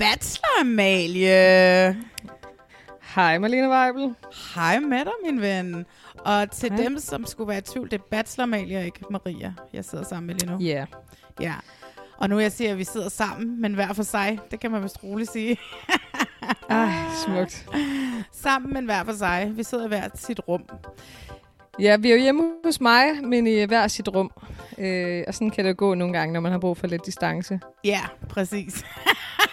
Bachelor Amalie. Hej Malene Weibel. Hej med dig, min ven. Og til Hej. dem, som skulle være i tvivl, det er Bachelor Amalie og ikke Maria, jeg sidder sammen med lige nu. Ja. Yeah. Ja. Og nu jeg siger, at vi sidder sammen, men hver for sig. Det kan man vist roligt sige. Ej, smukt. sammen, men hver for sig. Vi sidder i hvert sit rum. Ja, vi er jo hjemme hos mig, men i hver sit rum. Øh, og sådan kan det jo gå nogle gange, når man har brug for lidt distance. Ja, præcis.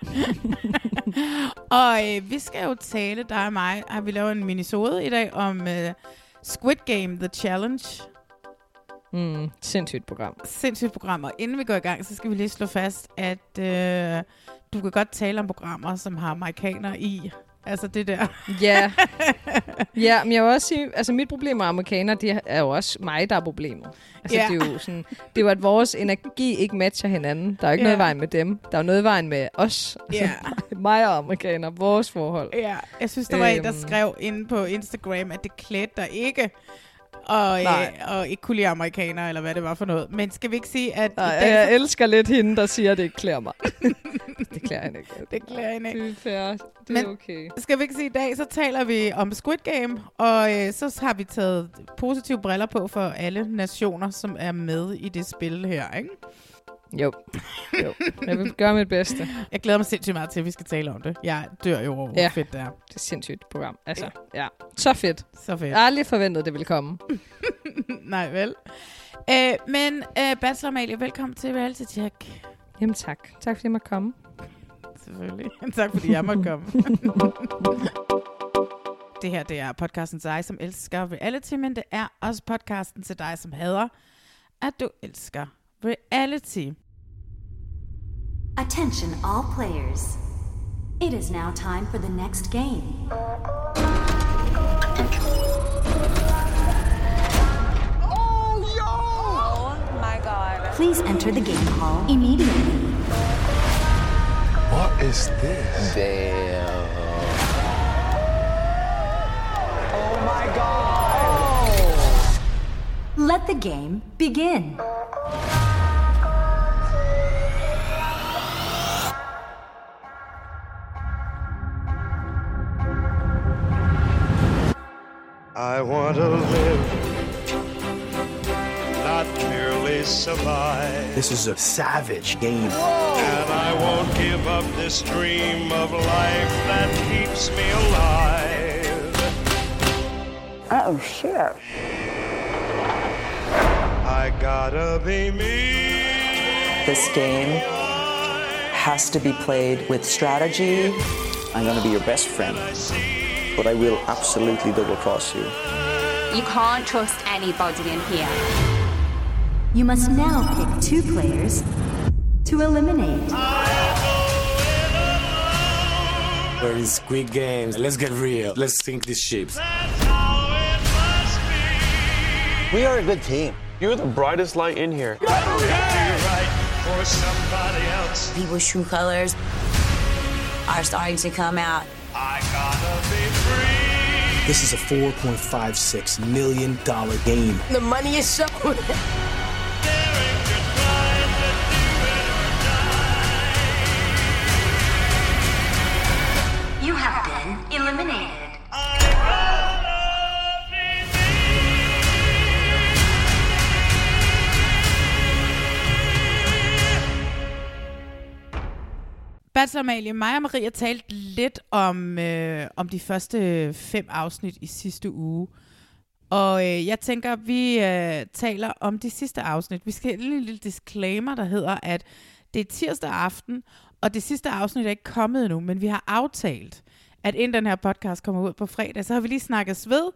og øh, vi skal jo tale, dig og mig, har vi lavet en minisode i dag om øh, Squid Game The Challenge. Mm, sindssygt program. Sindssygt program. Og inden vi går i gang, så skal vi lige slå fast, at øh, du kan godt tale om programmer, som har amerikanere i. Altså det der. Ja. ja, men jeg vil også sige, altså mit problem med amerikanere, det er jo også mig, der er problemet. Altså Ja. det er jo sådan, det er jo, at vores energi ikke matcher hinanden. Der er jo ikke Ja. noget i vejen med dem. Der er jo noget i vejen med os. Ja. mig og amerikanere, vores forhold. Ja, jeg synes, der var en, der Øhm. skrev inde på Instagram, at det klædte dig ikke og, øh, Nej. og ikke kunne lide amerikanere, eller hvad det var for noget. Men skal vi ikke sige, at Nej, dag, jeg elsker lidt hende, der siger, at det ikke klæder mig. det klæder hende ikke. det klæder hende ikke. Det er fair. Det Men- er okay. Skal vi ikke sige, at i dag, så taler vi om Squid Game, og øh, så har vi taget positive briller på for alle nationer, som er med i det spil her, ikke? Jo. jo. Jeg vil gøre mit bedste. Jeg glæder mig sindssygt meget til, at vi skal tale om det. Jeg dør jo over, hvor Ja. fedt det er. Det er et sindssygt program. Altså, ja. Så fedt. Så fedt. Jeg har aldrig forventet, det ville komme. Nej, vel? Øh, men øh, Bachelor Amalie, velkommen til Reality Check. Jamen tak. Tak fordi jeg måtte komme. Selvfølgelig. tak fordi jeg måtte komme. det her, det er podcasten til dig, som elsker reality, men det er også podcasten til dig, som hader, at du elsker reality. Attention, all players. It is now time for the next game. Oh my god. Please enter the game hall immediately. What is this? Damn. Oh my god. Let the game begin. I want to live, not merely survive. This is a savage game. And I won't give up this dream of life that keeps me alive. Oh shit. I gotta be me. This game has to be played with strategy. I'm gonna be your best friend, but I will absolutely double cross you. You can't trust anybody in here. You must now pick two players to eliminate. We're in Squid Games. Let's get real. Let's sink these ships. We are a good team. You're the brightest light in here. For People's true colors are starting to come out. I gotta be free. This is a $4.56 million game. The money is shown. Bachelor Amalie, mig og Maria talte lidt om, øh, om de første fem afsnit i sidste uge. Og øh, jeg tænker, vi øh, taler om de sidste afsnit. Vi skal have en lille disclaimer, der hedder, at det er tirsdag aften, og det sidste afsnit er ikke kommet endnu, men vi har aftalt, at inden den her podcast kommer ud på fredag, så har vi lige snakket ved,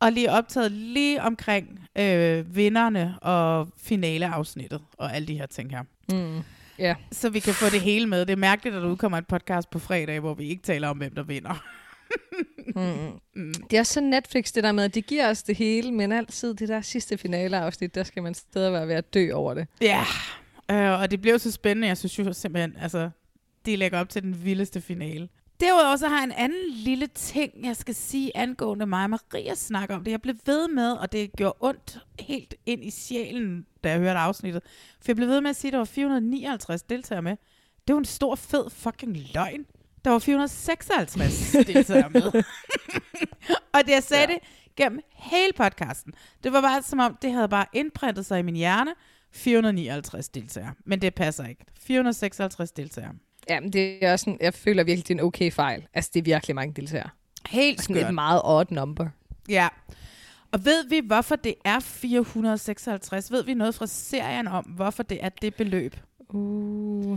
og lige optaget lige omkring øh, vinderne og finaleafsnittet, og alle de her ting her. Mm. Ja. Så vi kan få det hele med. Det er mærkeligt, at der udkommer et podcast på fredag, hvor vi ikke taler om, hvem der vinder. Mm. Mm. Det er så Netflix, det der med, at de giver os det hele, men altid det der sidste finaleafsnit, der skal man stadig være ved at dø over det. Ja, øh, og det blev så spændende. Jeg synes jo simpelthen, altså, de lægger op til den vildeste finale. Derudover så har jeg en anden lille ting, jeg skal sige angående mig og Maria snakker om det. Jeg blev ved med, og det gjorde ondt helt ind i sjælen, da jeg hørte afsnittet. For jeg blev ved med at sige, at der var 459 deltagere med. Det var en stor, fed fucking løgn. Der var 456 deltagere med. og det jeg sagde ja. det gennem hele podcasten. Det var bare som om, det havde bare indprintet sig i min hjerne. 459 deltagere. Men det passer ikke. 456 deltagere. Ja, men det er også sådan, jeg føler virkelig, det er en okay fejl. Altså, det er virkelig mange deltagere. Helt Sådan et meget odd number. Ja. Og ved vi, hvorfor det er 456? Ved vi noget fra serien om, hvorfor det er det beløb? Uh,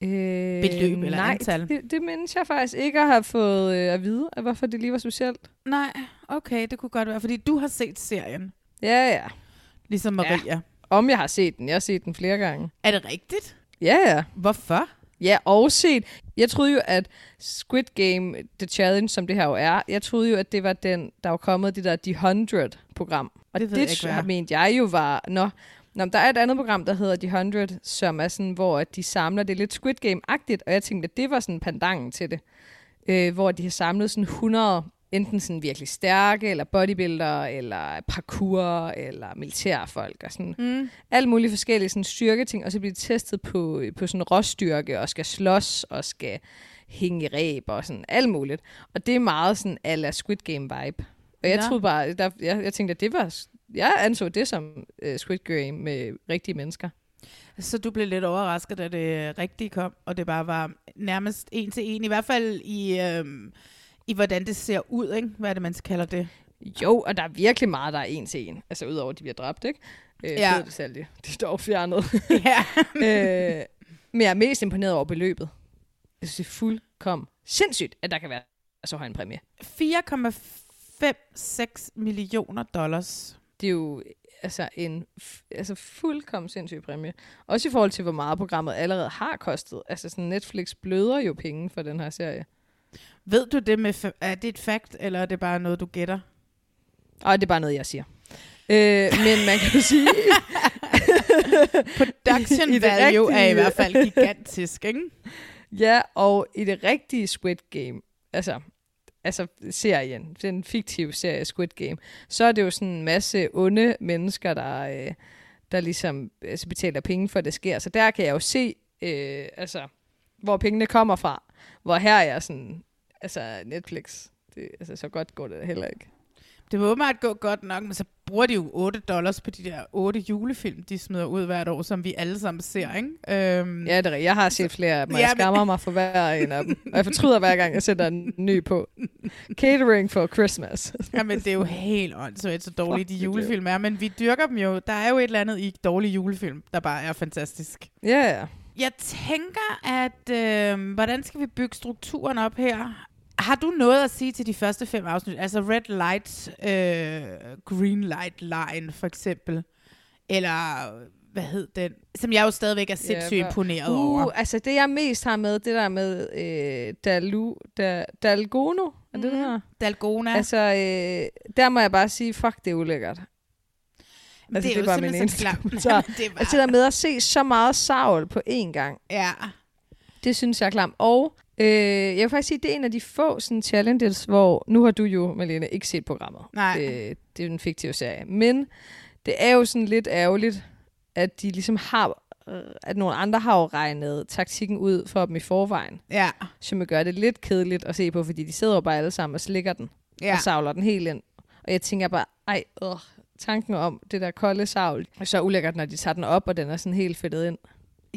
øh, Beløb eller nej, antal? Det, det mindes jeg faktisk ikke at have fået øh, at vide, at hvorfor det lige var specielt. Nej, okay, det kunne godt være, fordi du har set serien, Ja, ja. ligesom Maria. Ja. Om jeg har set den. Jeg har set den flere gange. Er det rigtigt? Ja, ja. Hvorfor? Ja, og set. Jeg troede jo, at Squid Game, The Challenge, som det her jo er, jeg troede jo, at det var den, der var kommet, det der The 100-program. Og Det det, jeg ikke, hvad er. mente jeg jo var... Nå, Nå, der er et andet program, der hedder The 100, som er sådan, hvor at de samler, det lidt Squid Game-agtigt, og jeg tænkte, at det var sådan pandangen til det. Øh, hvor de har samlet sådan 100 enten sådan virkelig stærke, eller bodybuilder, eller parkour, eller militærfolk, og sådan Mm. alle mulige forskellige sådan, styrketing, og så bliver de testet på, på sådan råstyrke, og skal slås, og skal hænge i ræb, og sådan alt muligt. Og det er meget sådan a la Squid Game vibe. Og jeg Nå. troede bare, der, jeg, jeg tænkte, at det var, jeg anså det som uh, Squid Game med rigtige mennesker. Så du blev lidt overrasket, da det rigtige kom, og det bare var nærmest en til en, i hvert fald i, øhm, i hvordan det ser ud, ikke? Hvad er det, man kalder det? Jo, og der er virkelig meget, der er en til en. Altså udover, at de bliver dræbt, ikke? Øh, Ja. Det de, de står fjernet. Ja. øh, men jeg er mest imponeret over beløbet. Jeg synes, det er fuldkommen sindssygt, at der kan være så høj en præmie. 4,56 millioner dollars. Det er jo altså en altså fuldkommen sindssyg præmie. Også i forhold til, hvor meget programmet allerede har kostet. Altså sådan Netflix bløder jo penge for den her serie. Ved du det med, er det et fact, eller er det bare noget, du gætter? Og det er bare noget, jeg siger. Øh, men man kan jo sige... Production I value er i rigtige- hvert fald gigantisk, ikke? Ja, og i det rigtige Squid Game, altså, altså serien, den fiktive serie Squid Game, så er det jo sådan en masse onde mennesker, der, øh, der ligesom altså, betaler penge for, at det sker. Så der kan jeg jo se, øh, altså, hvor pengene kommer fra. Hvor her er jeg sådan, altså Netflix, det, altså, så godt går det heller ikke. Det må åbenbart gå godt nok, men så bruger de jo 8 dollars på de der 8 julefilm, de smider ud hvert år, som vi alle sammen ser, ikke? Øhm, Ja, det er. Jeg har set flere af dem, og Ja, jeg men- skammer mig for hver en af dem. Og jeg fortryder hver gang, jeg sætter en ny på. Catering for Christmas. Jamen, det er jo helt åndssvagt, så dårlige de julefilm er, men vi dyrker dem jo. Der er jo et eller andet i dårlige julefilm, der bare er fantastisk. Ja, ja. Jeg tænker, at øh, hvordan skal vi bygge strukturen op her? Har du noget at sige til de første fem afsnit? Altså red light, øh, green light line for eksempel. Eller hvad hed den? Som jeg jo stadigvæk er sindssygt Ja, imponeret uh, over. Altså det jeg mest har med, det der med øh, Dalu, da, Dalgono, er det det Mhm. her? Dalgona. Altså, øh, der må jeg bare sige, fuck, det er ulækkert. Altså, det er det er bare min eneste kommentar. Det bare- Altså det der med at se så meget savl på én gang, Ja. det synes jeg er klamt. Og øh, jeg vil faktisk sige, det er en af de få sådan, challenges, hvor, nu har du jo, Malene, ikke set programmet. Nej. Øh, det er en fiktiv serie. Men det er jo sådan lidt ærgerligt, at de ligesom har, øh, at nogle andre har jo regnet taktikken ud for dem i forvejen. Ja. Som gøre det lidt kedeligt at se på, fordi de sidder jo bare alle sammen og slikker den. Ja. Og savler den helt ind. Og jeg tænker bare, ej, øh, tanken om det der kolde savl, er så ulækkert, når de tager den op, og den er sådan helt fedtet ind.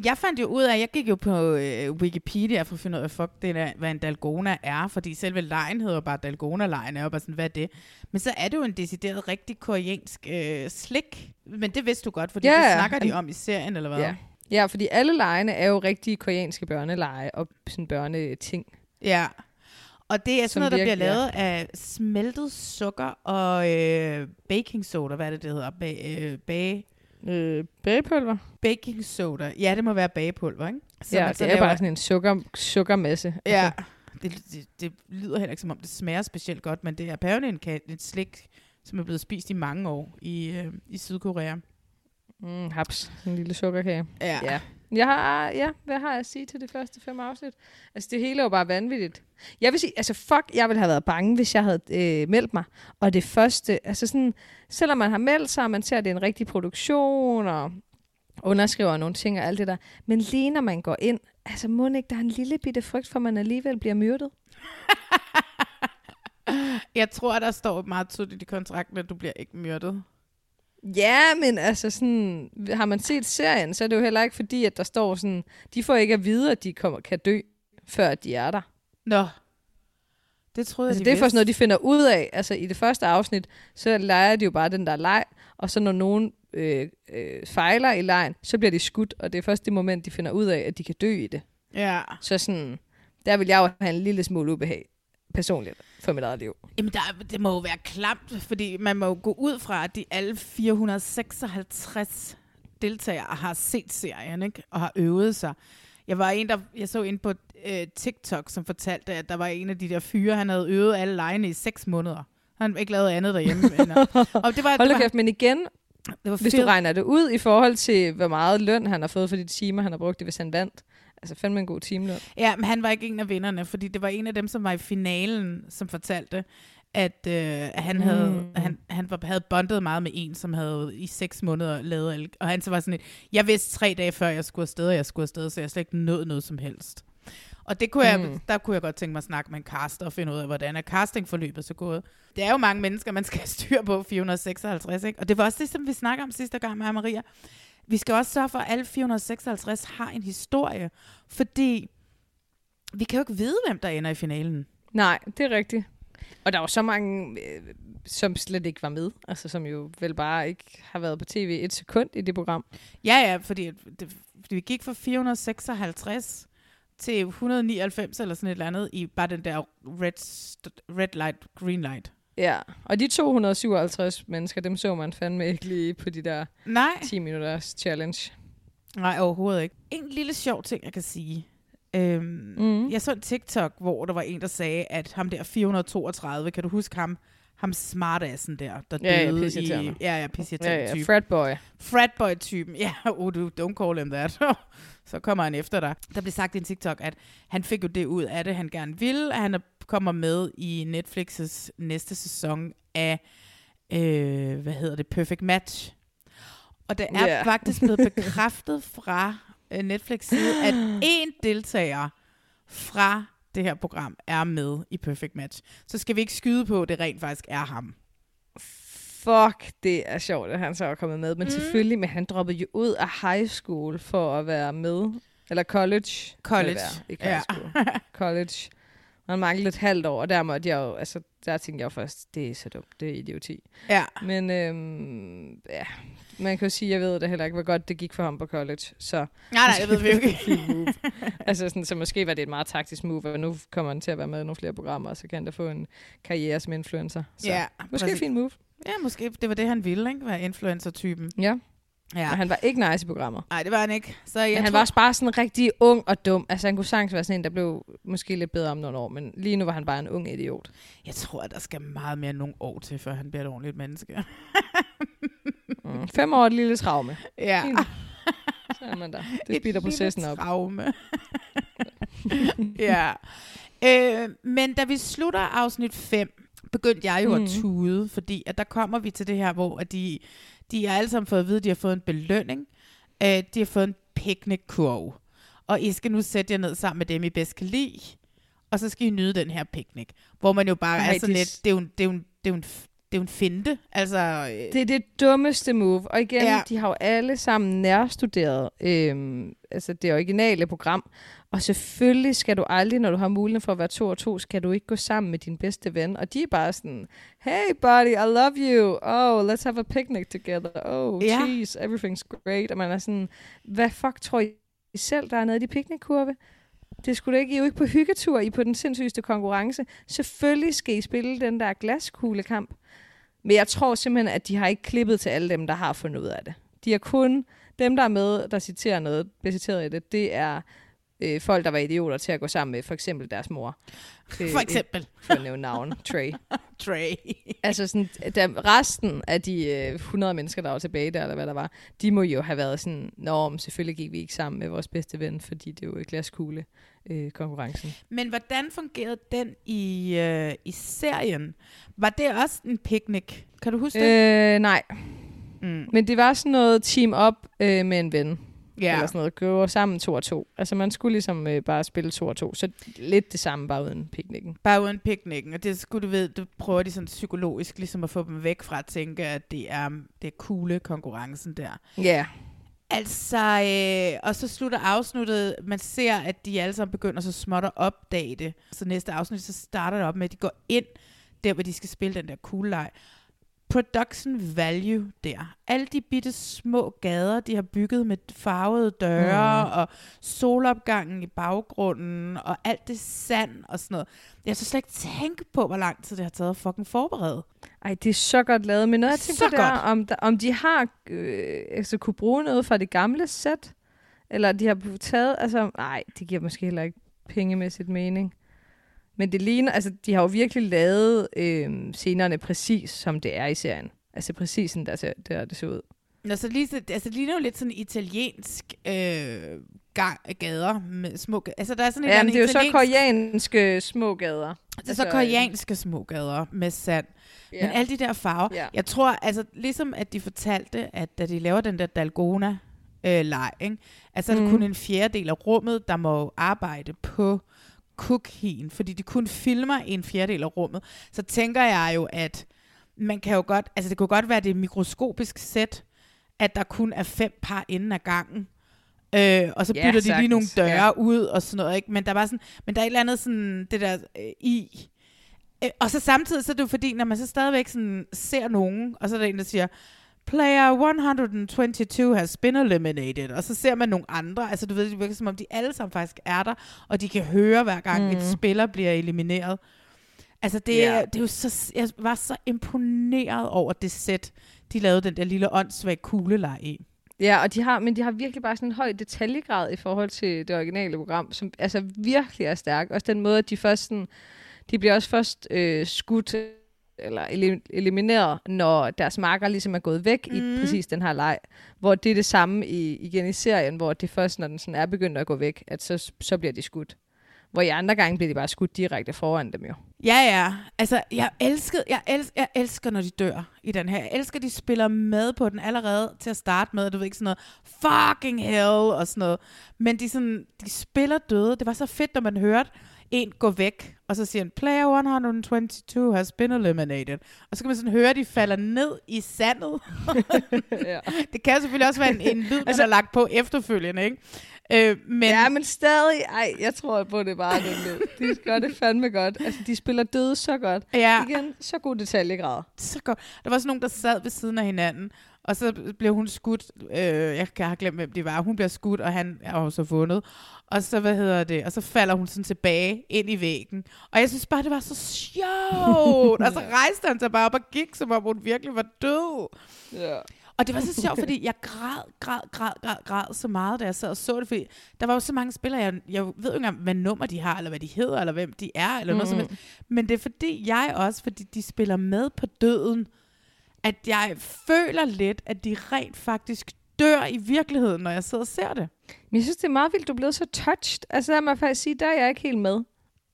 Jeg fandt jo ud af, jeg gik jo på øh, Wikipedia for at finde ud af, fuck, det er, hvad en dalgona er, fordi selve lejen hedder bare dalgona-lejen, er jo bare sådan, hvad er det? Men så er det jo en decideret rigtig koreansk øh, slik, men det vidste du godt, fordi Ja, det snakker de om i serien, eller hvad? Ja. ja, fordi alle lejene er jo rigtige koreanske børneleje og sådan børneting. Ja. Og det er sådan Som noget, der bliver virkelig er- lavet af smeltet sukker og øh, baking soda, hvad er det, det hedder? Ba- øh, bage... Øh, bagepulver? Baking soda. Ja, det må være bagepulver, ikke? Så ja, man det så er laver- bare sådan en sukker, sukkermasse. Ja, det, det, det lyder heller ikke som om, det smager specielt godt, men det er apparently en, et slik, som er blevet spist i mange år i, øh, i Sydkorea. Mm, haps. En lille sukkerkage. Ja. ja. Jeg har, ja, hvad har jeg at sige til det første fem afsnit? Altså, det hele er jo bare vanvittigt. Jeg vil sige, altså fuck, jeg ville have været bange, hvis jeg havde øh, meldt mig. Og det første, altså sådan, selvom man har meldt sig, og man ser, at det er en rigtig produktion, og underskriver nogle ting og alt det der. Men lige når man går ind, altså må ikke, der er en lille bitte frygt for, at man alligevel bliver myrdet. Jeg tror, der står meget tydeligt i kontrakten, at du bliver ikke myrdet. Ja, men altså sådan, har man set serien, så er det jo heller ikke fordi, at der står sådan, de får ikke at vide, at de kommer, kan dø, før de er der. Nå. Det troede Altså, jeg, det de er først noget, de finder ud af. Altså, i det første afsnit, så leger de jo bare den der leg, og så når nogen øh, øh, fejler i lejen, så bliver de skudt, og det er først det moment, de finder ud af, at de kan dø i det. Ja. Så sådan, der vil jeg jo have en lille smule ubehag, personligt, for mit eget liv. Jamen, der, det må jo være klamt, fordi man må jo gå ud fra, at de alle 456 deltagere har set serien, ikke? Og har øvet sig. Jeg var en, der, jeg så en på øh, TikTok, som fortalte, at der var en af de der fyre, han havde øvet alle lejene i seks måneder. Han havde ikke lavet andet derhjemme. end og det var, Hold da kæft, men igen, det var hvis du regner det ud i forhold til, hvor meget løn han har fået for de timer, han har brugt det, hvis han vandt. Altså fandme en god timeløn. Ja, men han var ikke en af vinderne, fordi det var en af dem, som var i finalen, som fortalte, at øh, han, havde, Mm. han, han var, havde bondet meget med en, som havde i seks måneder lavet alle, og han så var sådan et, jeg vidste tre dage før, jeg skulle afsted, og jeg skulle afsted, så jeg slet ikke nået noget som helst. Og det kunne jeg, Mm. der kunne jeg godt tænke mig at snakke med en caster og finde ud af, hvordan er castingforløbet så gået. Det er jo mange mennesker, man skal have styr på, 456, ikke? Og det var også det, som vi snakker om sidste gang med Maria. Vi skal også sørge for, at alle 456 har en historie, fordi vi kan jo ikke vide, hvem der ender i finalen. Nej, det er rigtigt. Og der var så mange, øh, som slet ikke var med. Altså, som jo vel bare ikke har været på tv et sekund i det program. Ja, ja, fordi, det, fordi vi gik fra 456 til 199 eller sådan et eller andet i bare den der red, red light, green light. Ja, og de 257 mennesker, dem så man fandme ikke lige på de der Nej. 10 minutters challenge. Nej, overhovedet ikke. En lille sjov ting, jeg kan sige. Øhm, Mhm. Jeg så en TikTok, hvor der var en, der sagde, at ham der 432, kan du huske ham? Ham smartassen der, der Ja, ja, døde i... pisseirriterende. Ja, ja, Ja, ja, fratboy. Fratboy-typen. Ja, oh, du, don't call him that. så kommer han efter dig. Der blev sagt i en TikTok, at han fik jo det ud af det, han gerne ville, at han er- kommer med i Netflix's næste sæson af, øh, hvad hedder det, Perfect Match. Og det er yeah. faktisk blevet bekræftet fra øh, Netflix side, at en deltager fra det her program er med i Perfect Match. Så skal vi ikke skyde på, at det rent faktisk er ham. Fuck, det er sjovt, at han så er kommet med. Men mm. selvfølgelig, men han droppede jo ud af high school for at være med. Eller college. College, det være. Ikke high ja. school. college. Og han manglede et halvt år, og der måtte jeg jo, altså, der tænkte jeg først, det er så dumt, det er idioti. Ja. Men øhm, ja, man kan jo sige, jeg ved da heller ikke, hvor godt det gik for ham på college. Så Nej, nej, det ved vi jo ikke. Altså sådan, så måske var det et meget taktisk move, og nu kommer han til at være med i nogle flere programmer, og så kan han da få en karriere som influencer. Så Ja, måske præcis. et fint move. Ja, måske det var det, han ville, ikke? Være influencer-typen. Ja. Ja. Og han var ikke nice i programmet. Nej, det var han ikke. Så jeg Men han tror, var også bare sådan rigtig ung og dum. Altså han kunne sagtens være sådan en, der blev måske lidt bedre om nogle år, men lige nu var han bare en ung idiot. Jeg tror, at der skal meget mere end nogle år til, før han bliver et ordentligt menneske. Mm. Fem år er et lille traume. Ja. Så er man der. Det Et speeder processen op. traume. ja. Øh, men da vi slutter afsnit 5, begyndte jeg jo mm. at tude, fordi at der kommer vi til det her, hvor at de, de har alle sammen fået at vide, at de har fået en belønning. Øh, de har fået en picnic-kurv. Og I skal nu sætte jer ned sammen med dem, I bedst kan lide. Og så skal I nyde den her picnic. Hvor man jo bare Ej, er sådan er lidt, det er jo, en- det er jo, en- det er jo en det er jo en finte. Altså, øh, Det er det dummeste move. Og igen, Ja. de har jo alle sammen nærstuderet øhm, altså det originale program. Og selvfølgelig skal du aldrig, når du har muligheden for at være to og to, skal du ikke gå sammen med din bedste ven. Og de er bare sådan, hey buddy, I love you. Oh, let's have a picnic together. Oh, Ja. cheese, everything's great. Og man er sådan, hvad fuck tror I selv, der er nede i de picnickurve? Det skulle ikke, I er jo ikke på hyggetur, I er på den sindssygeste konkurrence. Selvfølgelig skal I spille den der glaskuglekamp. Men jeg tror simpelthen, at de har ikke klippet til alle dem, der har fundet ud af det. De er kun dem, der er med, der citerer noget, bliver citeret i det, det er øh, folk, der var idioter til at gå sammen med for eksempel deres mor. Øh, For eksempel. For at nævne navn. Trey. Trey. altså sådan, da resten af de øh, 100 mennesker, der var tilbage der, eller hvad der var, de må jo have været sådan, Nå, men selvfølgelig gik vi ikke sammen med vores bedste ven, fordi det er jo glaskugle øh, konkurrencen. Men hvordan fungerede den i, øh, i serien? Var det også en picnic? Kan du huske det? Øh, nej. Mm. Men det var sådan noget team up øh, med en ven. Ja. Eller sådan noget. Gå sammen to og to. Altså man skulle ligesom øh, bare spille to og to. Så lidt det samme, bare uden piknikken. Bare uden picnicen. Og det skulle du ved, det prøver de sådan psykologisk ligesom at få dem væk fra at tænke, at det er, det er coole konkurrencen der. Ja. Altså, øh, og så slutter afsnittet, man ser, at de alle sammen begynder så småt at opdage det. Så næste afsnit, så starter det op med, at de går ind der, hvor de skal spille den der cool leg. Production value der. Alle de bitte små gader, de har bygget med farvede døre, Mm. og solopgangen i baggrunden, og alt det sand og sådan noget. Jeg så slet ikke tænke på, hvor lang tid det har taget at fucking forberede. Ej, det er så godt lavet. Men noget, jeg tænker Så på, det er, godt. om, der, om de har øh, altså, kunne bruge noget fra det gamle sæt, eller de har taget, altså, nej, det giver måske heller ikke pengemæssigt mening. Men det ligner, altså, de har jo virkelig lavet øh, scenerne præcis, som det er i serien. Altså præcis sådan, der, ser, der det ser ud. Nå, så lige, så- altså, det ligner jo lidt sådan italiensk øh, gang, gader med små... Altså, der er sådan et Ja, eller men det er jo så italiensk- koreanske små gader. Det er så koreanske små gader med sand. Ja. Men alle de der farver. Ja. Jeg tror, altså ligesom at de fortalte, at da de laver den der Dalgona øh, leg, ikke? altså er det Mhm. kun en fjerdedel af rummet, der må arbejde på cookien, fordi de kun filmer en fjerdedel af rummet. Så tænker jeg jo, at man kan jo godt, altså det kunne godt være det er mikroskopisk sæt, at der kun er fem par inden af gangen. Øh, og så Ja, bytter de lige nogle døre ja. ud og sådan noget, ikke? Men der var sådan, men der er et eller andet sådan, det der øh, i. Øh, og så samtidig, så er det jo fordi, når man så stadigvæk sådan ser nogen, og så er der en, der siger, Player 122 has been eliminated. Og så ser man nogle andre. Altså du ved, det virker som om, de alle sammen faktisk er der, og de kan høre, hver gang mm. Et spiller bliver elimineret. Altså det, yeah. det er jo så, jeg var så imponeret over det sæt, de lavede den der lille åndssvag kugleleg i. Ja, og de har, men de har virkelig bare sådan en høj detaljegrad i forhold til det originale program, som altså virkelig er stærk. Også den måde, at de først sådan, de bliver også først øh, skudt eller elim- elimineret, når deres marker ligesom er gået væk mm. i Mhm. præcis den her leg. Hvor det er det samme i, igen i serien, hvor det først, når den sådan er begyndt at gå væk, at så, så bliver de skudt. Hvor i andre gange bliver de bare skudt direkte foran dem jo. Ja, ja. Altså, jeg elsker, jeg, elsker, jeg elsker, når de dør i den her. Jeg elsker, de spiller med på den allerede til at starte med. Du ved ikke sådan noget, fucking hell og sådan noget. Men de, sådan, de spiller døde. Det var så fedt, når man hørte en gå væk, og så siger han, player 122 has been eliminated. Og så kan man sådan høre, at de falder ned i sandet. ja. Det kan selvfølgelig også være en, en lyd, man altså, har lagt på efterfølgende, ikke? Øh, men, Ja, men stadig, ej, jeg tror på, det bare den lyd. De gør det fandme godt. Altså, de spiller døde så godt. Ja. Igen, så god detaljegrad. så godt. Der var sådan nogen, der sad ved siden af hinanden, og så blev hun skudt. Øh, jeg kan have glemt, hvem det var. Hun bliver skudt, og han er jo så vundet. Og så, hvad hedder det? Og så falder hun sådan tilbage ind i væggen. Og jeg synes bare, det var så sjovt. og så rejste han sig bare op og gik, som om hun virkelig var død. Ja. Og det var så sjovt, fordi jeg græd, græd, græd, græd, græd så meget, da jeg sad og så det, fordi der var jo så mange spillere, jeg, jeg ved jo ikke engang, hvad nummer de har, eller hvad de hedder, eller hvem de er, eller noget som Mhm. helst. Men det er fordi, jeg også, fordi de spiller med på døden, at jeg føler lidt, at de rent faktisk dør i virkeligheden, når jeg sidder og ser det. Men jeg synes, det er meget vildt, du er blevet så touched. Altså, der må jeg faktisk sige, der er jeg ikke helt med.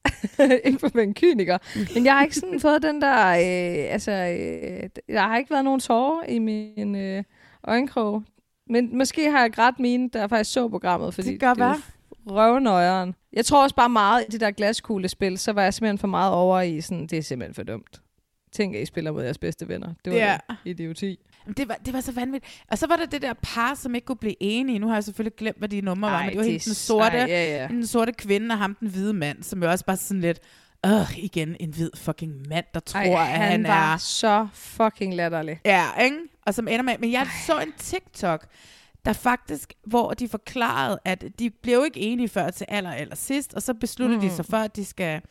ikke for en kyniker. Men jeg har ikke sådan fået den der... Øh, altså, øh, jeg har ikke været nogen tårer i min øh, øjenkrog. Men måske har jeg grædt mine, jeg faktisk så programmet, fordi Det gør det er røvnøjeren. Jeg tror også bare meget i det der glaskuglespil, så var jeg simpelthen for meget over i sådan, det er simpelthen for dumt. Tænk, at I spiller mod jeres bedste venner. Det var Ja. idioti. Det var, det var så vanvittigt. Og så var der det der par, som ikke kunne blive enige. Nu har jeg selvfølgelig glemt, hvad de numre var, Ej, men det var det helt den sorte, ej, ja, ja. den sorte kvinde og ham den hvide mand, som jo også bare sådan lidt, øh, igen en hvid fucking mand, der tror, Ej, at han, han var er... så fucking latterlig. Ja, ikke? Og som ender med... Men jeg så en TikTok, der faktisk, hvor de forklarede, at de blev ikke enige før til aller, aller sidst, og så besluttede mm. de sig for, at de skal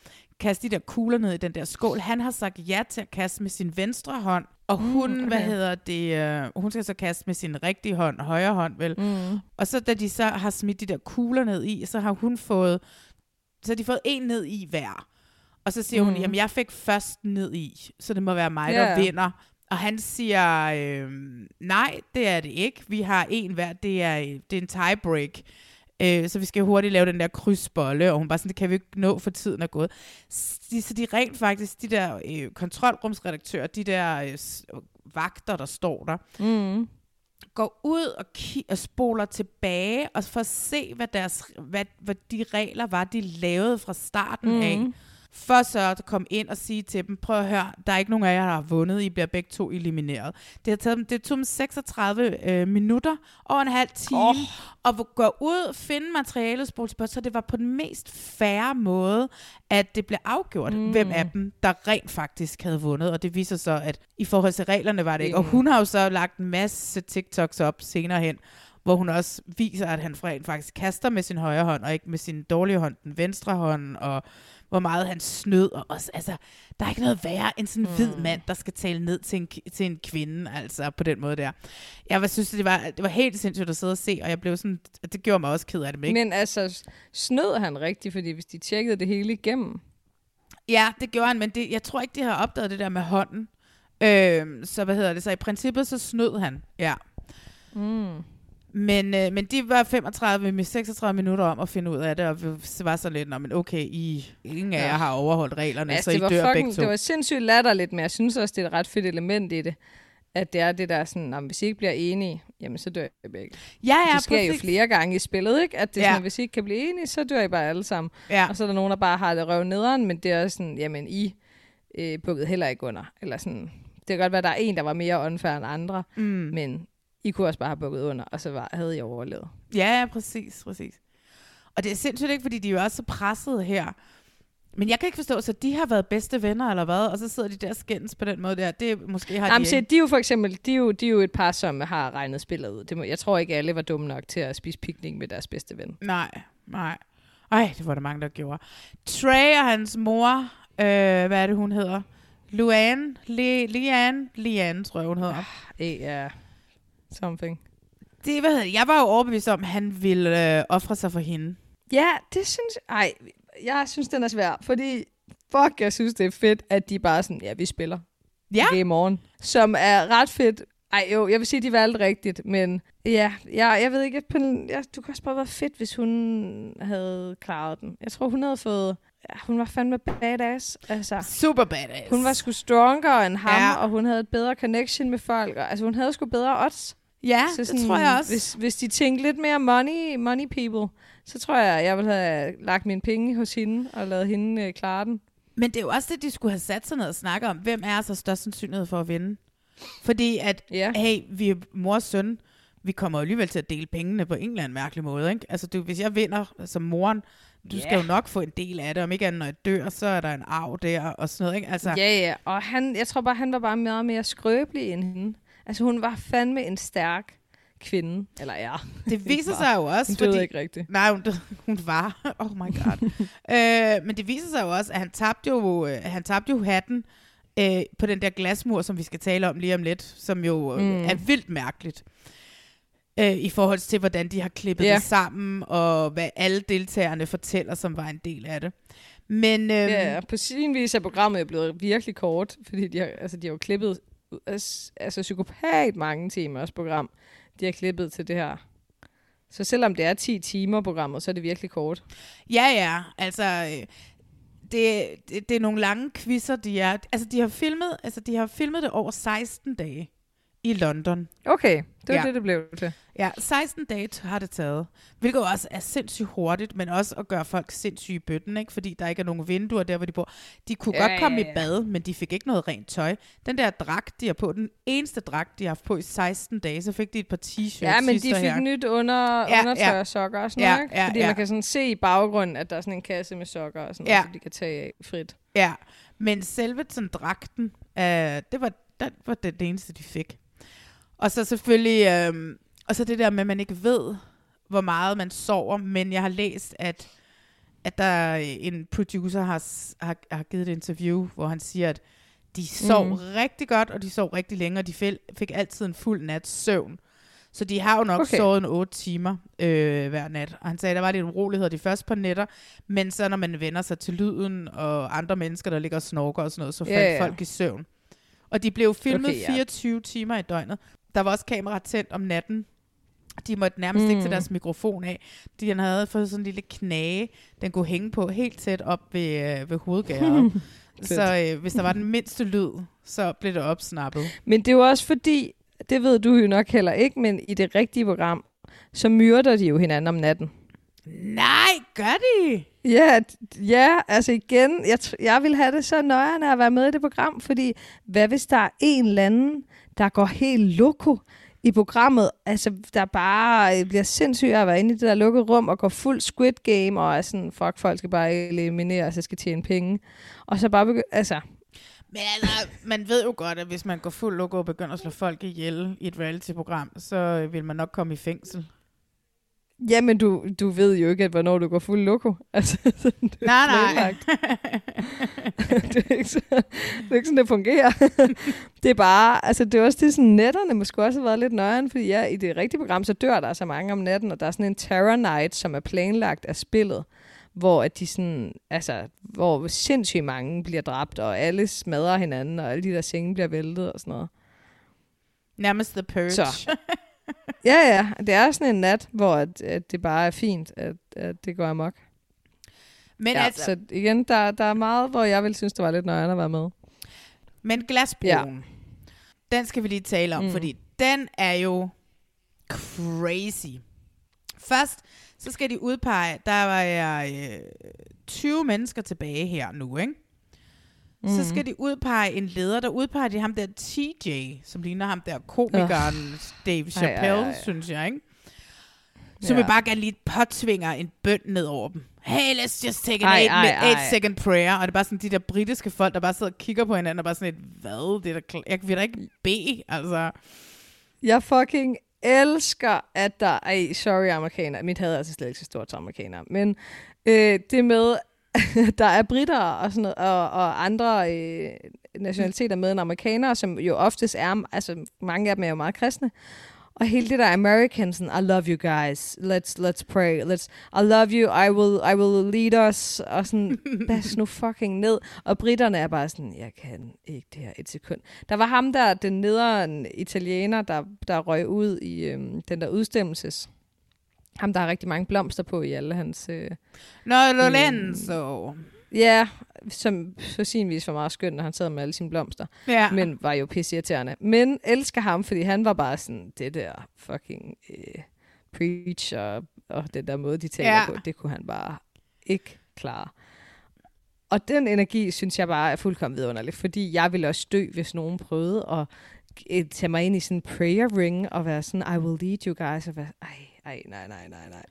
kaste de der kugler ned i den der skål. Han har sagt ja til at kaste med sin venstre hånd, og Mm, hun, okay. hvad hedder det, øh, hun skal så kaste med sin rigtige hånd, højre hånd vel. Mm. Og så da de så har smidt de der kugler ned i, så har hun fået, så har de fået en ned i hver. Og så siger mm. hun, Mm. jamen jeg fik først ned i, så det må være mig, Ja. der vinder. Og han siger, øh, nej, det er det ikke. Vi har en hver, det er, det er en tiebreak. Øh, så vi skal hurtigt lave den der krydsbolle, og hun bare sådan, det kan vi ikke nå, for tiden er gået. De, så de rent faktisk, de der øh, kontrolrumsredaktører, de der øh, vagter, der står der, Mm. går ud og, ki- og spoler tilbage, og for at se, hvad, deres, hvad, hvad de regler var, de lavede fra starten Mhm. af. For så at komme ind og sige til dem, prøv at høre, der er ikke nogen af jer, der har vundet, I bliver begge to elimineret. Det, har taget dem, det tog dem 36 øh, minutter, over en halv time, oh. og gå ud, finde materialet, spole tilbage, så det var på den mest færre måde, at det blev afgjort, mm. Mm. hvem af dem, der rent faktisk havde vundet. Og det viser så, at i forhold til reglerne var det ikke. Og Mm. hun har jo så lagt en masse TikToks op senere hen, hvor hun også viser, at han rent faktisk kaster med sin højre hånd, og ikke med sin dårlige hånd, den venstre hånd, og hvor meget han snød. Og også, altså, der er ikke noget værre end sådan en hvid Mm. mand, der skal tale ned til en, til en kvinde, altså på den måde der. Jeg var, synes, det var, det var helt sindssygt at sidde og se, og jeg blev sådan, det gjorde mig også ked af det. Men, ikke? Men altså, snød han rigtigt, fordi hvis de tjekkede det hele igennem, Ja, det gjorde han, men det, jeg tror ikke, de har opdaget det der med hånden. Øhm, så hvad hedder det? Så i princippet, så snød han, ja. Mm. Men, øh, men de var 35 med 36 minutter om at finde ud af det, og vi var så lidt, "Nå, men okay, I, ingen af jer har overholdt reglerne, altså, så det I var dør fucking, begge to. det var sindssygt latterligt, men jeg synes også, det er et ret fedt element i det, at det er det der sådan, om hvis I ikke bliver enige, jamen så dør I begge. Ja, ja, det sker præcis. jo flere gange i spillet, ikke? At det er Ja. sådan, at hvis I ikke kan blive enige, så dør I bare alle sammen. Ja. Og så er der nogen, der bare har det røv nederen, men det er også sådan, jamen I øh, bukkede heller ikke under. Eller sådan, det kan godt være, at der er en, der var mere unfair end andre, Mm. men I kunne også bare have bukket under, og så var, havde I overlevet. Ja, ja, præcis, præcis. Og det er sindssygt ikke, fordi de er jo også så pressede her. Men jeg kan ikke forstå, så de har været bedste venner, eller hvad? Og så sidder de der skændes på den måde der. Det måske har Jamen, de se, de er jo for eksempel, de er jo, de er jo et par, som har regnet spillet ud. Det må, jeg tror ikke, alle var dumme nok til at spise piknik med deres bedste ven. Nej, nej. Ej, det var der mange, der gjorde. Trey og hans mor, øh, hvad er det, hun hedder? Luanne? Le, Liane? Liane, tror jeg, hun hedder. Eh, ja, something. Det, hvad hedder det? Jeg var jo overbevist om, at han ville øh, ofre sig for hende. Ja, det synes jeg... Ej, jeg synes, den er svær, fordi fuck, jeg synes, det er fedt, at de bare sådan, ja, vi spiller. Ja. Game on. Som er ret fedt. Ej, jo, jeg vil sige, de valgte rigtigt, men ja, jeg, jeg ved ikke, på ja, du kan også bare være fedt, hvis hun havde klaret den. Jeg tror, hun havde fået... Ja, hun var fandme badass. Altså, Super badass. hun var sgu stronger end ham, ja. og hun havde et bedre connection med folk. Og, altså, hun havde sgu bedre odds. Ja, det tror jeg også. Hvis, hvis de tænkte lidt mere money, money people, så tror jeg, jeg ville have lagt mine penge hos hende og lavet hende øh, klare den. Men det er jo også det, de skulle have sat sig ned og snakke om. Hvem er så størst sandsynlighed for at vinde? Fordi at, Ja. hey, vi er mor og søn, vi kommer alligevel til at dele pengene på en eller anden mærkelig måde. Ikke? Altså, du, hvis jeg vinder som moren, du Ja. skal jo nok få en del af det. Om ikke andet, når jeg dør, så er der en arv der og sådan noget. Ikke? Altså, Ja, ja, og han, jeg tror bare, han var bare meget mere skrøbelig end hende. Altså, hun var fandme en stærk kvinde. Eller ja. Det viser sig jo også, Hun døde fordi... ikke rigtigt. Nej, hun, døde- hun var. Oh my god. øh, men det viser sig jo også, at han tabte jo, øh, han tabte jo hatten øh, på den der glasmur, som vi skal tale om lige om lidt, som jo mm. Mm. er vildt mærkeligt. Øh, I forhold til, hvordan de har klippet Ja. det sammen, og hvad alle deltagerne fortæller, som var en del af det. Men øhm, Ja, på sin vis er programmet blevet virkelig kort, fordi de har, altså, de har jo klippet altså, psykopat mange timers program, de har klippet til det her. Så selvom det er 10 timer programmet, så er det virkelig kort. Ja, ja. Altså, øh, det, det, det er nogle lange quizzer, de er. Altså, de har filmet, altså, de har filmet det over 16 dage i London. Okay, det var Ja. det, det blev til. Ja, 16 dage har det taget. Hvilket også er sindssygt hurtigt, men også at gøre folk sindssyge i bøtten, ikke? fordi der ikke er nogen vinduer der, hvor de bor. De kunne Ja, godt komme ja, i ja. bad, men de fik ikke noget rent tøj. Den der dragt, de har på, den eneste dragt, de har haft på i 16 dage, så fik de et par t-shirts. Ja, men de fik her. nyt under, Ja, undertøj ja. og sokker og sådan Ja, noget, ikke? Fordi ja. man kan sådan se i baggrunden, at der er sådan en kasse med sokker og sådan Ja. noget, som de kan tage af frit. Ja, men selve sådan dragten, øh, det, var, det var det, det eneste, de fik. Og så selvfølgelig, øh, og så det der med, at man ikke ved, hvor meget man sover, men jeg har læst, at, at der er en producer har, har, har givet et interview, hvor han siger, at de sov Mm. rigtig godt, og de sov rigtig længe, og de fik, fik altid en fuld nats søvn. Så de har jo nok Okay. sovet en 8 timer øh, hver nat. Og han sagde, at der var lidt uroligheder de første par nætter, men så når man vender sig til lyden og andre mennesker, der ligger og snorker og sådan noget, så faldt ja. folk i søvn. Og de blev filmet Okay, ja. 24 timer i døgnet. Der var også kamera tændt om natten. De måtte nærmest mm. ikke Mm. deres mikrofon af. De han havde fået sådan en lille knage, den kunne hænge på helt tæt op ved, øh, ved hovedgæret. så øh, hvis der var den mindste lyd, så blev det opsnappet. Men det er jo også fordi, det ved du jo nok heller ikke, men i det rigtige program, så myrder de jo hinanden om natten. Nej, gør de? Ja, ja, altså igen, jeg, jeg vil have det så nøjere at være med i det program, fordi hvad hvis der er en eller anden, der går helt loko i programmet, altså der bare øh, bliver sindssygt at være inde i det der lukkede rum og går fuld squid game og er sådan, fuck, folk skal bare elimineres, så skal tjene penge. Og så bare begy- altså, Men altså, man ved jo godt, at hvis man går fuld lukket og begynder at slå folk ihjel i et reality-program, så øh, vil man nok komme i fængsel jamen du, du ved jo ikke, at hvornår du går fuld loko. Altså, sådan, det er Nej, nej. det, er ikke så, det er ikke sådan, det fungerer. det er bare, altså det er også det, sådan netterne måske også har været lidt nøjeren, fordi ja, i det rigtige program, så dør der så mange om natten, og der er sådan en terror night, som er planlagt af spillet, hvor at de sådan, altså, hvor sindssygt mange bliver dræbt, og alle smadrer hinanden, og alle de der senge bliver væltet og sådan noget. Nærmest The Purge. Så. Ja, ja, det er sådan en nat, hvor at, at det bare er fint, at, at det går amok. Men ja, altså, Så igen, der, der er meget, hvor jeg vil synes, det var lidt nøjere at være med. Men glasbroen, ja. den skal vi lige tale om, Mm. fordi den er jo crazy. Først, så skal de udpege, der var jeg øh, 20 mennesker tilbage her nu, ikke? Mm. Så skal de udpege en leder, der udpeger de ham der TJ, som ligner ham der komikeren Dave Chappelle, ej, ej. synes jeg, ikke? Som Ja. ja. bare gerne lige påtvinger en bøn ned over dem. Hey, let's just take an Ej, eight, ej, mi- eight ej. second prayer. Og det er bare sådan de der britiske folk, der bare sidder og kigger på hinanden og bare sådan et, hvad? Det er kl- jeg vil da ikke bede, altså. Jeg fucking elsker, at der... Ej, sorry, amerikaner. Mit had er altså slet ikke så stort til amerikanere. Men øh, det med, der er britter og, sådan noget, og, og andre øh, nationaliteter med end amerikanere, som jo oftest er... Altså, mange af dem er jo meget kristne. Og hele det der Americans, I love you guys, let's, let's pray, let's, I love you, I will, I will lead us, og sådan, bas nu fucking ned. Og britterne er bare sådan, jeg kan ikke det her et sekund. Der var ham der, den nederen italiener, der, der røg ud i øhm, den der udstemmelses. Ham, der har rigtig mange blomster på i alle hans... Øh, Nå, Lorenzo. Ja, som på sin vis var meget skønt, når han sad med alle sine blomster. Ja. Men var jo pisseirriterende. Men elsker ham, fordi han var bare sådan, det der fucking øh, preach og, og den der måde, de taler Ja. på, det kunne han bare ikke klare. Og den energi, synes jeg bare er fuldkommen vidunderlig, fordi jeg ville også dø, hvis nogen prøvede at øh, tage mig ind i sådan en prayer ring og være sådan, I will lead you guys, og være, ej, ej, nej, nej, nej, nej.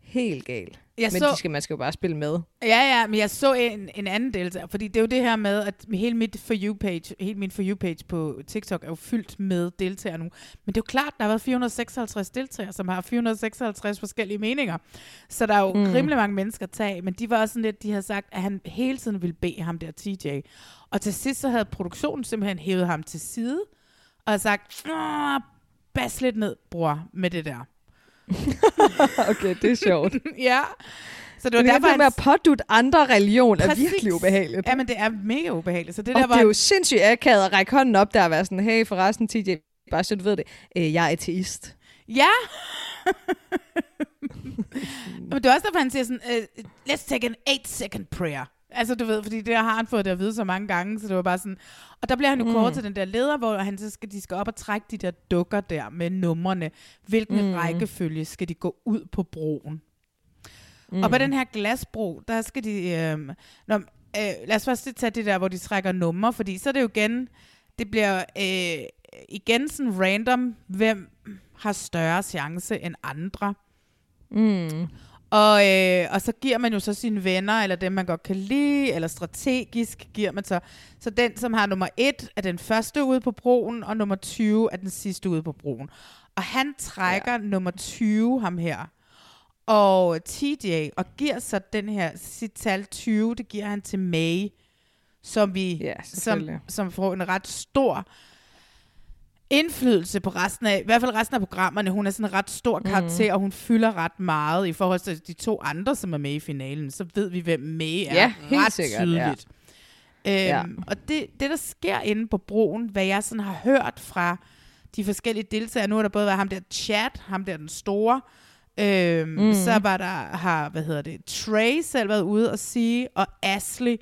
Helt galt. Jeg Men så- de skal, man skal jo bare spille med. Ja, ja, men jeg så en, en anden deltager, fordi det er jo det her med, at hele mit For You-page, hele min For You-page på TikTok er jo fyldt med deltagere nu. Men det er jo klart, der har været 456 deltagere, som har 456 forskellige meninger. Så der er jo Mm. rimelig mange mennesker at tage. Men de var også sådan lidt, de havde sagt, at han hele tiden ville bede ham der TJ. Og til sidst så havde produktionen simpelthen hævet ham til side, og sagt, "Åh, bas lidt ned, bror, med det der. okay, det er sjovt. ja. Så det var Men derfor, det med at pådutte andre religion er Præcis. virkelig ubehageligt. Ja, men det er mega ubehageligt. Så det og der var... det er jo sindssygt akavet at række hånden op der og være sådan, hey forresten TJ, bare så du ved det, øh, jeg er ateist. Ja! men det er også derfor, han siger sådan, uh, let's take an 8 second prayer. Altså, du ved, fordi det har han fået det at vide så mange gange, så det var bare sådan... Og der bliver han jo Mm. kort til den der leder, hvor han så skal, de skal op og trække de der dukker der med numrene. Hvilken Mm. rækkefølge skal de gå ud på broen? Mm. Og på den her glasbro, der skal de... Øh, når, øh, lad os først tage det der, hvor de trækker numre, fordi så er det jo igen... Det bliver øh, igen sådan random, hvem har større chance end andre. Mm. Og, øh, og så giver man jo så sine venner, eller dem man godt kan lide, eller strategisk giver man så. Så den, som har nummer 1, er den første ude på broen, og nummer 20 er den sidste ude på broen. Og han trækker ja. nummer 20, ham her, og TJ, og giver så den her, sit tal 20, det giver han til May, som vi, Ja, som, som får en ret stor indflydelse på resten af, i hvert fald resten af programmerne. Hun er sådan en ret stor karakter, mm. og hun fylder ret meget i forhold til de to andre, som er med i finalen. Så ved vi, hvem May er Ja, helt ret sikkert, tydeligt. Ja. Øhm, Og det, det, der sker inde på broen, hvad jeg sådan har hørt fra de forskellige deltagere, nu har der både været ham der Chat, ham der den store, øhm, Mhm. mm. så var der, har, hvad hedder det, Trey selv været ude og sige, og Ashley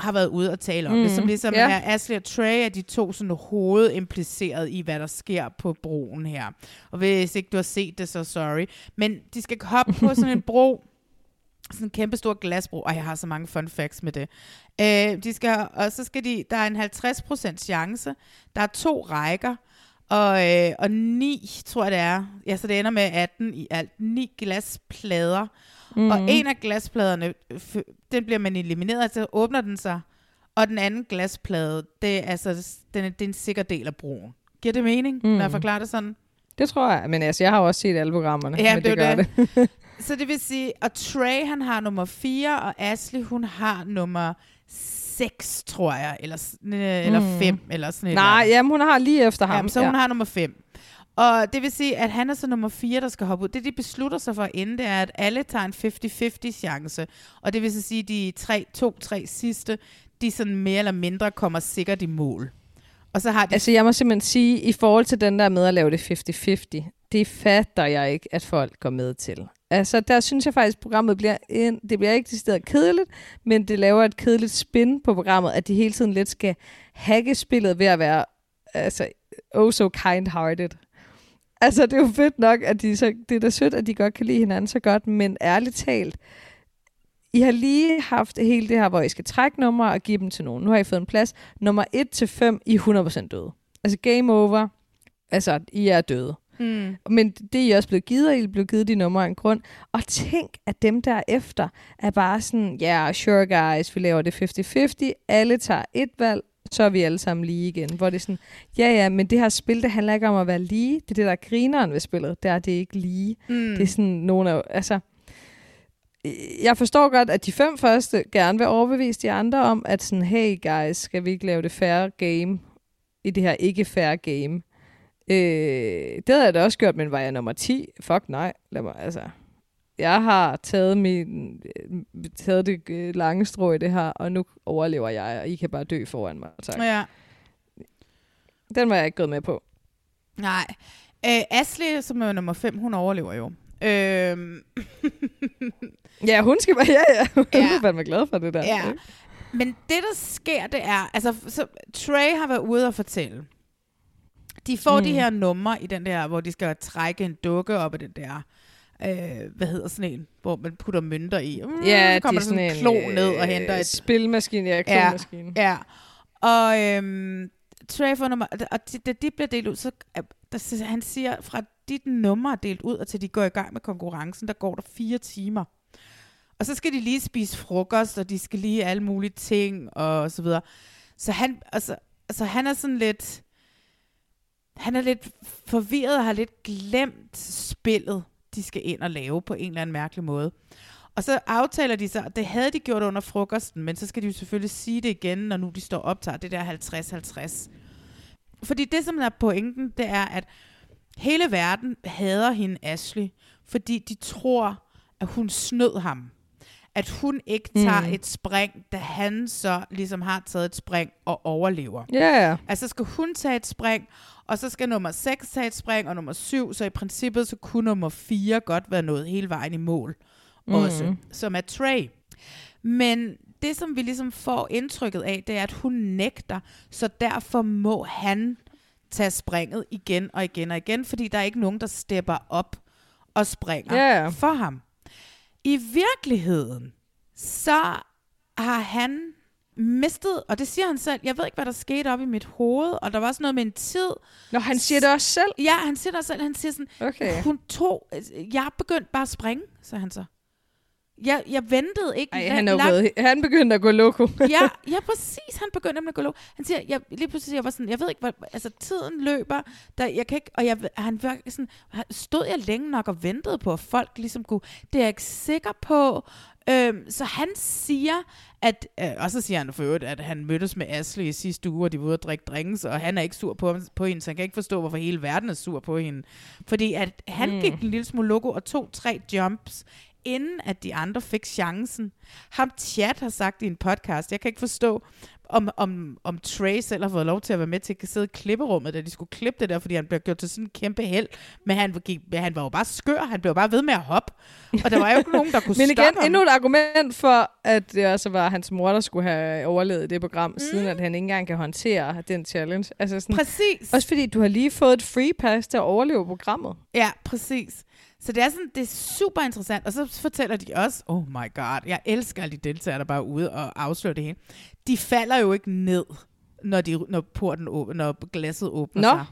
har været ude og tale om mm. det, som ligesom Ja. er Ashley og Trey er de to sådan hovedimpliceret i, hvad der sker på broen her. Og hvis ikke du har set det, så sorry. Men de skal hoppe på sådan en bro, sådan en kæmpe stor glasbro, og jeg har så mange fun facts med det. Øh, de skal, og så skal de, der er en 50% chance, der er to rækker, og, øh, og ni, tror jeg det er, ja, så det ender med 18 i alt, ni glasplader, mm. Mhm. og en af glaspladerne, den bliver man elimineret, så åbner den sig, og den anden glasplade, det er, altså, den er, det er en sikker del af broen. Giver det mening, mm. når jeg Mm. forklarer det sådan? Det tror jeg. Men altså, jeg har jo også set alle programmerne. Ja, men det gør jo det. det. Så det vil sige, at Trey han har nummer 4, og Ashley hun har nummer 6, tror jeg, eller, øh, eller Mm. 5, eller sådan et Nej, eller jamen, hun har lige efter ham. Jamen, så hun har nummer 5. Og det vil sige, at han er så nummer 4, der skal hoppe ud. Det, de beslutter sig for inden, det er, at alle tager en 50-50 chance. Og det vil så sige, at de 2-3 sidste, de sådan mere eller mindre kommer sikkert i mål. Og så har de... Altså, jeg må simpelthen sige, i forhold til den der med at lave det 50-50, det fatter jeg ikke, at folk går med til. Altså, der synes jeg faktisk, at programmet bliver, en, det bliver ikke decideret kedeligt, men det laver et kedeligt spin på programmet, at de hele tiden lidt skal hacke spillet ved at være altså, oh so kind-hearted. Altså, det er jo fedt nok, at de så, det er da sødt, at de godt kan lide hinanden så godt, men ærligt talt, I har lige haft hele det her, hvor I skal trække numre og give dem til nogen. Nu har I fået en plads. Nummer 1 til 5, I er 100% døde. Altså game over. Altså, I er døde. Mm. Men det er I også blevet givet, og I er blevet givet de numre af en grund. Og tænk, at dem der efter er bare sådan, ja, yeah, sure guys, vi laver det 50-50. Alle tager et valg, så er vi alle sammen lige igen. Hvor det er sådan, ja ja, men det her spil, det handler ikke om at være lige. Det er det, der er grineren ved spillet. Det er det er ikke lige. Mm. Det er sådan nogle af, altså, jeg forstår godt, at de fem første gerne vil overbevise de andre om, at sådan, hey guys, skal vi ikke lave det færre game i det her ikke færre game? Øh, det havde jeg da også gjort, men var jeg nummer 10? Fuck nej. Lad mig, altså. Jeg har taget, min, øh, taget det øh, lange strå i det her, og nu overlever jeg, og I kan bare dø foran mig. Tak. Ja. Den var jeg ikke gået med på. Nej. Øh, Ashley, som er nummer 5, hun overlever jo. Øhm. Ja, hun skal bare, ja, ja. Hun Ja. er glad for det der. Ja. Men det, der sker, det er... Altså, så Trey har været ude og fortælle. De får mm. de her numre i den der, hvor de skal trække en dukke op af den der... Øh, hvad hedder sådan en? Hvor man putter mønter i. Mm, Ja, så kommer de der sådan er en klo ned og øh, henter et... spilmaskine, ja, klomaskine. Ja, ja. Og øhm, Trey får nummer... Og de- da de bliver delt ud, så... er- Der, han siger, fra dit nummer er delt ud, og til de går i gang med konkurrencen, der går der fire timer. Og så skal de lige spise frokost, og de skal lige alle mulige ting, og så videre. Så han, altså, altså han er sådan lidt... Han er lidt forvirret og har lidt glemt spillet, de skal ind og lave på en eller anden mærkelig måde. Og så aftaler de sig, det havde de gjort under frokosten, men så skal de jo selvfølgelig sige det igen, når nu de står og optager det der 50-50. Fordi det, som er pointen, det er, at hele verden hader hende Ashley, fordi de tror, at hun snød ham. At hun ikke tager Mm. mm. et spring, da han så ligesom har taget et spring og overlever. Ja, ja. Altså skal hun tage et spring, og så skal nummer 6 tage et spring, og nummer 7, så i princippet så kunne nummer 4 godt være nået hele vejen i mål Mhm. også, som er Trey. Men det, som vi ligesom får indtrykket af, det er, at hun nægter, så derfor må han tage springet igen og igen og igen, fordi der er ikke nogen, der stepper op og springer ja. for ham. I virkeligheden, så har han mistet, og det siger han selv, jeg ved ikke, hvad der skete op i mit hoved, og der var også noget med en tid. Nå, han siger det også selv? Ja, han siger det også selv. Han siger sådan, Okay. hun tog, jeg begyndte bare at springe, sagde han så. Jeg, jeg ventede ikke Ej, han, er lang- han begyndte at gå loko. ja, ja, præcis. Han begyndte nemlig at gå lov. Han siger, jeg, lige pludselig, jeg var sådan, jeg ved ikke, hvad, altså tiden løber, der, jeg kan ikke, og jeg, han var sådan, stod jeg længe nok og ventede på, at folk ligesom kunne, det er jeg ikke sikker på. Øhm, så han siger, at, øh, og så siger han for øvrigt, at han mødtes med Ashley i sidste uge, og de var ude at drikke drinks, og han er ikke sur på, på hende, så han kan ikke forstå, hvorfor hele verden er sur på hende. Fordi at han Mm. mm. gik en lille smule logo og tog tre jumps, inden at de andre fik chancen. Ham Chat har sagt i en podcast, jeg kan ikke forstå, om, om, om Trey selv har fået lov til at være med til at sidde i klipperummet, da de skulle klippe det der, fordi han blev gjort til sådan en kæmpe held. Men han, gik, han var jo bare skør, han blev bare ved med at hoppe. Og der var jo ikke nogen, der kunne Men igen, ham. endnu et argument for, at det også var hans mor, der skulle have overlevet det program, mm. siden at han ikke engang kan håndtere den challenge. Altså sådan, Præcis. Også fordi du har lige fået et free pass til at overleve programmet. Ja, præcis. Så det er sådan, det er super interessant. Og så fortæller de også, oh my god, jeg elsker alle de deltagere, der bare er ude og afslører det hele. De falder jo ikke ned, når, de, når porten åbner, når glasset åbner Nå. sig.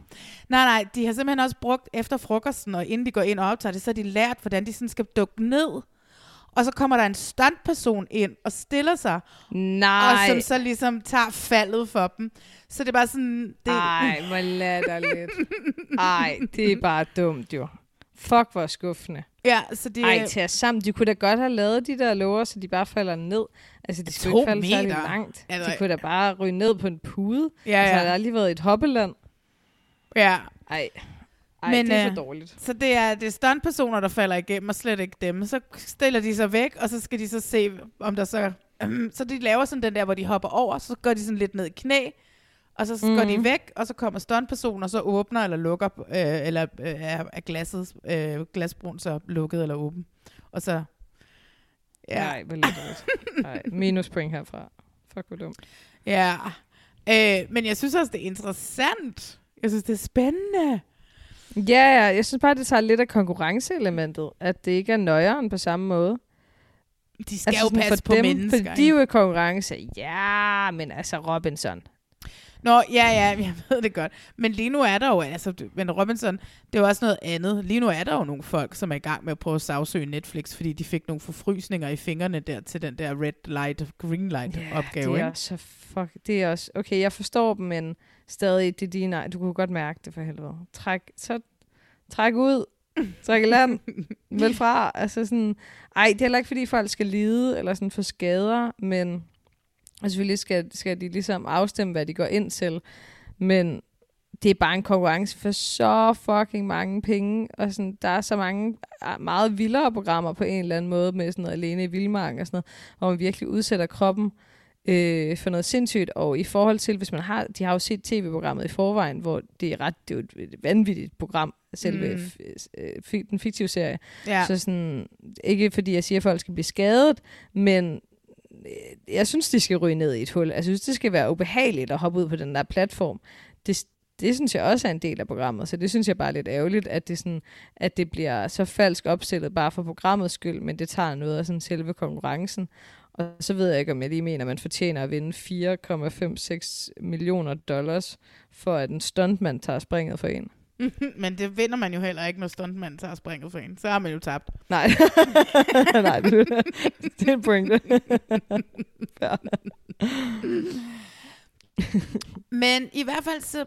Nej, nej, de har simpelthen også brugt efter frokosten, og inden de går ind og optager det, så har de lært, hvordan de sådan skal dukke ned. Og så kommer der en stuntperson ind og stiller sig. Nej. Og som så ligesom tager faldet for dem. Så det er bare sådan... Det, Ej, hvor latterligt. Ej, det er bare dumt jo. Fuck, hvor skuffende. Ja, så det... Ej, til sammen. De kunne da godt have lavet de der låger, så de bare falder ned. Altså, de skulle ikke falde særlig meter. langt. Altså- De kunne da bare ryge ned på en pude. Ja, Altså, ja. der har aldrig været et hoppeland. Ja. Ej. Ej, Men, det er for øh, dårligt. Så det er, det er stuntpersoner, der falder igennem, og slet ikke dem. Så stiller de sig væk, og så skal de så se, om der så... så de laver sådan den der, hvor de hopper over, så går de sådan lidt ned i knæ, og så mm. går de Mhm. væk, og så kommer stuntpersonen, og så åbner eller lukker, øh, eller øh, er glasset, øh, glasbrun så lukket eller åben. Og så... Ja. Nej, hvor latterligt. Ej, minuspoint herfra. Fuck, hvor dumt. Ja. Øh, men jeg synes også, det er interessant. Jeg synes, det er spændende. Ja, ja, jeg synes bare, det tager lidt af konkurrenceelementet, at det ikke er nøjeren på samme måde. De skal jo sådan passe på dem, mennesker, For de er jo i konkurrence. Ja, men altså Robinson. Nå, ja, ja, jeg ved det godt. Men lige nu er der jo, altså, men Robinson, det er jo også noget andet. Lige nu er der jo nogle folk, som er i gang med at prøve at sagsøge Netflix, fordi de fik nogle forfrysninger i fingrene der til den der red light, green light Ja, opgave, det er så fuck, det er også, okay, jeg forstår dem, men stadig, det er dine, du kunne godt mærke det for helvede. Træk, så træk ud, træk i land, vel fra, altså sådan, ej, det er heller ikke, fordi folk skal lide, eller sådan få skader, men og selvfølgelig skal, skal de ligesom afstemme, hvad de går ind til, men det er bare en konkurrence for så fucking mange penge, og sådan, der er så mange ah, meget vildere programmer på en eller anden måde, med sådan noget alene i vildmarken og sådan noget, hvor man virkelig udsætter kroppen øh, for noget sindssygt, og i forhold til, hvis man har, de har jo set tv-programmet i forvejen, hvor det er ret, det er jo et vanvittigt program, selve Mm. f- den fiktive serie. Ja. Så sådan, ikke fordi jeg siger, at folk skal blive skadet, men øh, Øh, jeg synes, de skal ryge ned i et hul. Jeg synes, det skal være ubehageligt at hoppe ud på den der platform. Det, det synes jeg også er en del af programmet, så det synes jeg bare er lidt ærgerligt, at det, sådan, at det bliver så falsk opstillet bare for programmets skyld, men det tager noget af sådan selve konkurrencen. Og så ved jeg ikke, om jeg lige mener, at man fortjener at vinde 4,56 millioner dollars, for at en stuntmand tager springet for en. Men det vinder man jo heller ikke, når stuntmanden tager springet for en. Så har man jo tabt. Nej, Nej det, det er en pointe. Men i hvert fald så,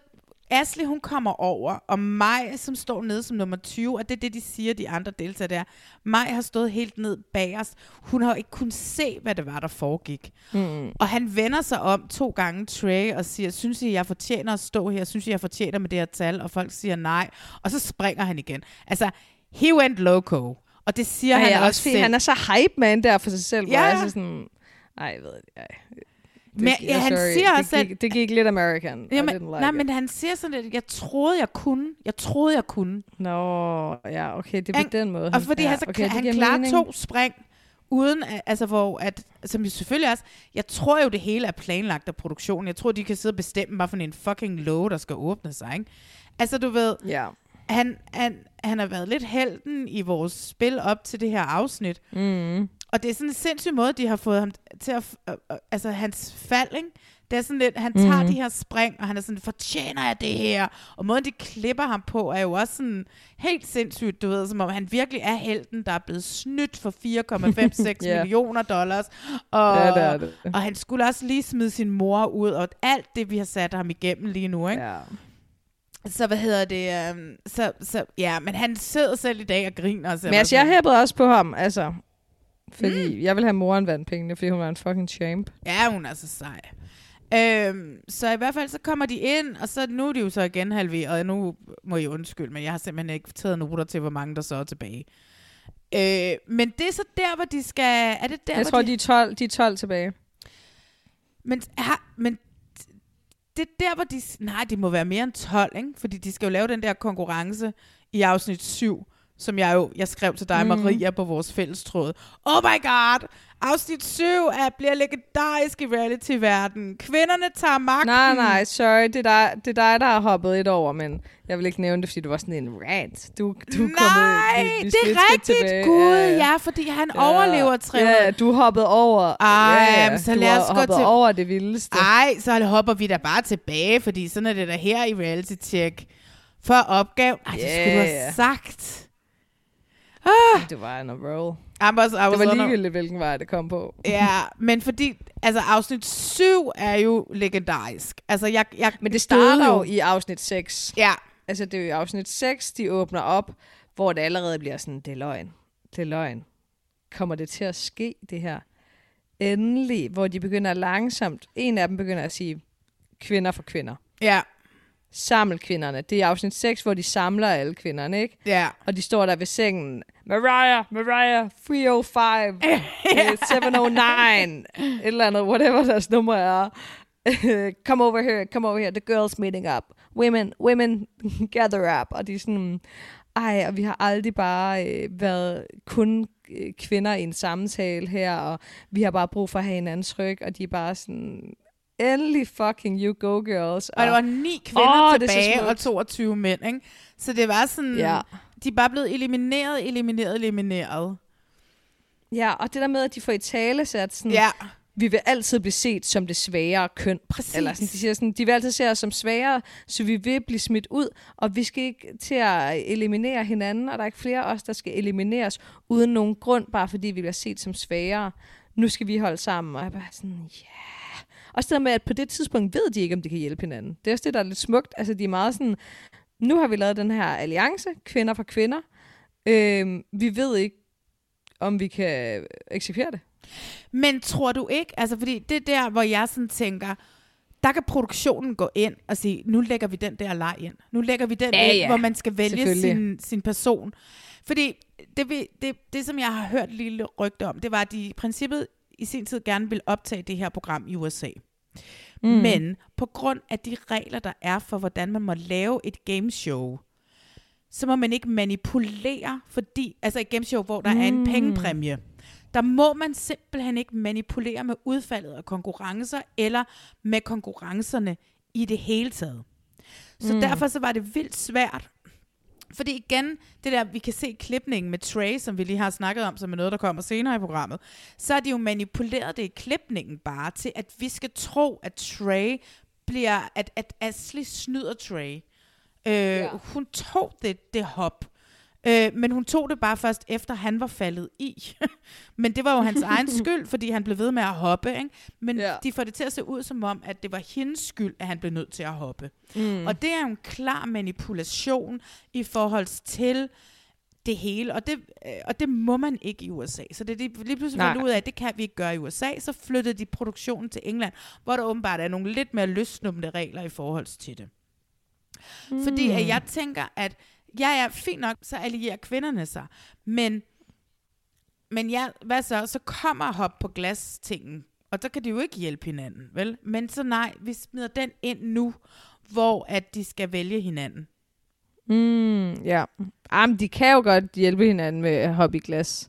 Ashley hun kommer over, og mig, som står nede som nummer 20, og det er det, de siger, de andre deltagere der. Mig har stået helt ned bag os. Hun har ikke kunnet se, hvad det var, der foregik. Mm. Og han vender sig om to gange, Trey, og siger, synes I, jeg fortjener at stå her? Synes I, jeg fortjener med det her tal? Og folk siger nej. Og så springer han igen. Altså, he went loco. Og det siger Ej, han ja, også, også fordi selv. han er så hype man der for sig selv, hvor Ja. jeg er så sådan, ej, jeg ved det. Det, Men, ja, han sorry, siger det også, at- gik, det gik lidt American. Jamen, like nej, it. men han siger sådan lidt, jeg troede, jeg kunne. Jeg troede, jeg kunne. Nå, ja, okay, det er på den måde. Og fordi ja, han, så okay, det han klarer mening. to spring, uden, at, altså hvor, at, som selvfølgelig også, jeg tror jo, det hele er planlagt af produktionen. Jeg tror, de kan sidde og bestemme, hvad for en fucking låge, der skal åbne sig, ikke? Altså, du ved, Ja. han, han, han har været lidt helten i vores spil op til det her afsnit. Mm. Og det er sådan en sindssyg måde, de har fået ham til at... Øh, øh, altså, hans fald, ikke? Det er sådan lidt, han tager Mhm. de her spring, og han er sådan, fortjener jeg det her? Og måden, de klipper ham på, er jo også sådan helt sindssygt, du ved, som om han virkelig er helten, der er blevet snydt for 4,56 Ja. millioner dollars. Og, Ja, det er det. og han skulle også lige smide sin mor ud, og alt det, vi har sat ham igennem lige nu, ikke? Ja. Så hvad hedder det? Um, så, så, ja, men han sidder selv i dag og griner. Men altså, jeg hæppede også på ham, altså. Fordi mm. jeg vil have moren vandt pengene, fordi hun var en fucking champ. Ja, hun er så sej. Øhm, så i hvert fald så kommer de ind, og så nu er de jo så igen halveret. Nu må I undskylde, men jeg har simpelthen ikke taget noter til, hvor mange der så er tilbage. Øh, men det er så der, hvor de skal... Er det der, Jeg hvor tror, de... de er 12, de er 12 tilbage. Men, har, men det er der, hvor de... Nej, de må være mere end 12, ikke? Fordi de skal jo lave den der konkurrence i afsnit 7, som jeg jo jeg skrev til dig, mm. Maria, på vores fællestråd. Oh my god! Afsnit 7 er, bliver legendarisk i reality-verden. Kvinderne tager magten. Nej, nej, sorry, det er, dig, det er dig, der har hoppet et over, men jeg vil ikke nævne det, fordi du var sådan en rant. Du, du Nej, kommet, vi, vi det er rigtigt. tilbage. Gud, ja, fordi han overlever 300. Ja, du hoppede over. Ej, ja, ja. så lad os gå til- over det vildeste. Ej, så hopper vi da bare tilbage, fordi sådan er det der her i Reality Check. For opgave... Ej, det skulle du Ja, have ja. sagt. Ah, Det var en roll. I'm was, I was Det var a- ligegyldigt, hvilken vej det kom på. Ja, men fordi, altså afsnit 7 er jo legendarisk. Altså, jeg, jeg Men det starter jo i afsnit 6. Ja. Altså, det er jo i afsnit 6, de åbner op, hvor det allerede bliver sådan, det er løgn. Det er løgn. Kommer det til at ske, det her? Endelig, hvor de begynder langsomt, en af dem begynder at sige, kvinder for kvinder. Ja. Saml kvinderne. Det er afsnit 6, hvor de samler alle kvinderne, ikke? Ja. Og de står der ved sengen. Mariah, Mariah, 305, eh, 709, et eller andet, whatever deres nummer er. come over here, come over here, the girls meeting up. Women, women, gather up. Og de er sådan, ej, og vi har aldrig bare øh, været kun øh, kvinder i en samtale her, og vi har bare brug for at have hinandens ryg, og de er bare sådan, endelig fucking you go girls. Og der var ni kvinder oh, tilbage og smukt. 22 mænd, ikke? Så det var sådan, Ja. de er bare blevet elimineret, elimineret, elimineret. Ja, og det der med, at de får i tale sat sådan, Ja. vi vil altid blive set som det svagere køn. Præcis. Eller sådan, de siger sådan, de vil altid se os som svagere, så vi vil blive smidt ud, og vi skal ikke til at eliminere hinanden, og der er ikke flere af os, der skal elimineres uden nogen grund, bare fordi vi bliver set som svagere. Nu skal vi holde sammen, og jeg bare sådan, ja. Yeah. Også det der med, at på det tidspunkt ved de ikke, om de kan hjælpe hinanden. Det er også det, der er lidt smukt. Altså, de er meget sådan, nu har vi lavet den her alliance, kvinder for kvinder. Øhm, vi ved ikke, om vi kan eksekvere det. Men tror du ikke, altså fordi det er der, hvor jeg sådan tænker, der kan produktionen gå ind og sige, nu lægger vi den der leg ind. Nu lægger vi den Ja, ind, ja. hvor man skal vælge sin, sin person. Fordi det, vi- det, det, som jeg har hørt lille rygte om, det var, at de i princippet i sin tid gerne ville optage det her program i USA. Mm. Men på grund af de regler, der er for, hvordan man må lave et gameshow, så må man ikke manipulere, fordi, altså et gameshow, hvor der mm. er en Mm. pengepræmie, der må man simpelthen ikke manipulere med udfaldet af konkurrencer, eller med konkurrencerne i det hele taget. Så mm. derfor så var det vildt svært. Fordi igen, det der, vi kan se klipningen med Trey, som vi lige har snakket om, som er noget, der kommer senere i programmet, så har de jo manipuleret det i klipningen bare til, at vi skal tro, at Trey bliver, at, at Ashley snyder Trey. Øh, ja. Hun tog det, det hop. Øh, men hun tog det bare først efter, han var faldet i. men det var jo hans egen skyld, fordi han blev ved med at hoppe. Ikke? Men Ja. de får det til at se ud som om, at det var hendes skyld, at han blev nødt til at hoppe. Mm. Og det er jo en klar manipulation i forhold til det hele, og det, øh, og det må man ikke i USA. Så det er de lige pludselig fandt ud af, at det kan vi ikke gøre i USA. Så flyttede de produktionen til England, hvor der åbenbart er nogle lidt mere løsnumte regler i forhold til det. Mm. Fordi at jeg tænker, at ja, ja, fint nok, så allierer kvinderne sig. Men, men ja, hvad så? Så kommer hop på glas tingen, og så kan de jo ikke hjælpe hinanden, vel? Men så nej, vi smider den ind nu, hvor at de skal vælge hinanden. Mm, ja. Jamen, de kan jo godt hjælpe hinanden med hoppe i glas.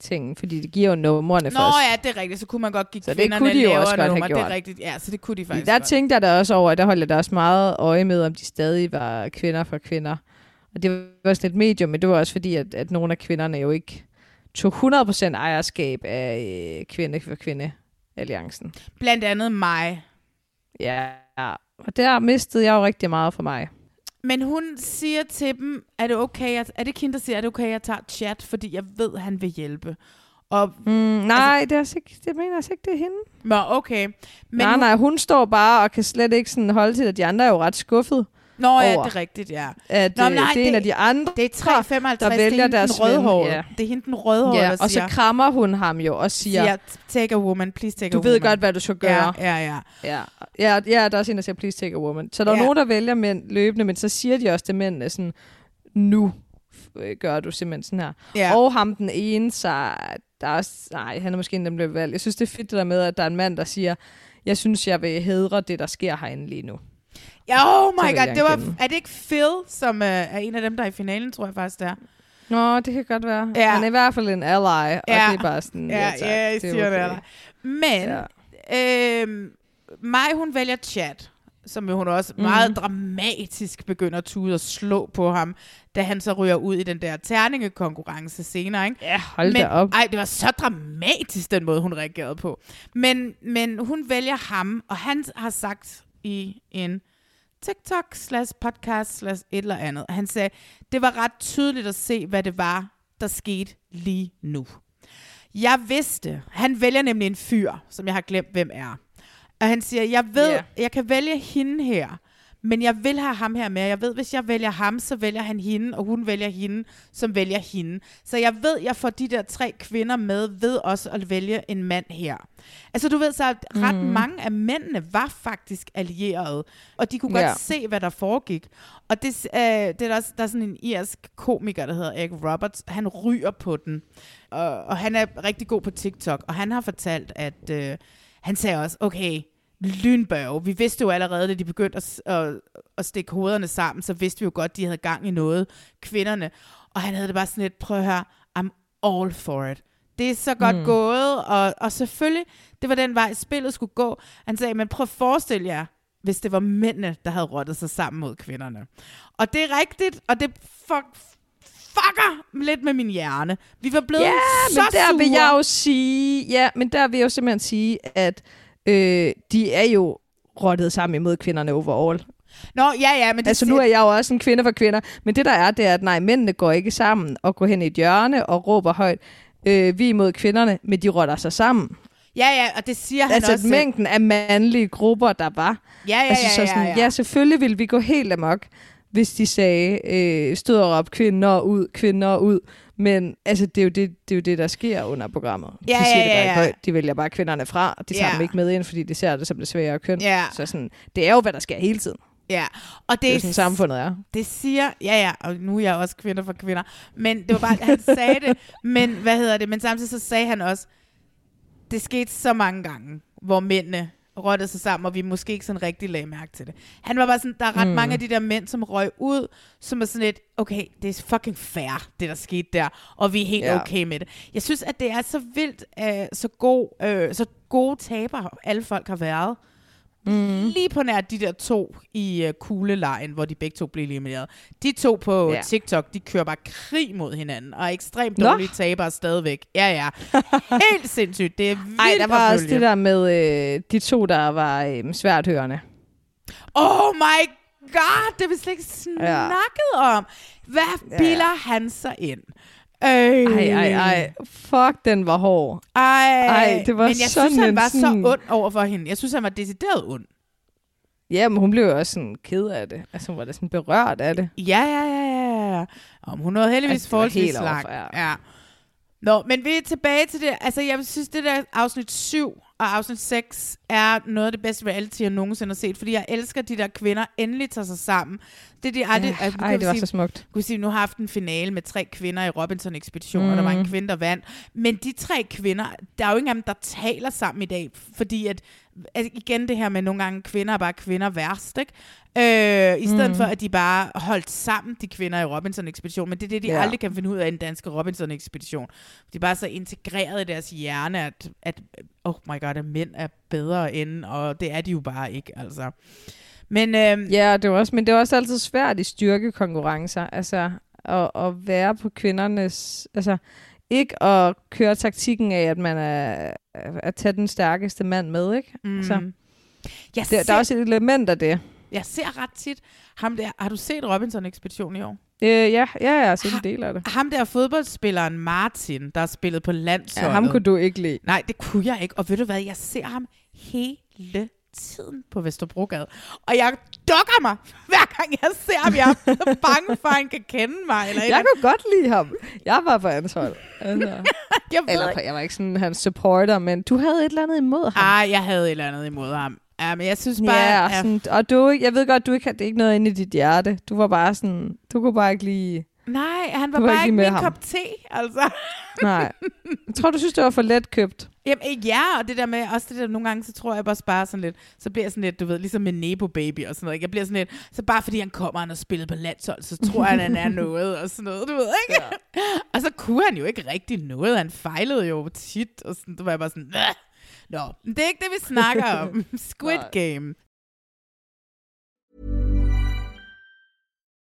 tingen, fordi det giver jo numrene Nå først. ja, det er rigtigt. Så kunne man godt give Så det kvinderne kunne de jo også godt have nummer. Det er gjort. rigtigt. Ja, så det kunne de faktisk Der godt. tænkte jeg da også over, at der holdt jeg da også meget øje med, om de stadig var kvinder for kvinder. Og det var også lidt medium, men det var også fordi, at, at nogle af kvinderne jo ikke tog 100% ejerskab af øh, kvinde for kvinde alliancen. Blandt andet mig. Ja, og der mistede jeg jo rigtig meget for mig. Men hun siger til dem, er det okay, at, er det Kim, der siger, er det okay, at jeg tager chat, fordi jeg ved, at han vil hjælpe. Og, Mm, nej, altså, det, er altså ikke, det mener jeg altså ikke, det er hende. Nå, okay. Men nej, hun, nej, hun står bare og kan slet ikke sådan holde til, at de andre er jo ret skuffet. Nå ja, over, det er rigtigt, ja. At Nå, men det, nej, det er en af de andre, Det er 3,55, der det er vælger deres ven. Ja. Det er hende den rødhårede, Ja, der og så krammer hun ham jo og siger, siger, take a woman, please take du a ved woman. godt, hvad du skal gøre. Ja, ja, ja. Ja, ja, ja der er også en, der siger, please take a woman. Så der er Ja. nogen, der vælger mænd løbende, men så siger de også til mændene sådan, nu øh, gør du simpelthen sådan her. Ja. Og ham den ene, så der er også, nej, han er måske en, der blev valgt. Jeg synes, det er fedt det der med, at der er en mand, der siger, jeg synes, jeg vil hedre det, der sker herinde lige nu. Ja, oh my god, det var, er det ikke Phil, som uh, er en af dem, der er i finalen, tror jeg faktisk, det er? Nå, det kan godt være. Ja. Han er i hvert fald en ally, og Ja. det er bare sådan, Ja, ja, tak, ja, jeg det er siger det. okay. Eller. Men, ja. øh, mig, hun vælger chat, som jo hun også Mhm. meget dramatisk begynder at tude og slå på ham, da han så ryger ud i den der terningekonkurrence senere, ikke? Ja, hold men, da op. Ej, det var så dramatisk, den måde, hun reagerede på. Men, men hun vælger ham, og han har sagt i en TikTok slash podcast slash et eller andet. Han sagde, det var ret tydeligt at se, hvad det var, der skete lige nu. Jeg vidste, han vælger nemlig en fyr, som jeg har glemt, hvem er. Og han siger, jeg ved, yeah. jeg kan vælge hende her, men jeg vil have ham her med. Jeg ved, hvis jeg vælger ham, så vælger han hende, og hun vælger hende, som vælger hende. Så jeg ved, jeg får de der tre kvinder med ved også at vælge en mand her. Altså du ved så, at ret mm. mange af mændene var faktisk allierede, og de kunne godt Ja. se, hvad der foregik. Og det, øh, det er der, også, der er sådan en irsk komiker, der hedder Eric Roberts. Han ryger på den, og, og han er rigtig god på TikTok, og han har fortalt, at øh, han sagde også, okay, lynbørge. Vi vidste jo allerede, da de begyndte at, at, at stikke hovederne sammen, så vidste vi jo godt, de havde gang i noget, kvinderne. Og han havde det bare sådan lidt, prøv at høre, I'm all for it. Det er så godt Mm. gået, og, og selvfølgelig, det var den vej, spillet skulle gå. Han sagde, men prøv at forestille jer, hvis det var mændene, der havde rottet sig sammen mod kvinderne. Og det er rigtigt, og det fuck, fucker lidt med min hjerne. Vi var blevet Ja, så men der vil sure. jeg jo sige, ja, men der vil jeg jo simpelthen sige, at øh, de er jo rottet sammen imod kvinderne overall. Nå, ja, ja, men det Altså nu er jeg jo også en kvinde for kvinder, men det der er, det er, at nej, mændene går ikke sammen og går hen i et hjørne og råber højt, øh, vi er imod kvinderne, men de rotter sig sammen. Ja, ja, og det siger han altså også. mængden af mandlige grupper, der var. Ja, ja, altså, ja, så ja, sådan, ja. ja, selvfølgelig ville vi gå helt amok, hvis de sagde, øh, stod og råbte kvinder ud, kvinder ud. Men altså, det er, jo det, det er jo det, der sker under programmet. Ja, de siger ja, det bare ja, ikke ja. højt. De vælger bare kvinderne fra, og de tager Ja. dem ikke med ind, fordi de ser det som det svære køn. Ja. Så sådan, det er jo, hvad der sker hele tiden. Ja, og det, Det er sådan, samfundet er. Det siger, ja ja, og nu er jeg også kvinder for kvinder, men det var bare, han sagde det, men hvad hedder det, men samtidig så sagde han også, det skete så mange gange, hvor mændene rottede sig sammen, og vi måske ikke sådan rigtig lagde mærke til det. Han var bare sådan, der er ret Mm. mange af de der mænd, som røg ud, som er sådan lidt, okay, det er fucking fair, det der skete der, og vi er helt ja. okay med det. Jeg synes, at det er så vildt, øh, så, god, øh, så gode taber alle folk har været. Mm. Lige på nær de der to i uh, kuglelejen, hvor de begge to blev elimineret. De to på Ja. ja. TikTok, de kører bare krig mod hinanden, og er ekstremt Nå. dårlige tabere stadigvæk. Ja, ja. Helt sindssygt. Det er vildt Ej, der var også det der med øh, de to, der var øh, svært hørende. Oh my god, det har vi slet ikke snakket ja. om. Hvad Ja. bilder han sig ind? Øh. Ej, ej, ej. Fuck, den var hård. Ej, Ej, det var men jeg sådan synes, han var sådan- så ond over for hende. Jeg synes, han var decideret ond. Ja, men hun blev jo også sådan ked af det. Altså, hun var da sådan berørt af det. Ja, ja, ja, ja, ja. Om hun nåede heldigvis Altså, forholdsvis helt langt. overfor, Ja. Nå, men vi er tilbage til det. Altså, jeg synes, det der afsnit 7 og afsnit 6 er noget af det bedste reality, jeg nogensinde har set, fordi jeg elsker de der kvinder endelig tager sig sammen. Det er de aldrig... Ja, altså, ej, det var sige, så smukt. kunne sige, nu har haft en finale med tre kvinder i Robinson-ekspeditionen, og der var en Mm. kvinde, der vandt. Men de tre kvinder, der er jo ingen af dem, der taler sammen i dag, fordi at, altså igen det her med, nogle gange kvinder er bare kvinder værst, ikke? Øh, I stedet Mm. for, at de bare holdt sammen, de kvinder i Robinson-ekspedition. Men det er det, de Ja. aldrig kan finde ud af i den danske Robinson-ekspedition. De er bare så integreret i deres hjerne, at, at oh my god, at mænd er bedre end, og det er de jo bare ikke, altså. Men øhm, Ja, det var også, men det er også altid svært i styrkekonkurrencer, altså at, at være på kvindernes, altså ikke at køre taktikken af, at man er at tage den stærkeste mand med, ikke? Mm. Altså, jeg der, der er også et element af det. Jeg ser ret tit ham der. Har du set Robinson-ekspedition i år? Øh, ja, ja, jeg har set en del af det. Ham der fodboldspilleren Martin, der har spillet på landsholdet. Ja, ham kunne du ikke lide. Nej, det kunne jeg ikke. Og ved du hvad, jeg ser ham hele tiden på Vesterbrogade. Og jeg dukker mig, hver gang jeg ser ham. Jeg er bange for, at han kan kende mig. Eller Jeg eller kunne godt lide ham. Jeg var på hans hold. Altså. Jeg Eller ikke. jeg var ikke sådan hans supporter, men du havde et eller andet imod ham. Ah, jeg havde et eller andet imod ham. Ja, men jeg synes bare... Ja, og, sådan, og du, jeg ved godt, du ikke det er ikke noget inde i dit hjerte. Du var bare sådan, du kunne bare ikke lige... Nej, han var var bare ikke min ham. kop te, altså. Nej. Jeg tror, du synes, det var for let købt. Jamen, ja, og det der med, også det der, nogle gange, så tror jeg bare bare sådan lidt, så bliver jeg sådan lidt, du ved, ligesom med Nebo Baby og sådan noget, ikke? jeg bliver sådan lidt, så bare fordi han kommer, og han har spillet på landshold, så tror jeg, at han er noget, og sådan noget, du ved, ikke? Ja. og så kunne han jo ikke rigtig noget, han fejlede jo tit, og sådan, du var jeg bare sådan, Åh! Nå, det er ikke det, vi snakker om. Squid Game.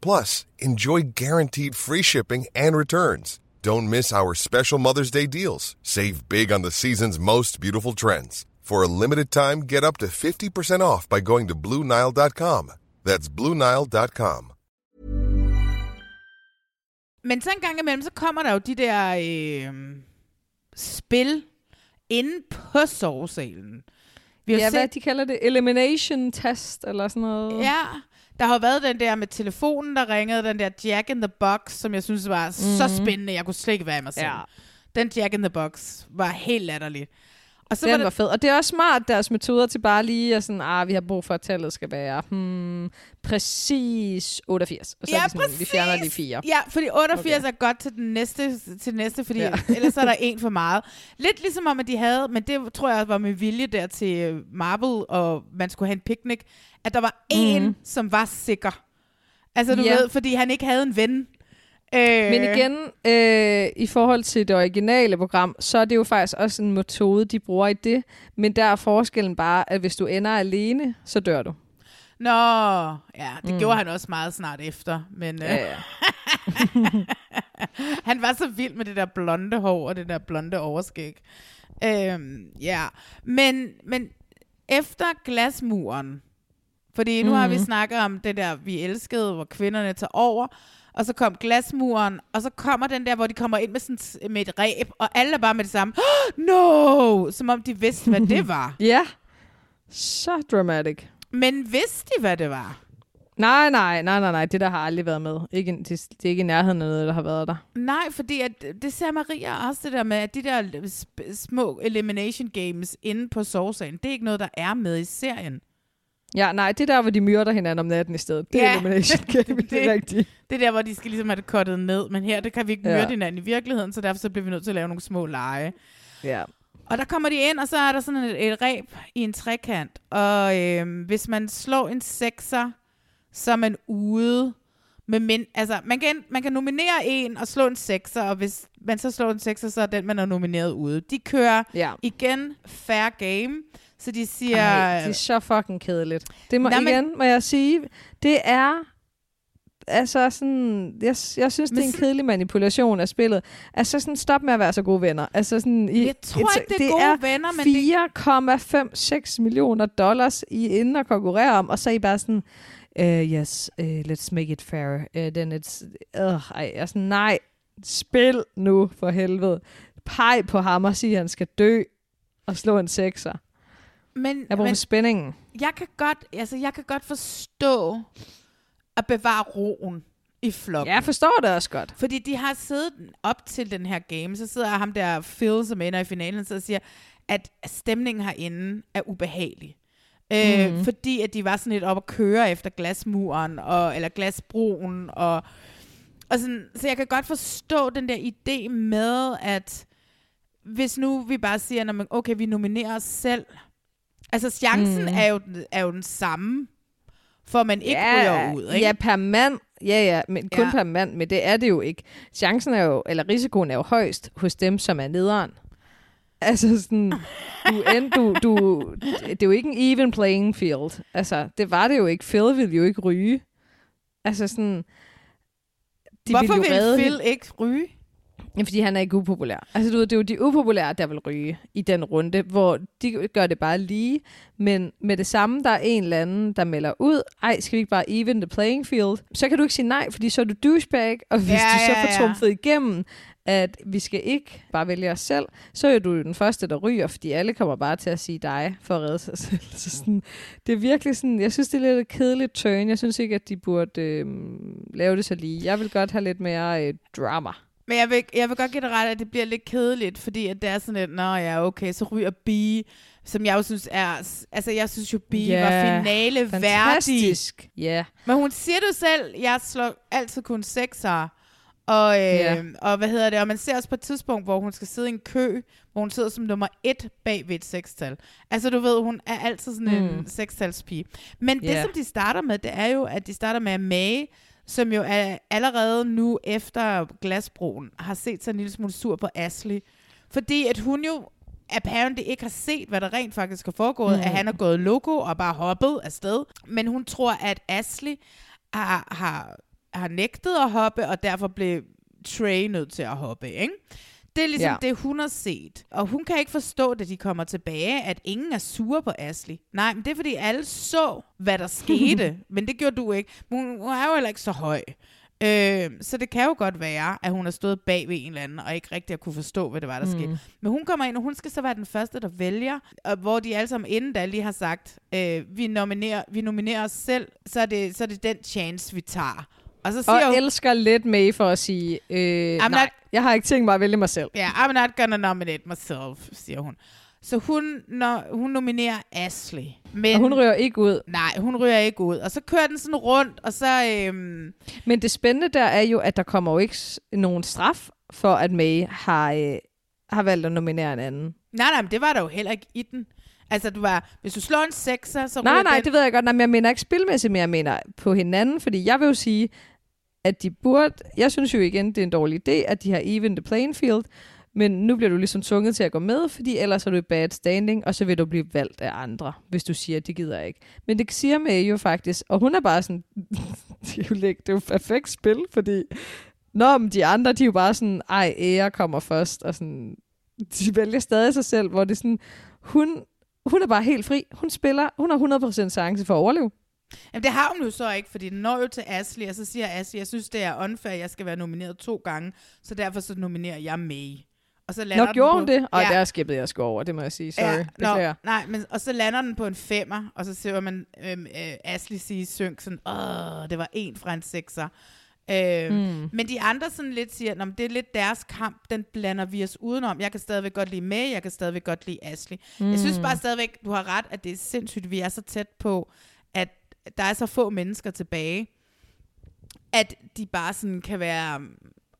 Plus, enjoy guaranteed free shipping and returns. Don't miss our special Mother's Day deals. Save big on the season's most beautiful trends. For a limited time, get up to 50% off by going to BlueNile.com. That's BlueNile.com. Men så en gang imellem, så kommer der jo de der øh, spil inde på sovesalen. Vi har Ja, set, hvad de kalder det? Elimination test, eller sådan noget. Ja, der har været den der med telefonen, der ringede, den der Jack in the Box, som jeg synes var mm. så Mhm. spændende, jeg kunne slet ikke være i mig selv. Ja. Den Jack in the Box var helt latterlig. Og så Den var var, der, fed. Og det er også smart, deres metoder til bare lige at sådan, ah, vi har brug for, at tallet skal være hmm, præcis 88. Og så Ja, er sådan, vi fjerner de fire. Ja, fordi 88 okay. er godt til den næste, til den næste fordi Ja. ellers er der en for meget. Lidt ligesom om, at de havde, men det tror jeg var med vilje der til øh, Marvel, og man skulle have en picnic, at der var en, Mhm. som var sikker. Altså du Ja. ved, fordi han ikke havde en ven. Øh, Men igen, øh, i forhold til det originale program, så er det jo faktisk også en metode, de bruger i det. Men der er forskellen bare, at hvis du ender alene, så dør du. Nå, ja, det Mm. gjorde han også meget snart efter. Men øh, Ja, ja. han var så vild med det der blonde hår og det der blonde overskæg. Øhm, ja, men, men efter glasmuren, fordi nu mm. har vi Mhm. snakket om det der, vi elskede, hvor kvinderne tager over, og så kom glasmuren, og så kommer den der, hvor de kommer ind med, sådan, med et ræb, og alle er bare med det samme. no! Som om de vidste, hvad det var. Ja, så dramatic. Men vidste de, hvad det var? Nej, nej, nej, nej, nej, det der har aldrig været med. Ikke, det, det er ikke i nærheden af noget, der har været der. Nej, fordi at, det ser Maria også, det der med, at de der små elimination games inde på sovsalen, det er ikke noget, der er med i serien. Ja, nej, det er der, hvor de myrder hinanden om natten i stedet. Det er elimination game, det, det er rigtigt. Det er der, hvor de skal ligesom have det kottet ned, men her, det kan vi ikke Ja. myrde hinanden i virkeligheden, så derfor så bliver vi nødt til at lave nogle små lege. Ja. Og der kommer de ind, og så er der sådan et, et ræb i en trekant, og øhm, hvis man slår en sekser, så er man ude med min, altså man kan, man kan nominere en og slå en sekser, og hvis man så slår en sekser, så er den, man har nomineret ude. De kører Ja. igen fair game, så de siger... Ej, det er så fucking kedeligt. Det må, Nej, men- igen må jeg sige, det er altså sådan, jeg, jeg synes, det er en kedelig manipulation af spillet. Altså sådan, stop med at være så gode venner. Altså sådan, I, Jeg tror ikke, det er gode venner, men det- 4,56 millioner dollars, I er inde og konkurrerer om, og så er I bare sådan, uh, yes, uh, let's make it fair. Uh, then it's, uh, ej, jeg er sådan, nej, spil nu for helvede. Peg på ham og sig, at han skal dø og slå en sekser. Men, Jeg bruger men spændingen. jeg kan godt, altså jeg kan godt forstå at bevare roen i flokken. Jeg forstår det også godt. Fordi de har siddet op til den her game, så sidder ham der Phil, som ender i finalen, så siger, at stemningen herinde er ubehagelig. Øh, Mhm. Fordi at de var sådan lidt op at køre efter glasmuren, og, eller glasbroen, og, og sådan, så jeg kan godt forstå den der idé med, at hvis nu vi bare siger, "Nå, men okay, vi nominerer os selv, altså chancen Mm. er, jo, er jo den samme, for man ikke ryger ud. Ikke? Ja, per mand. Ja, ja, men kun Ja. per mand, men det er det jo ikke. Chancen er jo, eller risikoen er jo højst hos dem, som er nederen. Altså sådan, du, end, du, du, det er jo ikke en even playing field. Altså, det var det jo ikke. Phil ville jo ikke ryge. Altså sådan, de Hvorfor jo vil redde Phil hende. ikke ryge? Ja, fordi han er ikke upopulær. Altså, du ved, det er jo de upopulære, der vil ryge i den runde, hvor de gør det bare lige. Men med det samme, der er en eller anden, der melder ud, ej, skal vi ikke bare even the playing field? Så kan du ikke sige nej, fordi så er du douchebag, og hvis Ja, du så ja, får ja. trumfet igennem, at vi skal ikke bare vælge os selv, så er du den første, der ryger, fordi alle kommer bare til at sige dig for at redde sig selv. Så sådan, det er virkelig sådan, jeg synes, det er lidt et kedeligt turn. Jeg synes ikke, at de burde øh, lave det så lige. Jeg vil godt have lidt mere øh, drama. Men jeg vil, jeg vil godt give dig ret, at det bliver lidt kedeligt, fordi at det er sådan lidt, nå ja, okay, så ryger B, som jeg jo synes er, altså jeg synes jo B Ja, var finale værdig. fantastisk. Ja. Men hun siger det selv, jeg slår altid kun sekser. Og, øh, Ja. og hvad hedder det? Og man ser også på et tidspunkt, hvor hun skal sidde i en kø, hvor hun sidder som nummer et bag ved et sekstal. Altså du ved, hun er altid sådan en Mm. sekstalspige. Men det, Ja. som de starter med, det er jo, at de starter med at Mae, som jo er allerede nu efter glasbroen, har set sig en lille smule sur på Ashley. Fordi at hun jo apparently ikke har set, hvad der rent faktisk er foregået, Mm. mm. at han er gået loco og bare hoppet afsted. Men hun tror, at Ashley har, har, har nægtet at hoppe, og derfor blev Trey nødt til at hoppe, ikke? Det er ligesom Ja. det, hun har set. Og hun kan ikke forstå, da de kommer tilbage, at ingen er sure på Ashley. Nej, men det er, fordi alle så, hvad der skete. men det gjorde du ikke. Hun, hun er jo heller ikke så høj. Øh, så det kan jo godt være, at hun har stået bag ved en eller anden, og ikke rigtig har kunne forstå, hvad det var, der mm. skete. Men hun kommer ind, og hun skal så være den første, der vælger, og hvor de alle sammen inden da lige har sagt, øh, vi, nominerer, vi nominerer os selv, så er, det, så er det den chance, vi tager. Og så siger Og hun, elsker lidt med for at sige, øh, I'm nej, not- jeg har ikke tænkt mig at vælge mig selv. Ja, yeah, I'm not gonna nominate myself, siger hun. Så hun, når, hun nominerer Ashley. Men, Og hun ryger ikke ud. Nej, hun ryger ikke ud. Og så kører den sådan rundt, og så... Øhm, Men det spændende der er jo, at der kommer jo ikke nogen straf for, at May har, øh, har valgt at nominere en anden. nej, nej, men det var der jo heller ikke i den. Altså, du var, hvis du slår en sekser, så Nej, nej, den, det ved jeg godt. Nej, men jeg mener ikke spilmæssigt, men jeg mener på hinanden. Fordi jeg vil jo sige, at de burde... Jeg synes jo igen, det er en dårlig idé, at de har even the playing field. Men nu bliver du ligesom tvunget til at gå med, fordi ellers er du i bad standing, og så vil du blive valgt af andre, hvis du siger, at de gider ikke. Men det siger May jo faktisk, og hun er bare sådan, det er jo, læk- det er jo perfekt spil, fordi Nå, men de andre, de er jo bare sådan, ej, ære kommer først, og sådan, de vælger stadig sig selv, hvor det er sådan, hun, hun er bare helt fri. Hun spiller, hun har 100% chance for at overleve. Jamen, det har hun jo så ikke, fordi den når jo til Ashley, og så siger Ashley, jeg synes, det er unfair, at jeg skal være nomineret to gange, så derfor så nominerer jeg May. Og så lander Nå, den gjorde på, hun det? Og ja, der skippede jeg sgu over, det må jeg sige. Sorry, Ja, beklager. nej, men, og så lander den på en femmer, og så ser man øhm, øh, Ashley sige synk sådan, åh, det var en fra en sekser. Øh, Mm. Men de andre sådan lidt siger, at det er lidt deres kamp, den blander vi os udenom. Jeg kan stadigvæk godt lide May, jeg kan stadigvæk godt lide Ashley. Mm. Jeg synes Mm. bare stadigvæk, du har ret, at det er sindssygt, vi er så tæt på, der er så få mennesker tilbage, at de bare sådan kan være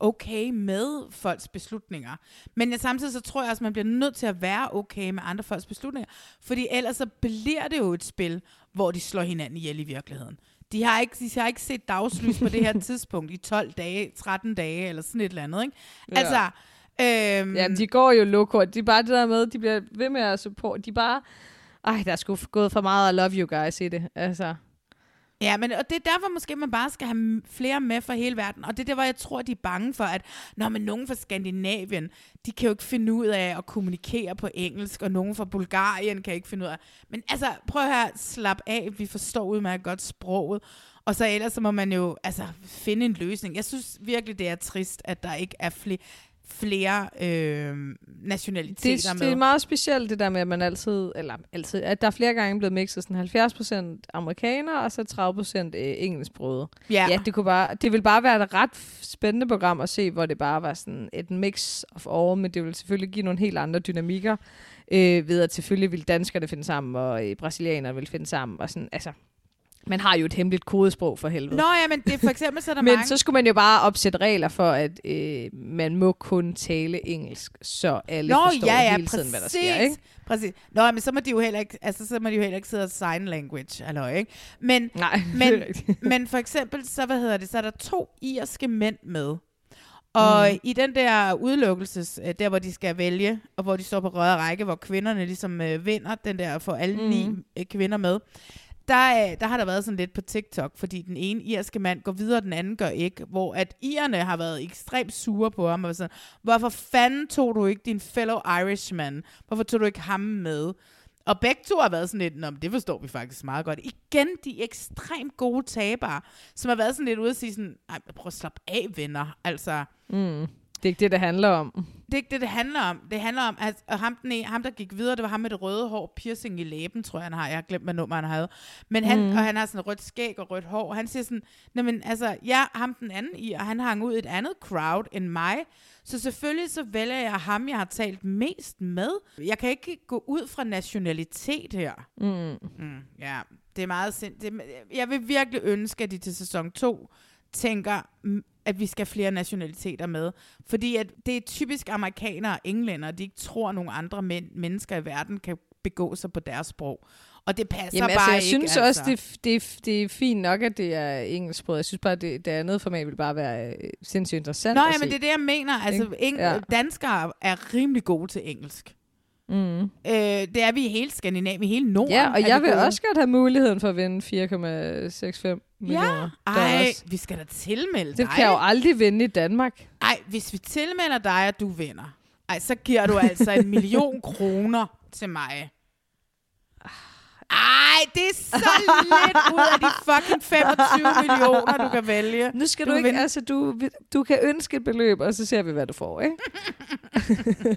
okay med folks beslutninger. Men jeg, samtidig så tror jeg også, at man bliver nødt til at være okay med andre folks beslutninger. Fordi ellers så bliver det jo et spil, hvor de slår hinanden ihjel i virkeligheden. De har ikke, de har ikke set dagslys på det her tidspunkt i 12 dage, 13 dage eller sådan et eller andet. Ikke? Ja. Altså, øhm, Ja, de går jo loko. De er bare det der med, de bliver ved med at support. De bare... Ej, der er sgu gået for meget I love you guys i det. Altså, Ja, men og det er derfor måske, man bare skal have flere med fra hele verden. Og det er der, hvor jeg tror, de er bange for, at når man nogen fra Skandinavien, de kan jo ikke finde ud af at kommunikere på engelsk, og nogen fra Bulgarien kan ikke finde ud af. Men altså, prøv at høre, slap af, vi forstår udmærket godt sproget. Og så ellers så må man jo altså, finde en løsning. Jeg synes virkelig, det er trist, at der ikke er flere flere øh, nationaliteter det, med. det er meget specielt det der med, at man altid, eller altid, at der er flere gange blevet mixet sådan 70% amerikanere, og så 30% øh, engelsksproget. Ja. ja det, kunne bare, det vil bare være et ret spændende program at se, hvor det bare var sådan et mix of all, men det vil selvfølgelig give nogle helt andre dynamikker, øh, ved at selvfølgelig vil danskerne finde sammen, og øh, brasilianerne vil finde sammen, og sådan, altså, man har jo et hemmeligt kodesprog for helvede. Nå ja, men det er for eksempel, så er der Men mange... så skulle man jo bare opsætte regler for, at øh, man må kun tale engelsk, så alle Nå, forstår ja, ja, hele tiden, hvad der sker. Ikke? Præcis. Nå, men så må de jo heller ikke, altså, så må de jo heller ikke sidde og sign language, eller ikke? Men, Nej, men, men for eksempel, så, hvad hedder det, så er der to irske mænd med. Og mm. i den der udelukkelses, øh, der hvor de skal vælge, og hvor de står på røde række, hvor kvinderne ligesom øh, vinder, den der får alle mm. ni øh, kvinder med, der, øh, der har der været sådan lidt på TikTok, fordi den ene irske mand går videre, den anden gør ikke, hvor at irerne har været ekstremt sure på ham, og sådan, hvorfor fanden tog du ikke din fellow Irishman? Hvorfor tog du ikke ham med? Og begge to har været sådan lidt, Nå, det forstår vi faktisk meget godt. Igen, de ekstremt gode tabere, som har været sådan lidt ude og sige sådan, Ej, prøv at slappe af, venner. Altså, Mm. Det er ikke det, det handler om det er ikke det, det handler om. Det handler om, at ham, den, ene- ham der gik videre, det var ham med det røde hår, piercing i læben, tror jeg, han har. Jeg har glemt, hvad nummer han havde. Men han, Mm. og han har sådan rødt skæg og rødt hår. Han siger sådan, "Nå, men altså, ja, ham den anden i, og han hang ud i et andet crowd end mig. Så selvfølgelig så vælger jeg ham, jeg har talt mest med. Jeg kan ikke gå ud fra nationalitet her. Mm. Mm, ja, det er meget sind. Det, jeg vil virkelig ønske, at de til sæson 2 tænker, mm, at vi skal flere nationaliteter med. Fordi at det er typisk amerikanere og englænder, de ikke tror, at nogle andre men- mennesker i verden kan begå sig på deres sprog. Og det passer Jamen, bare altså, jeg ikke. synes også, det, er- det, det er fint nok, at det er engelsksproget. Jeg synes bare, det, det andet format vil bare være øh, sindssygt interessant Nå, ja, men det er det, jeg mener. Altså, eng- Ja. danskere er rimelig gode til engelsk. Mm. Øh, det er vi i hele Skandinavien, i hele Norden. Ja, og jeg vil gode. også godt have muligheden for at vinde 4,65 millioner. Ej, dollars. vi skal da tilmelde Det dig. kan jeg jo aldrig vinde i Danmark. Ej, hvis vi tilmelder dig, at du vinder, ej, så giver du altså en million kroner til mig. Ej, det er så lidt ud af de fucking 25 millioner, du kan vælge. Nu skal du, du ikke, vinde- altså du, du kan ønske et beløb, og så ser vi, hvad du får, ikke?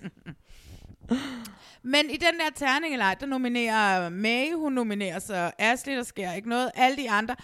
Men i den der terningeleg, der nominerer May, hun nominerer så Ashley, der sker ikke noget. Alle de andre.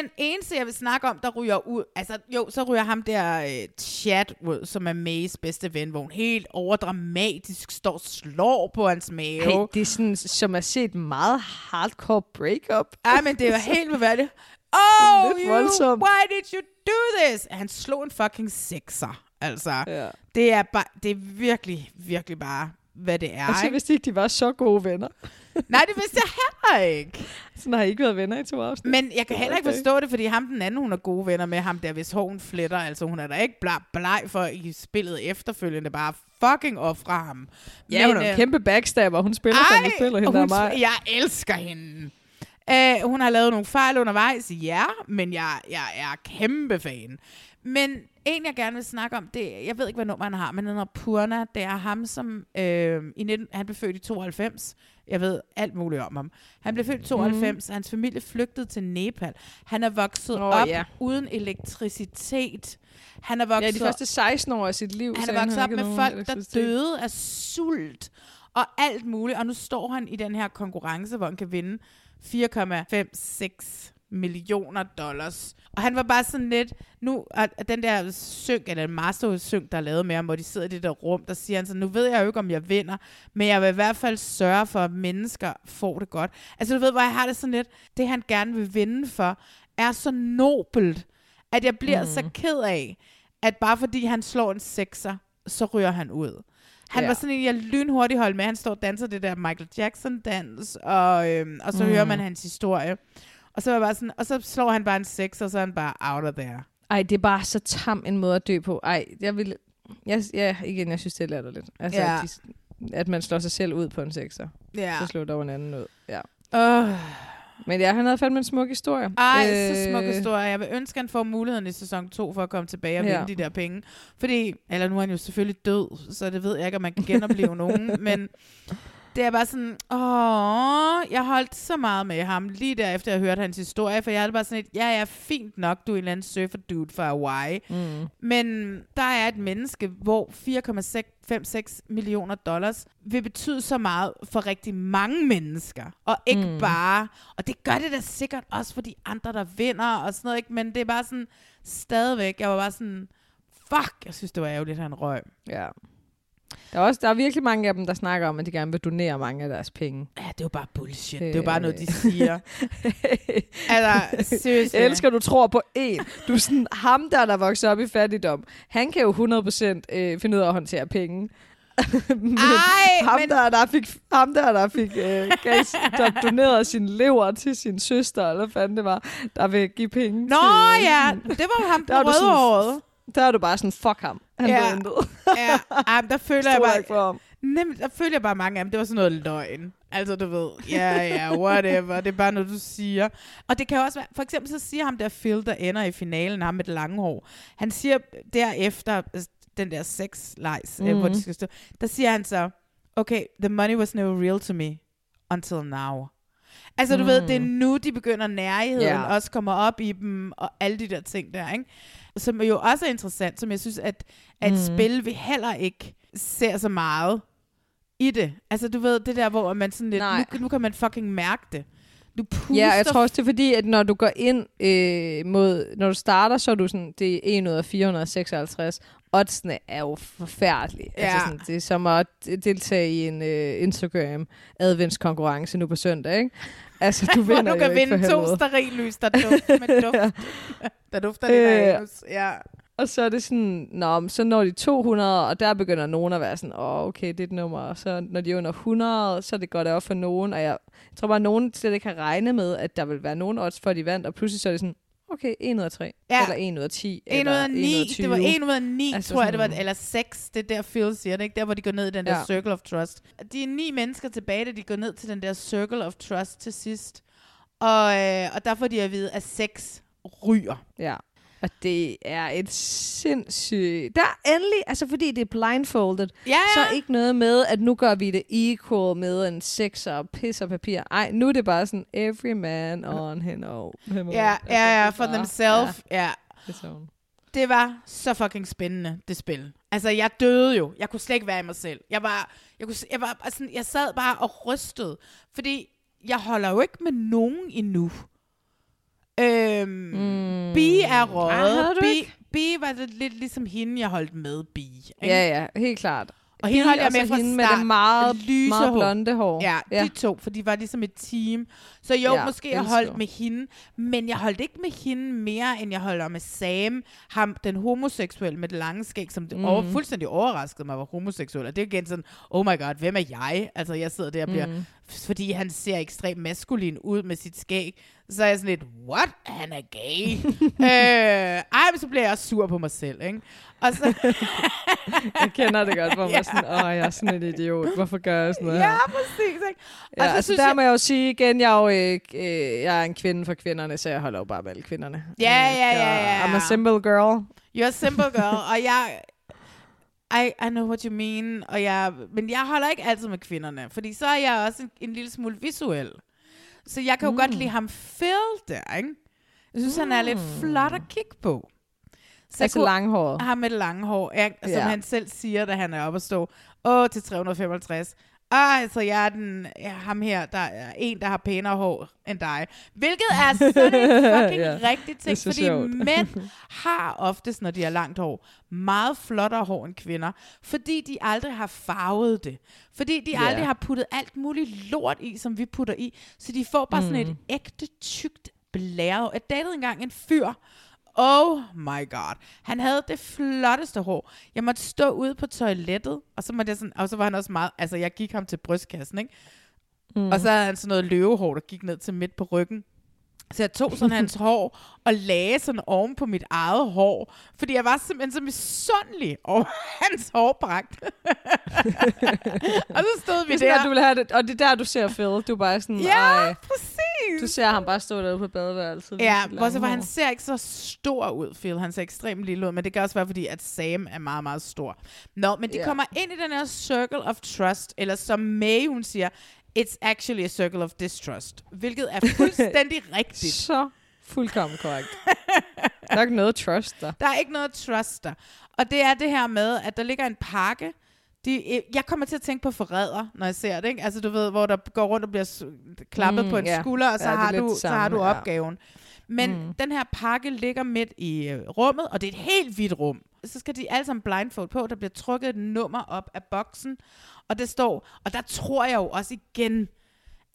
Den eneste, jeg vil snakke om, der ryger ud, altså jo, så ryger ham der øh, chat ud, som er Mays bedste ven, hvor hun helt overdramatisk står og slår på hans mave. Hey, det er sådan, som at se et meget hardcore breakup. Ej, men det er jo helt beværdigt. Oh, you, voldsomt. why did you do this? Han slog en fucking sexer. Altså, Ja. det er bare, det er virkelig, virkelig bare, hvad det er. Og så ikke? vidste de ikke, de var så gode venner. Nej, det vidste jeg heller ikke. Sådan har I ikke været venner i to afsnit. Men jeg kan heller ikke forstå det, fordi ham den anden, hun er gode venner med ham der, hvis hun fletter. Altså, hun er da ikke bleg, bleg for i spillet efterfølgende bare fucking ofre ham. Ja, hun er en øh, kæmpe backstabber. Hun spiller, som hun spiller hende og der hun, mig. Jeg elsker hende. Uh, hun har lavet nogle fejl undervejs, ja, men jeg, jeg er kæmpe fan. Men en, jeg gerne vil snakke om, det, jeg ved ikke, hvad nummer han har, men han hedder Purna. Det er ham, som øh, i 19, han blev født i 92. Jeg ved alt muligt om ham. Han blev født i 92, mm. hans familie flygtede til Nepal. Han er vokset Åh, op ja. uden elektricitet. Han er vokset Ja, de første 16 år af sit liv. han er vokset op ikke med folk, der døde af sult og alt muligt. Og nu står han i den her konkurrence, hvor han kan vinde 4,56 millioner dollars. Og han var bare sådan lidt, nu at den der synk, eller master-synk, der er lavet med ham, hvor de sidder i det der rum, der siger han så, nu ved jeg jo ikke, om jeg vinder, men jeg vil i hvert fald sørge for, at mennesker får det godt. Altså du ved, hvor jeg har det sådan lidt, det han gerne vil vinde for, er så nobelt, at jeg bliver mm. så ked af, at bare fordi han slår en sekser, så ryger han ud. Han ja. var sådan en, jeg lynhurtigt holdt med. Han står og danser det der Michael Jackson-dans, og, øhm, og så mm. hører man hans historie. Og så, var jeg bare sådan, og så slår han bare en seks, og så er han bare out of there. Ej, det er bare så tam en måde at dø på. Ej, jeg vil... Jeg, ja, igen, jeg synes, det er latterligt. Altså, Ja. at, de, at man slår sig selv ud på en sekser. Ja. Så slår dog en anden ud. Ja. Uh, Men ja, han havde fandme en smuk historie. Ej, øh... så smuk historie. Jeg vil ønske, at han får muligheden i sæson 2 for at komme tilbage og Ja. vinde de der penge. Fordi, eller nu er han jo selvfølgelig død, så det ved jeg ikke, om man kan genopleve nogen. Men det er bare sådan, åh, jeg holdt så meget med ham, lige derefter jeg hørte hans historie, for jeg havde bare sådan et, ja, ja, fint nok, du er en eller anden surfer dude fra Hawaii. Mm. Men der er et menneske, hvor 4,56 millioner dollars vil betyde så meget for rigtig mange mennesker. Og ikke Mm. mm. bare... Og det gør det da sikkert også for de andre, der vinder og sådan noget. Ikke? Men det er bare sådan... Stadigvæk, jeg var bare sådan... Fuck, jeg synes, det var ærgerligt, at han røg. Ja. Der er, også, der er virkelig mange af dem, der snakker om, at de gerne vil donere mange af deres penge. Ja, det er jo bare bullshit. Det er jo bare noget, de siger. altså, seriously. Jeg elsker, du tror på en. Du er sådan, ham der, der vokser op i fattigdom, han kan jo 100% øh, finde ud af at håndtere penge. men Ej, ham, men- der, der fik, ham der, der fik øh, gav, der donerede sin lever til sin søster, eller hvad fanden det var, der vil give penge Nå til... ja, det var ham, Der er Der er du bare sådan, fuck ham. Han Ja. intet. ja, men der føler jeg bare... på ham. Nem, der føler jeg bare mange af dem. Det var sådan noget løgn. Altså, du ved, ja, ja, whatever. Det er bare noget, du siger. Og det kan også være, for eksempel så siger ham der Phil, der ender i finalen, ham med det lange hår. Han siger derefter, altså, den der sex lies, mm. hvor Mhm. de skal stå, der siger han så, okay, the money was never real to me until now. Altså, du mm. ved, det er nu, de begynder nærheden, Ja. også kommer op i dem, og alle de der ting der, ikke? Som jo også er interessant, som jeg synes, at, at mm. spil vi heller ikke ser så meget i det. Altså, du ved, det der, hvor man sådan lidt, Nej. nu, nu kan man fucking mærke det. Du puster. Ja, jeg tror også, det er fordi, at når du går ind øh, mod... Når du starter, så er du sådan... Det er 1 ud af 456. Oddsene er jo forfærdelige. Ja. Altså sådan, det er som at deltage i en øh, Instagram adventskonkurrence nu på søndag, ikke? Altså, du hvor vinder du kan jo vinde to sterillys, der dufter med duft. der dufter af Øh, anus. Ja. Og så er det sådan, nå, så når de 200, og der begynder nogen at være sådan, åh, okay, det er et nummer. Og så når de er under 100, så er det godt op for nogen. Og jeg, tror bare, at nogen slet ikke har regnet med, at der vil være nogen odds for, at de vandt. Og pludselig så er det sådan, okay, 1 ud af 3. Ja. Eller 1 ud af 10. 1 ud af 9. 20. Det var 1 ud af 9, Altså tror jeg, det var. Eller 6. Det er der Phil siger det, ikke? Der, hvor de går ned i den der Ja. Circle of Trust. De er ni mennesker tilbage, da de går ned til den der Circle of Trust til sidst. Og, øh, og der får de at vide, at 6 ryger. Ja. Og det er et sindssygt... Der er endelig, altså fordi det er blindfolded, Ja, så ja. er ikke noget med, at nu gør vi det equal med en sekser og pis og papir. Ej, nu er det bare sådan, every man on him own. Ja, ja, ja, for themselves. Ja. Det sådan. Det var så fucking spændende, det spil. Altså, jeg døde jo. Jeg kunne slet ikke være i mig selv. Jeg var, jeg kunne, jeg var altså, jeg sad bare og rystede. Fordi jeg holder jo ikke med nogen endnu. Øhm, mm. Bi er røget. Bi, ikke? Bi var det lidt ligesom hende, jeg holdt med Bi. ikke? Ja, ja, helt klart. Og hende holdt jeg med fra hende start. med det meget, Lyse meget hår. blonde hår. Ja, Ja. de to, for de var ligesom et team. Så jo, Ja, måske jeg holdt med hende, men jeg holdt ikke med hende mere, end jeg holder med Sam, ham, den homoseksuelle med det lange skæg, som Mhm. mm. over, fuldstændig overraskede mig var homoseksuel. Og det er igen sådan, oh my god, hvem er jeg? Altså, jeg sidder der og bliver, Mhm. fordi han ser ekstremt maskulin ud med sit skæg, så er jeg sådan lidt, what? Han er gay? øh, ej, men så bliver jeg også sur på mig selv, ikke? Og så, Jeg kender det godt, hvor man Ja. sådan, åh, jeg er sådan en idiot. Hvorfor gør jeg sådan noget ja, her? præcis, ikke? Og Ja, så altså der jeg- må jeg jo sige igen, jeg er jo ikke, øh, jeg er en kvinde for kvinderne, så jeg holder jo bare med alle kvinderne. Ja, Øh, ja, ja, ja. I'm a simple girl. You're a simple girl, og jeg... I, I know what you mean, og jeg, men jeg holder ikke altid med kvinderne, fordi så er jeg også en, en lille smule visuel. Så jeg kan jo mm. godt lide ham Phil der, ikke? Jeg synes, mm. han er lidt flot at kigge på. Altså kunne- langhåret. Ham med det lange hår, ja, som Ja. han selv siger, da han er oppe at stå. Åh, til 355. Ah, altså jeg er den, ja, ham her, der er en, der har pænere hår end dig. Hvilket er sådan en fucking Ja, rigtig ting, fordi sjovt. mænd har oftest, når de har langt hår, meget flottere hår end kvinder, fordi de aldrig har farvet det. Fordi de Ja. aldrig har puttet alt muligt lort i, som vi putter i. Så de får bare sådan Mm. et ægte, tykt blæret. Jeg datede engang en fyr, Oh my god. Han havde det flotteste hår. Jeg måtte stå ude på toilettet, og så, måtte jeg sådan, og så var han også meget... Altså, jeg gik ham til brystkassen, ikke? Mm. Og så havde han sådan noget løvehår, der gik ned til midt på ryggen. Så jeg tog sådan hans hår og lagde sådan oven på mit eget hår. Fordi jeg var simpelthen så misundelig over hans hårpragt. og så stod vi Det er der. der, du vil have det, og det er der, du ser Phil. Du er bare sådan, Ja, ej, præcis. Du ser ham bare stå derude på badeværelset. Ja, bortset lange han ser ikke så stor ud, Phil. Han ser ekstremt lille ud, men det kan også være, fordi at Sam er meget, meget stor. Nå, men de Ja. kommer ind i den her circle of trust, eller som May, hun siger, it's actually a circle of distrust, hvilket er fuldstændig rigtigt. Så fuldkommen korrekt. der er ikke noget trust der. Der er ikke noget trust der. Og det er det her med, at der ligger en pakke. De, øh, jeg kommer til at tænke på forræder, når jeg ser det. Ikke? Altså du ved, hvor der går rundt og bliver klappet Mm, på en ja. skulder, og så, Ja, har, du, det så har samme, du ja. opgaven. Men Mm. mm. den her pakke ligger midt i øh, rummet, og det er et helt hvidt rum. Så skal de alle sammen blindfold på. Der bliver trukket et nummer op af boksen, og det står, og der tror jeg jo også igen,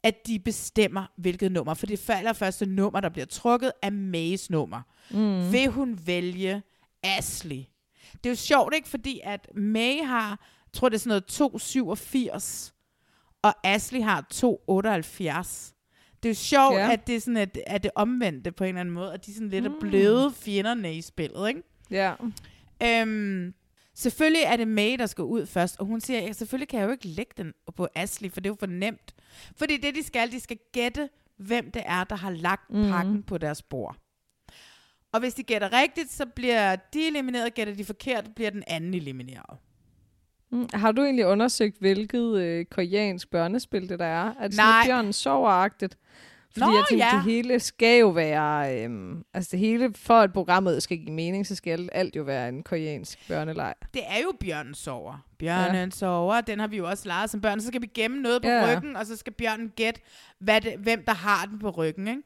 at de bestemmer, hvilket nummer. For det allerførste nummer, der bliver trukket, er Mays nummer. Mm. Vil hun vælge Ashley? Det er jo sjovt, ikke? Fordi at May har, jeg tror det er sådan noget 287, og Ashley har 278. Det er jo sjovt, Ja. at det er sådan, at, at det omvendte på en eller anden måde, at de sådan lidt. Mm. er blevet fjenderne i spillet, ikke? Ja. Øhm, selvfølgelig er det May, der skal ud først, og hun siger, ja, selvfølgelig kan jeg jo ikke lægge den på Ashley, for det er jo for nemt. Fordi det, de skal, de skal gætte, hvem det er, der har lagt Mhm. mm. pakken på deres bord. Og hvis de gætter rigtigt, så bliver de elimineret, gætter de forkert, bliver den anden elimineret. Mm. Har du egentlig undersøgt, hvilket øh, koreansk børnespil det der er? Er det sådan Nej. lidt Bjørnen sover-agtigt? Fordi Nå, jeg tænkte, ja. det hele skal jo være... Øhm, altså det hele, for at programmet skal give mening, så skal alt jo være en koreansk børneleg. Det er jo Bjørnen sover. Bjørnen ja. sover, den har vi jo også leget som børn. Så skal vi gemme noget på Ja. ryggen, og så skal bjørnen gætte, hvad det, hvem der har den på ryggen, ikke?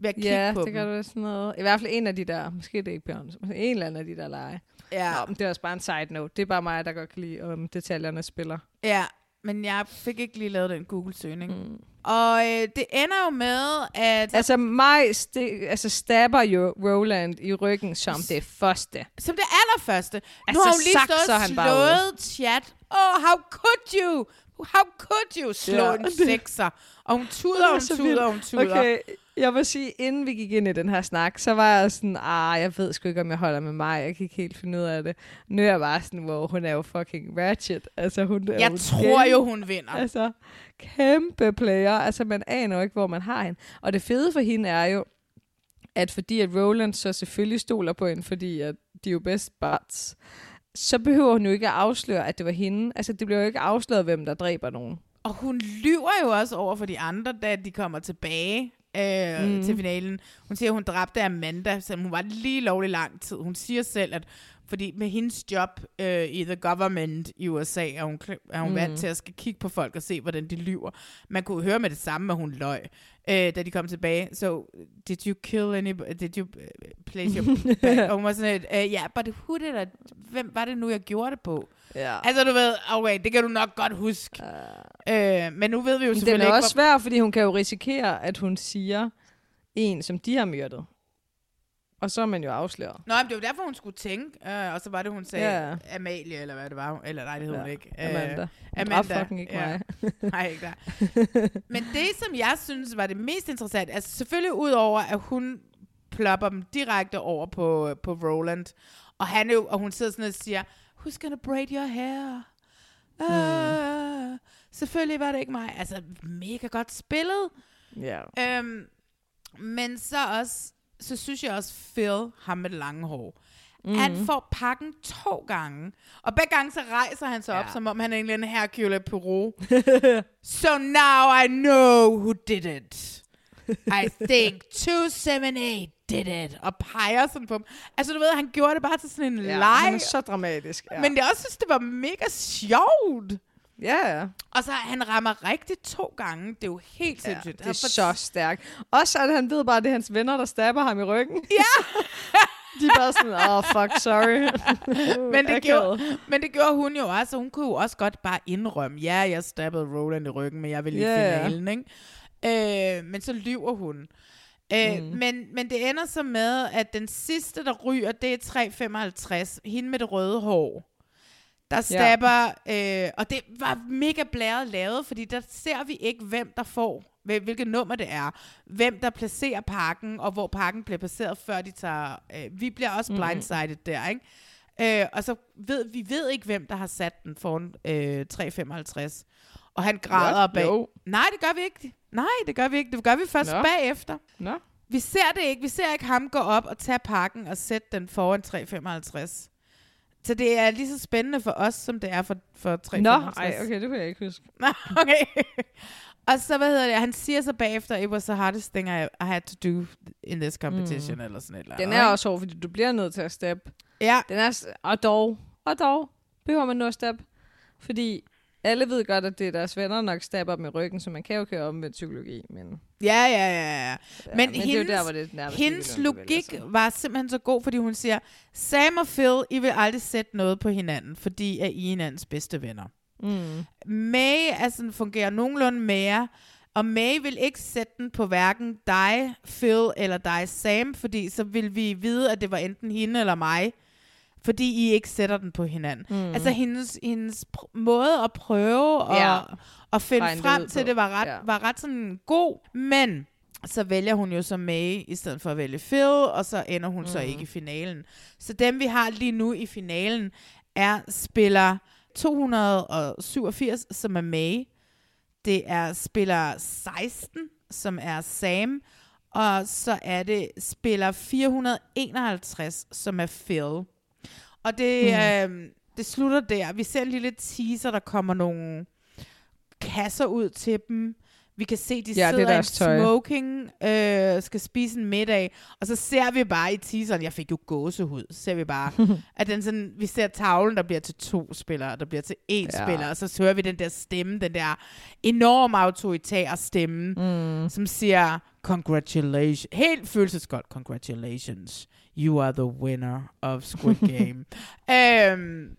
Ved at kigge Ja, på det dem. kan du sådan noget. I hvert fald en af de der, måske det er ikke Bjørn, en eller anden af de der lege. Ja. Nå, men det er også bare en side note. Det er bare mig, der godt kan lide, om detaljerne spiller. Ja, men jeg fik ikke lige lavet den Google-søgning. Mm. Og øh, det ender jo med, at... Altså mig st- altså stabber jo Roland i ryggen som det første. Som det allerførste. nu Altså, har hun lige stået og slået chat. Oh, how could you? How could you slå Ja. en sekser? Og hun tuder, og hun tuder, og hun tuder. Okay, jeg vil sige, inden vi gik ind i den her snak, så var jeg sådan, ah, jeg ved sgu ikke, om jeg holder med mig. Jeg kan ikke helt finde ud af det. Nu er jeg bare sådan, wow, hun er jo fucking ratchet. Altså, hun er Jeg jo tror game- jo, hun vinder. Altså, kæmpe player. Altså, man aner jo ikke, hvor man har hende. Og det fede for hende er jo, at fordi at Roland så selvfølgelig stoler på hende, fordi at de er jo best buds, så behøver hun jo ikke at afsløre, at det var hende. Altså, det bliver jo ikke afsløret, hvem der dræber nogen. Og hun lyver jo også over for de andre, da de kommer tilbage øh, Mm. til finalen. Hun siger, at hun dræbte Amanda, så hun var lige lovlig lang tid. Hun siger selv, at fordi med hendes job øh, i the government i USA, er hun, er hun Mm. vant til at skal kigge på folk og se, hvordan de lyver. Man kunne høre med det samme, at hun løg, øh, da de kom tilbage. So, did you kill anybody? Did you øh, place your... og hun var sådan et, ja, uh, yeah, but who did I... Hvem var det nu, jeg gjorde det på? Ja. Altså, du ved, okay, det kan du nok godt huske. Uh. Øh, men nu ved vi jo Men den selvfølgelig er ikke... også svær, fordi hun kan jo risikere, at hun siger en, som de har myrdet. Og så er man jo afsløret. Nå, men det var derfor, hun skulle tænke, øh, og så var det, hun sagde Ja. ja. Amalie, eller hvad det var. Eller nej, det hed Ja. hun ikke. Amanda. Øh, Hun dræbte fucking ikke mig. nej, ikke der. Men det, som jeg synes var det mest interessante, altså selvfølgelig ud over, at hun plopper dem direkte over på, på Roland, og, han jo, og hun sidder sådan og siger, who's gonna braid your hair? Uh, Selvfølgelig var det ikke mig. Altså, mega godt spillet. Ja. Øhm, men så også, så synes jeg også, Phil, ham med det lange hår, mm. han får pakken to gange. Og begge gange så rejser han sig op, Ja. som om han er en eller anden Hercule Poirot. so now I know who did it. I think 278 did it. Og peger sådan på dem. Altså du ved, han gjorde det bare til sådan en Ja, leg. han er så dramatisk. Ja. Men jeg også synes, det var mega sjovt. Ja, ja. Og så han rammer rigtigt to gange. Det er jo helt Ja, sindssygt. det Han er får- så stærkt. Også at han ved bare, at det er hans venner, der stabber ham i ryggen. Ja! De er bare sådan, oh fuck, sorry. men, det gjorde, men det gjorde hun jo også, og hun kunne jo også godt bare indrømme, ja, jeg stabbede Roland i ryggen, men jeg vil i Ja, ja. finalen, ikke? Øh, men så lyver hun. Øh, Mm. mm. men, men det ender så med, at den sidste, der ryger, det er 355. Hende med det røde hår. Der stabber, øh, og det var mega blæret lavet, fordi der ser vi ikke, hvem der får, hvil- hvilket nummer det er, hvem der placerer pakken, og hvor pakken bliver placeret, før de tager... Øh, vi bliver også Mhm. blindsided der, ikke? Øh, og så ved vi ved ikke, hvem der har sat den foran øh, 355. Og han græder What? bag. Jo. Nej, det gør vi ikke. Nej, det gør vi ikke. Det gør vi først Nå. bagefter. Nå. Vi ser det ikke. Vi ser ikke ham gå op og tage pakken og sætte den foran 355. Så det er lige så spændende for os, som det er for, for 355. Nå, ej, okay, det kunne jeg ikke huske. okay. Og så, hvad hedder det, han siger så bagefter, it was the hardest thing I, I had to do in this competition, mm. eller sådan et eller Den andet, er ikke? også hård, fordi du bliver nødt til at steppe. Ja. Den er, og dog, og dog, behøver man nu at steppe. Fordi alle ved godt, at det er deres venner nok stabber dem i ryggen, så man kan jo køre omvendt psykologi, men... Ja, ja, ja, ja. Men, men det er jo hendes, der, hvor det nærmest hendes ligegyldigt, om du logik var simpelthen så god, fordi hun siger, Sam og Phil, I vil aldrig sætte noget på hinanden, fordi I er hinandens bedste venner. Mm. May sådan, fungerer nogenlunde mere, og May vil ikke sætte den på hverken dig, Phil, eller dig, Sam, fordi så vil vi vide, at det var enten hende eller mig, fordi I ikke sætter den på hinanden. Mm. Mm. Altså hendes, hendes pr- måde at prøve Ja. at, finde det frem til det var ret, Ja. var ret sådan god, men så vælger hun jo så May i stedet for at vælge Phil, og så ender hun mm. så ikke i finalen. Så dem vi har lige nu i finalen er spiller 287, som er May. Det er spiller 16, som er Sam. Og så er det spiller 451, som er Phil. Og det, mm. øh, det slutter der. Vi ser en lille teaser, der kommer nogle kasser ud til dem. Vi kan se, de Ja, det er sidder i smoking, øh, skal spise en middag, og så ser vi bare i teaseren, jeg fik jo gåsehud, så ser vi bare, at den sådan, vi ser tavlen, der bliver til to spillere, der bliver til én ja. spiller, og så hører vi den der stemme, den der enorm autoritære stemme, Mm. som siger, congratulations, helt følelsesgodt, congratulations, you are the winner of Squid Game. øhm,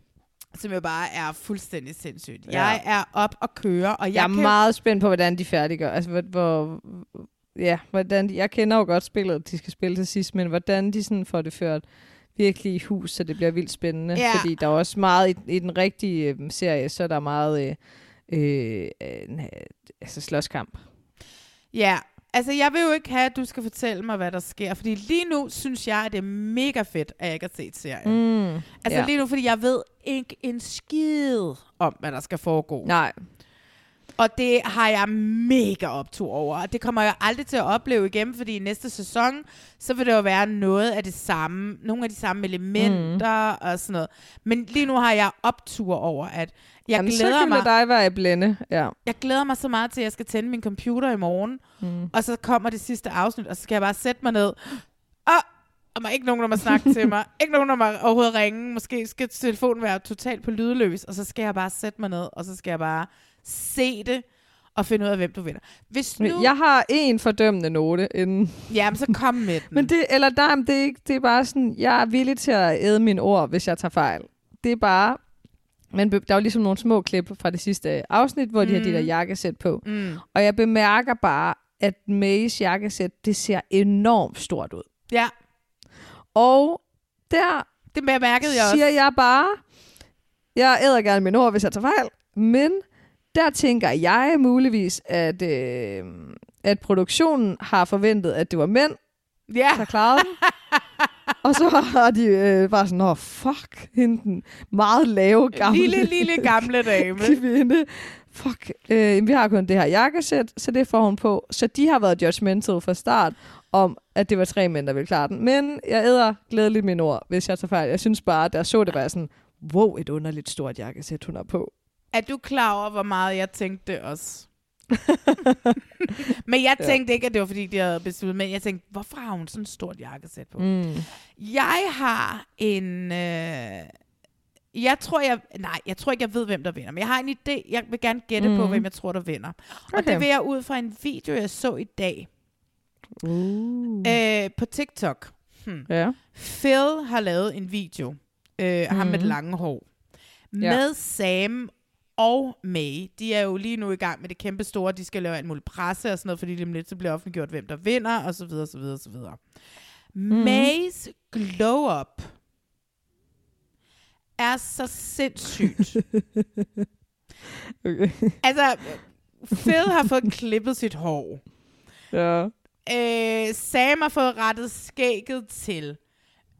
som jo bare er fuldstændig sindssygt. Ja. Jeg er op og køre, og jeg, Jeg er kan... meget spændt på, hvordan de færdiggør. Altså, hvor, hvor ja, hvordan de, jeg kender jo godt spillet, de skal spille til sidst, men hvordan de sådan får det ført virkelig i hus, så det bliver vildt spændende. Ja. Fordi der er også meget i, i den rigtige øh, serie, så er der meget øh, øh, øh, altså slåskamp. Ja, altså jeg vil jo ikke have, at du skal fortælle mig, hvad der sker, fordi lige nu synes jeg, at det er mega fedt, at jeg ikke har set serien. Mm, Altså ja. lige nu, fordi jeg ved ikke en skid om, hvad der skal foregå. Nej. Og det har jeg mega optur over. Og det kommer jeg aldrig til at opleve igen, fordi i næste sæson, så vil det jo være noget af det samme, nogle af de samme elementer mm. og sådan noget. Men lige nu har jeg optur over, at jeg Jamen, så glæder kan mig. det dig være i blænde. Ja. Jeg glæder mig så meget til, at jeg skal tænde min computer i morgen, Mm. og så kommer det sidste afsnit, og så skal jeg bare sætte mig ned. Og, og der er ikke nogen, der må snakke til mig. Ikke nogen, der må overhovedet ringe. Måske skal telefonen være totalt på lydløs, og så skal jeg bare sætte mig ned, og så skal jeg bare se det, og finde ud af, hvem du vinder. Hvis nu... Jeg har en fordømmende note inden. Jamen, så kom med den. Men det, eller der, det, er ikke, det er bare sådan, jeg er villig til at æde mine ord, hvis jeg tager fejl. Det er bare, men der er jo ligesom nogle små klip fra det sidste afsnit, hvor mm. de har de Mm. der jakkesæt på. Mm. Og jeg bemærker bare, at Mays jakkesæt, det ser enormt stort ud. Ja, Og der det bemærkede jeg siger også. jeg bare, jeg æder gerne mine ord, hvis jeg tager fejl, men der tænker jeg muligvis, at, øh, at produktionen har forventet, at det var mænd, ja. der klarede den. Og så har de øh, bare sådan, åh, fuck, hende den meget lave gamle Lille, lille gamle dame. kvinde. Fuck, øh, vi har kun det her jakkesæt, så det får hun på. Så de har været judgmental fra start om, at det var tre mænd, der ville klare den. Men jeg æder glædeligt mine ord, hvis jeg tager fejl. Jeg synes bare, at der så det var sådan, wow, et underligt stort jakkesæt, hun har på. Er du klar over, hvor meget jeg tænkte det også? men jeg Ja. tænkte ikke, at det var, fordi de havde besluttet, men jeg tænkte, hvorfor har hun sådan et stort jakkesæt på? Mm. Jeg har en... Øh, jeg tror, jeg... Nej, jeg tror ikke, jeg ved, hvem der vinder. Men jeg har en idé. Jeg vil gerne gætte mm. på, hvem jeg tror, der vinder. Og Okay. det vil jeg ud fra en video, jeg så i dag. Uh. Øh, på TikTok. Hmm. Ja. Phil har lavet en video. Øh, ham med det Mhm. lange hår. Ja. Med Sam og May. De er jo lige nu i gang med det kæmpe store. De skal lave alt muligt presse og sådan noget, fordi lige om lidt så bliver offentliggjort, hvem der vinder, og så videre, så videre, så videre. Mhm. Mays glow-up er så sindssygt. Okay. altså, Phil har fået klippet sit hår. Ja. Øh, Sam har fået rettet skægget til.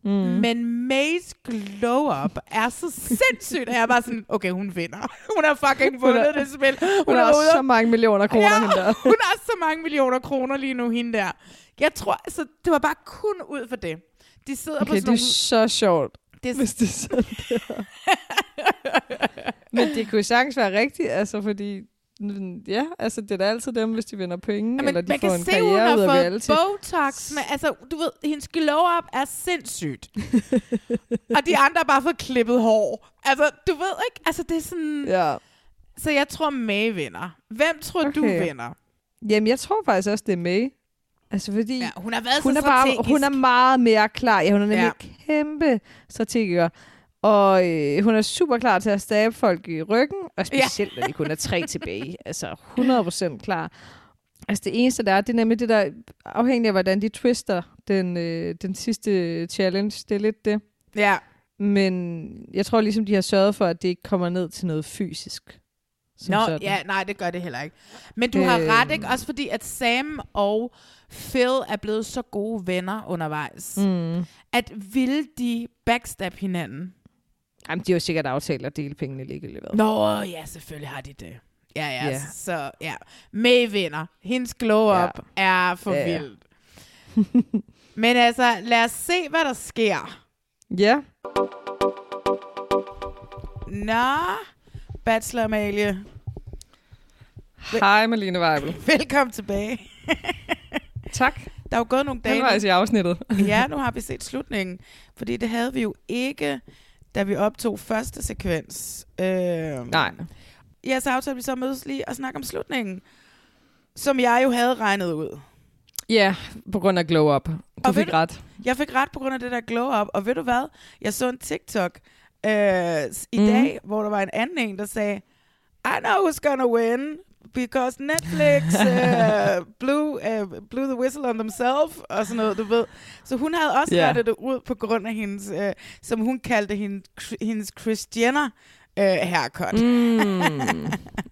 Mm. Men Mays glow-up er så sindssygt, at jeg bare sådan, okay, hun vinder. Hun har fucking Hun vundet har- det spil. Hun har ude også så mange millioner kroner, ja, hende der. hun har så mange millioner kroner lige nu, hende der. Jeg tror, altså, det var bare kun ud for det. De sidder på Okay, sådan det er nogle... så sjovt, Det er- hvis det er sådan der. Men det kunne sagtens være rigtigt, altså fordi... Ja, altså det er da altid dem, hvis de vinder penge, Ja, eller de man får kan en se, karriere ud af reality. Botox. Med, altså, du ved, hendes glow-up er sindssygt. og de andre har bare fået klippet hår. Altså, du ved ikke, altså det er sådan... Ja. Så jeg tror, May vinder. Hvem tror okay. du vinder? Jamen, jeg tror faktisk også, det er May. Altså fordi... Ja, hun har været hun er bare. Hun er meget mere klar. Ja, hun er nemlig ja. kæmpe strategiker. Og øh, hun er super klar til at stabe folk i ryggen, og specielt, ja. når de kun er tre tilbage. Altså 100% klar. Altså det eneste, der er, det er nemlig det der, afhængig af, hvordan de twister den, øh, den sidste challenge. Det er lidt det. Ja. Men jeg tror ligesom, de har sørget for, at det ikke kommer ned til noget fysisk. Nå, sådan. ja, nej, det gør det heller ikke. Men du har ret, ikke? Også fordi, at Sam og Phil er blevet så gode venner undervejs. Mm. At vil de backstab hinanden? Jamen, de har jo sikkert aftalt at dele pengene ligegyldigt. hvad? Nå, ja, selvfølgelig har de det. Ja, ja, Ja. så ja. May vinder. Hendes glow-up ja. er for Ja, ja, vildt. Men altså, lad os se, hvad der sker. Ja. Nå, Bachelor Amalie. Hej, Malene Weibel. Velkommen tilbage. tak. Der er jo gået nogle dage. Halvvejs i afsnittet. ja, nu har vi set slutningen. Fordi det havde vi jo ikke, da vi optog første sekvens. Øh, Nej. Ja, så aftalte vi så at mødes lige og snakke om slutningen. Som jeg jo havde regnet ud. Ja, på grund af glow up. Du Og fik du- ret. Jeg fik ret på grund af det der glow up. Og ved du hvad? Jeg så en TikTok øh, i Mhm. dag, hvor der var en anden en, der sagde, I know who's gonna win, because Netflix uh, blew, uh, blew the whistle on themselves, og sådan noget, du ved. Så hun havde også Ja. yeah. rettet det ud på grund af hendes, uh, som hun kaldte hende, hendes Chris Jenner uh, haircut. Mm.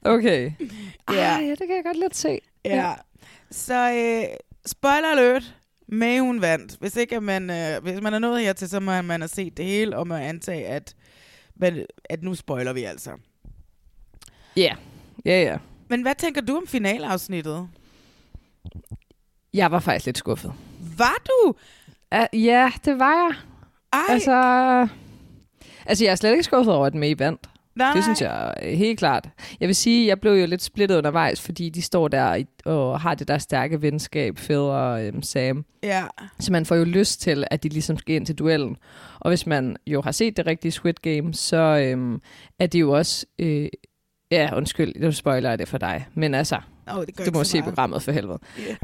Okay. Ja. Ej, ja, det kan jeg godt lidt se. Ja. Så øh, spoiler alert. May hun vandt. Hvis ikke at man, øh, hvis man er nået hertil, så må man have set det hele, og må antage, at, at nu spoiler vi altså. Ja. Ja, ja. Men hvad tænker du om finalafsnittet? Jeg var faktisk lidt skuffet. Var du? Uh, ja, det var jeg. Ej. Altså, altså, jeg er slet ikke skuffet over, at May vandt. Nej. Det synes jeg er helt klart. Jeg vil sige, jeg blev jo lidt splittet undervejs, fordi de står der og har det der stærke venskab, Phil og øhm, Sam. Ja. Så man får jo lyst til, at de ligesom skal ind til duellen. Og hvis man jo har set det rigtige Squid Game, så øhm, er det jo også... Øh, ja, undskyld, nu spoiler jeg det for dig. Men altså, Åh, det du må se meget. programmet for helvede.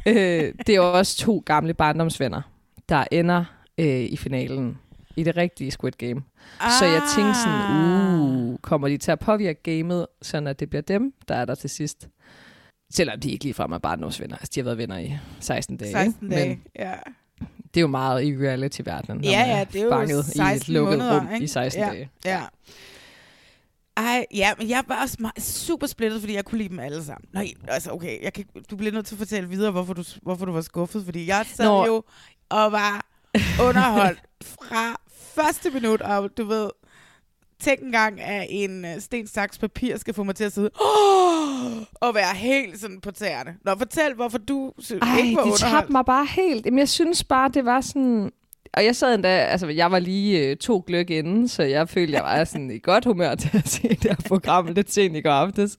Yeah. øh, det er også to gamle barndomsvenner, der ender øh, i finalen i det rigtige Squid Game. Ah. Så jeg tænkte sådan, uh, kommer de til at påvirke gamet, sådan at det bliver dem, der er der til sidst? Selvom de ikke ligefrem er barndomsvenner. Altså, de har været venner i 16 dage. 16 ikke? dage, Men ja. det er jo meget i reality-verdenen, Ja, ja, det er jo fanget 16 i et lukket måneder, rum ikke? i 16 ja, dage. Ja. Ej, ja, men jeg var også meget, super splittet, fordi jeg kunne lide dem alle sammen. Nej, altså okay, jeg kan, du bliver nødt til at fortælle videre, hvorfor du, hvorfor du var skuffet, fordi jeg sad Nå. jo og var underholdt fra første minut, og du ved, tænk engang, at en uh, sten, saks, papir skal få mig til at sidde og være helt sådan på tæerne. Nå, fortæl, hvorfor du sy- Ej, ikke var det underholdt. tabte mig bare helt. Jamen, jeg synes bare, det var sådan... Og jeg sad endda, altså jeg var lige øh, to gløk inden, så jeg følte, jeg var sådan i godt humør til at se det her program lidt sent i går aftes.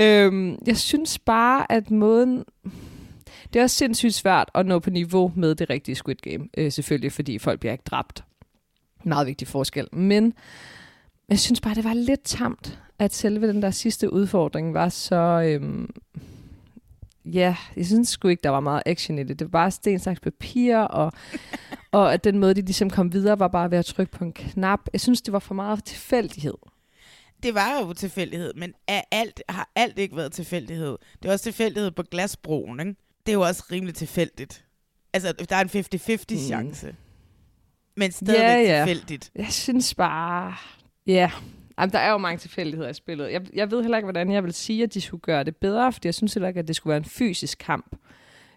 Øhm, jeg synes bare, at måden... Det er også sindssygt svært at nå på niveau med det rigtige Squid Game. Øh, selvfølgelig, fordi folk bliver ikke dræbt. Meget vigtig forskel. Men jeg synes bare, det var lidt tamt, at selve den der sidste udfordring var så... Øhm, Ja, jeg synes sgu ikke, der var meget action i det. Det var bare sten, saks, papir, og, og at den måde, de ligesom kom videre, var bare ved at trykke på en knap. Jeg synes, det var for meget tilfældighed. Det var jo tilfældighed, men er alt, har alt ikke været tilfældighed? Det er også tilfældighed på glasbroen, ikke? Det er jo også rimelig tilfældigt. Altså, der er en 50-50 chance. Men stadigvæk ja, ja. tilfældigt. Jeg synes bare... Ja, Jamen, der er jo mange tilfældigheder i spillet. Jeg, jeg ved heller ikke, hvordan jeg vil sige, at de skulle gøre det bedre, fordi jeg synes heller ikke, at det skulle være en fysisk kamp.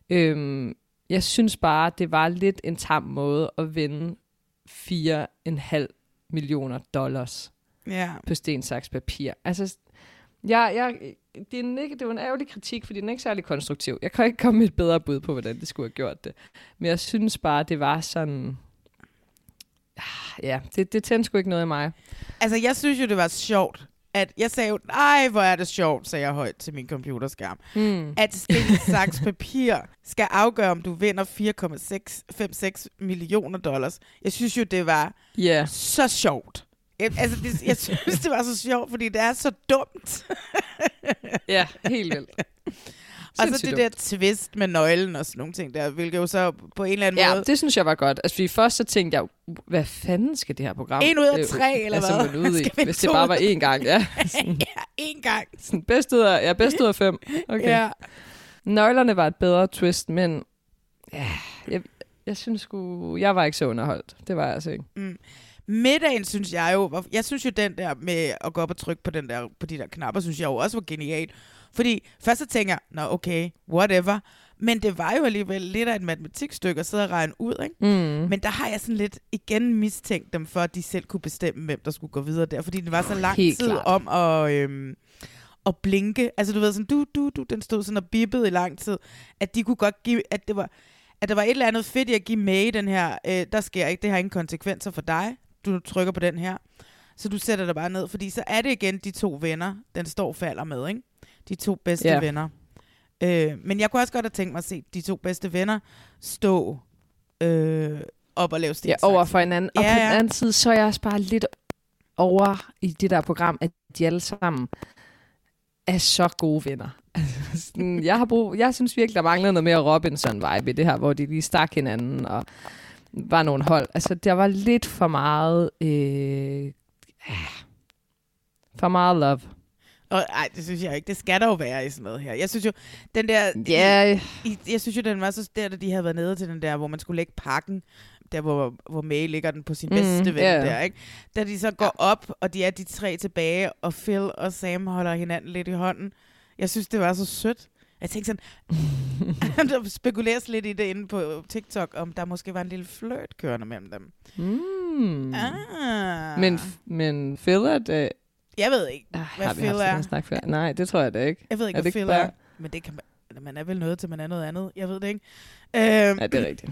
Øhm, jeg synes bare, det var lidt en tam måde at vinde 4,5 millioner dollars Ja. på sten, saks, papir. Altså, jeg, jeg, det, er en, ikke, det var en ærgerlig kritik, fordi den er ikke særlig konstruktiv. Jeg kan ikke komme med et bedre bud på, hvordan det skulle have gjort det. Men jeg synes bare, det var sådan... Ah, Ja, det, det tændte sgu ikke noget i mig. Altså, jeg synes jo, det var sjovt, at jeg sagde jo, nej, hvor er det sjovt, sagde jeg højt til min computerskærm. Mm. At sten, saks, papir skal afgøre, om du vinder 4,56 millioner dollars. Jeg synes jo, det var Ja. så sjovt. Jeg, altså, det, jeg synes, det var så sjovt, fordi det er så dumt. Ja, helt vildt. Og så det der twist med nøglen og sådan nogle ting der, hvilket jo så på en eller anden Ja, måde... det synes jeg var godt. Altså, fordi først så tænkte jeg, hvad fanden skal det her program? En ud af øh, tre, eller altså, hvad? ud i, hvis det bare var én gang, ja. ja, en gang. Sådan, bedst ud af, ja, bedst ud af fem. Okay. Ja. Nøglerne var et bedre twist, men ja, jeg, jeg synes sgu, jeg var ikke så underholdt. Det var jeg altså ikke. Mm. Middagen synes jeg jo, jeg synes jo den der med at gå op og trykke på, den der, på de der knapper, synes jeg jo også var genial. Fordi først så tænker jeg, nå okay, whatever. Men det var jo alligevel lidt af et matematikstykke at sidde og regne ud, ikke? Mm. Men der har jeg sådan lidt igen mistænkt dem, for at de selv kunne bestemme, hvem der skulle gå videre der. Fordi det var så lang Helt tid klart. om at, øhm, at blinke. Altså du ved sådan, du, du, du, den stod sådan og bippede i lang tid. At de kunne godt give, at det var, at der var et eller andet fedt i at give May den her, øh, der sker ikke, det har ingen konsekvenser for dig. Du trykker på den her. Så du sætter dig bare ned, fordi så er det igen de to venner, den står og falder med, ikke? De to bedste Ja. venner. Øh, men jeg kunne også godt have tænkt mig at se de to bedste venner stå øh, op og lave sten, Ja, over for hinanden. Og Ja, på den ja. anden side, så er jeg også bare lidt over i det der program, at de alle sammen er så gode venner. Altså, sådan, jeg, har brug, jeg synes virkelig, der mangler noget mere Robinson-vibe i det her, hvor de lige stak hinanden og var nogle hold. Altså, der var lidt for meget... Øh, for meget love. Og, ej, det synes jeg ikke. Det skal der jo være i sådan noget her. Jeg synes jo, den der... Ja. I, jeg synes jo, den var så der, da de havde været nede til den der, hvor man skulle lægge pakken, der hvor, hvor May ligger den på sin Mm, bedste ven ja. der, ikke? Da de så går op, og de er de tre tilbage, og Phil og Sam holder hinanden lidt i hånden. Jeg synes, det var så sødt. Jeg tænkte sådan, der spekuleres lidt i det inde på TikTok, om der måske var en lille flirt kørende mellem dem. Mm. Ah. Men, men Phil er det... Jeg ved ikke, Ah, hvad her er. snak før? Nej, det tror jeg da ikke. Jeg ved ikke, er hvad bare- er, men det kan man, man er vel noget til, man er noget andet. Jeg ved det ikke. Øhm, Ja, det er rigtigt.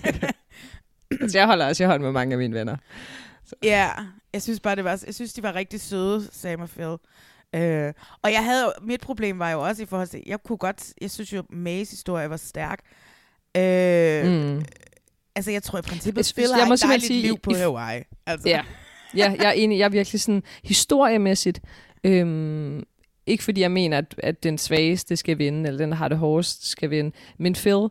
altså, jeg holder også i hånd med mange af mine venner. Ja, jeg synes bare, det var, jeg synes, de var rigtig søde, Sam og Phil. Øh, og jeg havde, mit problem var jo også i forhold til, jeg kunne godt, jeg synes jo, Mays historie var stærk. Øh, Mm. Altså, jeg tror i princippet, Phil har et dejligt sige, liv på Hawaii. Altså. Ja. Ja, jeg er enig. Jeg er virkelig sådan historiemæssigt... Øhm, ikke fordi jeg mener, at, at den svageste skal vinde, eller den, der har det hårdest, skal vinde. Men Phil,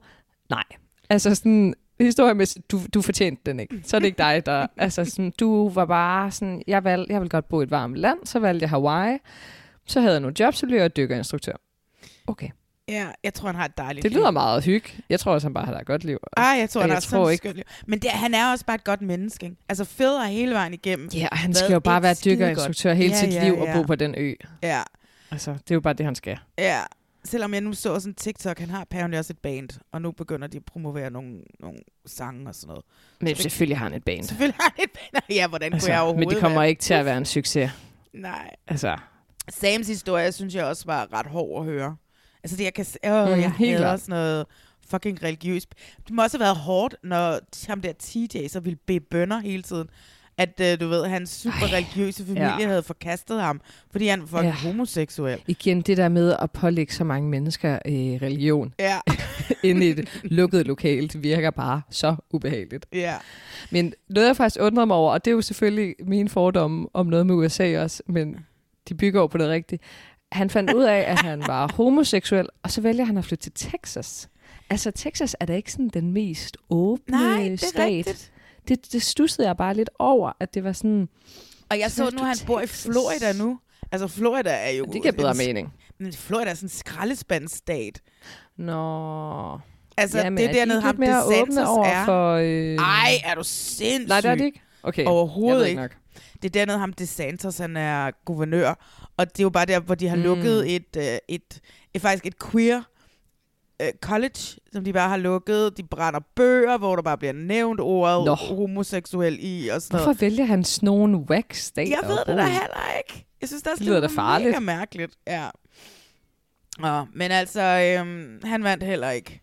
nej. Altså sådan, historiemæssigt, du, du fortjente den ikke. Så er det ikke dig, der... altså sådan, du var bare sådan, jeg, valg, jeg vil godt bo i et varmt land, så valgte jeg Hawaii. Så havde jeg nogle jobs, så blev jeg dykkerinstruktør. Okay. Ja, jeg tror, han har et dejligt Det liv. lyder meget hygge. Jeg tror også, han bare har et godt liv. Ej, jeg tror, Og han har sådan et ikke- skønt liv. Men det, han er også bare et godt menneske. Ikke? Altså, har hele vejen igennem. Ja, og han skal jo bare være dykkerinstruktør hele Ja, sit ja, liv ja. og bo på den ø. Ja, Altså, det er jo bare det, han skal. ja. Selvom jeg nu så sådan TikTok, han har apparently også et band, og nu begynder de at promovere nogle, nogle sange og sådan noget. Men Så det- selvfølgelig har han et band. Selvfølgelig har han et band. Ja, hvordan kunne Altså, jeg overhovedet men det kommer være- ikke til at være en succes. Nej. Altså, Sams historie, synes jeg også var ret hård at høre. Altså det, jeg kan... Åh, Mm, jeg helt sådan noget fucking religiøst. Det må også have været hårdt, når ham der TJ så ville bede bønder hele tiden. At, øh, du ved, hans super religiøse familie ja. havde forkastet ham, fordi han var fucking Ja. homoseksuel. igen det der med at pålægge så mange mennesker øh, religion Ja. inde i et lukket lokale, det virker bare så ubehageligt. Ja. Men noget, jeg faktisk undrer mig over, og det er jo selvfølgelig mine fordomme om noget med USA også, men de bygger over på det rigtige. Han fandt ud af, at han var homoseksuel, og så vælger han at flytte til Texas. Altså, Texas er da ikke sådan den mest åbne Nej, det er stat. rigtigt. Det, det stussede jeg bare lidt over, at det var sådan... Og jeg så Flyt nu, han bor i Texas. Florida nu. Altså, Florida er jo... Det giver bedre en- mening. Men Florida er sådan en skraldespandsstat. Nå... Altså, Jamen, det er er de dernede, ham mere åbne over er. for, øh... Ej, er du sindssyg? Nej, det er det ikke? Okay, jeg Overhovedet ved ikke. ikke Det er dernede, ham DeSantis, han er guvernør. Og det er jo bare der, hvor de har Mm. lukket et, øh, et, et, faktisk et queer øh, college, som de bare har lukket. De brænder bøger, hvor der bare bliver nævnt ordet Nå. homoseksuel i og sådan Hvorfor noget. vælger han sådan nogle wax? Jeg ved det da heller ikke. Jeg synes, det, Det lyder da farligt. mega mærkeligt. Ja. Nå, men altså, øhm, han vandt heller ikke.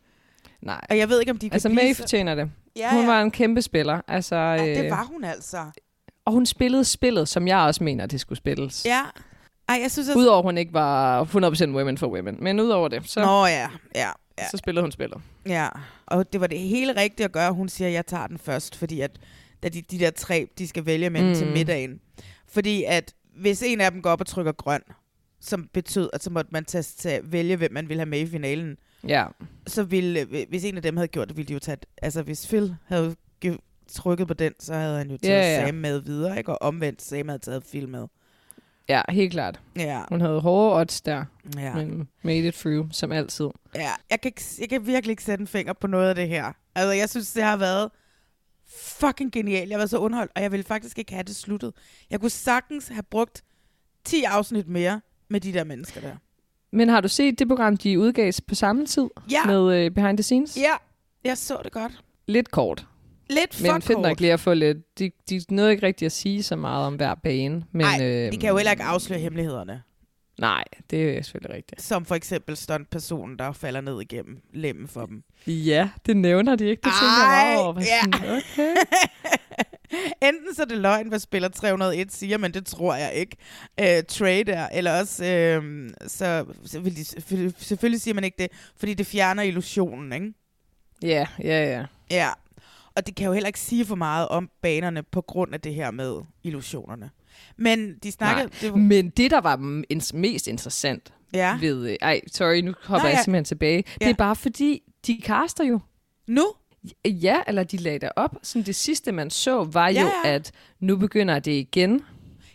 Nej. Og jeg ved ikke, om de kan Altså, May fortjener det. Ja, hun ja. var en kæmpe spiller. Altså, Ja, det øh, var hun altså. Og hun spillede spillet, som jeg også mener, det skulle spilles. Ja. Ej, jeg synes også... Udover at hun ikke var 100% women for women. Men udover det, så, Nå ja, ja, ja. så spillede hun spillet. Ja, og det var det hele rigtige at gøre. Hun siger, at jeg tager den først, fordi at, da de, de der tre, de skal vælge mellem mm. til middagen. Fordi at hvis en af dem går op og trykker grøn, som betød, at så måtte man tage, tage, vælge, hvem man ville have med i finalen, Ja. så ville, øh, hvis en af dem havde gjort det, ville de jo tage, altså hvis Phil havde trykket på den, så havde han jo taget Ja, ja. Sam med videre, ikke? Og omvendt, Sam havde taget Phil med. Ja, helt klart. Ja. Hun havde hårde odds der, Ja. men made it through, som altid. Ja, jeg kan, ikke, jeg kan virkelig ikke sætte en finger på noget af det her. Altså, jeg synes, det har været fucking genialt. Jeg været så underholdt, og jeg ville faktisk ikke have det sluttet. Jeg kunne sagtens have brugt 10 afsnit mere med de der mennesker der. Men har du set det program, de udgav på samme tid? Ja. Med uh, Behind the Scenes? Ja, jeg så det godt. Lidt kort. Lidt for Men fedt kort. nok lige at få lidt... De, de nåede ikke rigtig at sige så meget om hver bane. Men, Nej, øh, de kan jo heller ikke afsløre hemmelighederne. Nej, det er selvfølgelig rigtigt. Som for eksempel stuntpersonen, der falder ned igennem lemmen for dem. Ja, det nævner de ikke. Det tænker jeg over. Hvad ja. sådan, okay. Enten så er det løgn, hvad spiller 301 siger, men det tror jeg ikke. Øh, trade er, eller også, øh, så, så vil de selvfølgelig, selvfølgelig siger man ikke det, fordi det fjerner illusionen, ikke? Ja, ja, ja. Ja, og det kan jo heller ikke sige for meget om banerne på grund af det her med illusionerne. Men de snakkede... Nej. Det var, Men det, der var mest interessant Ja. ved... øh, Ej, sorry, nu hopper Nå, jeg ja. simpelthen tilbage. Det Ja. er bare fordi, de caster jo. Nu? Ja, eller de lagde det op. Sådan det sidste, man så, var Ja, jo, ja. at nu begynder det igen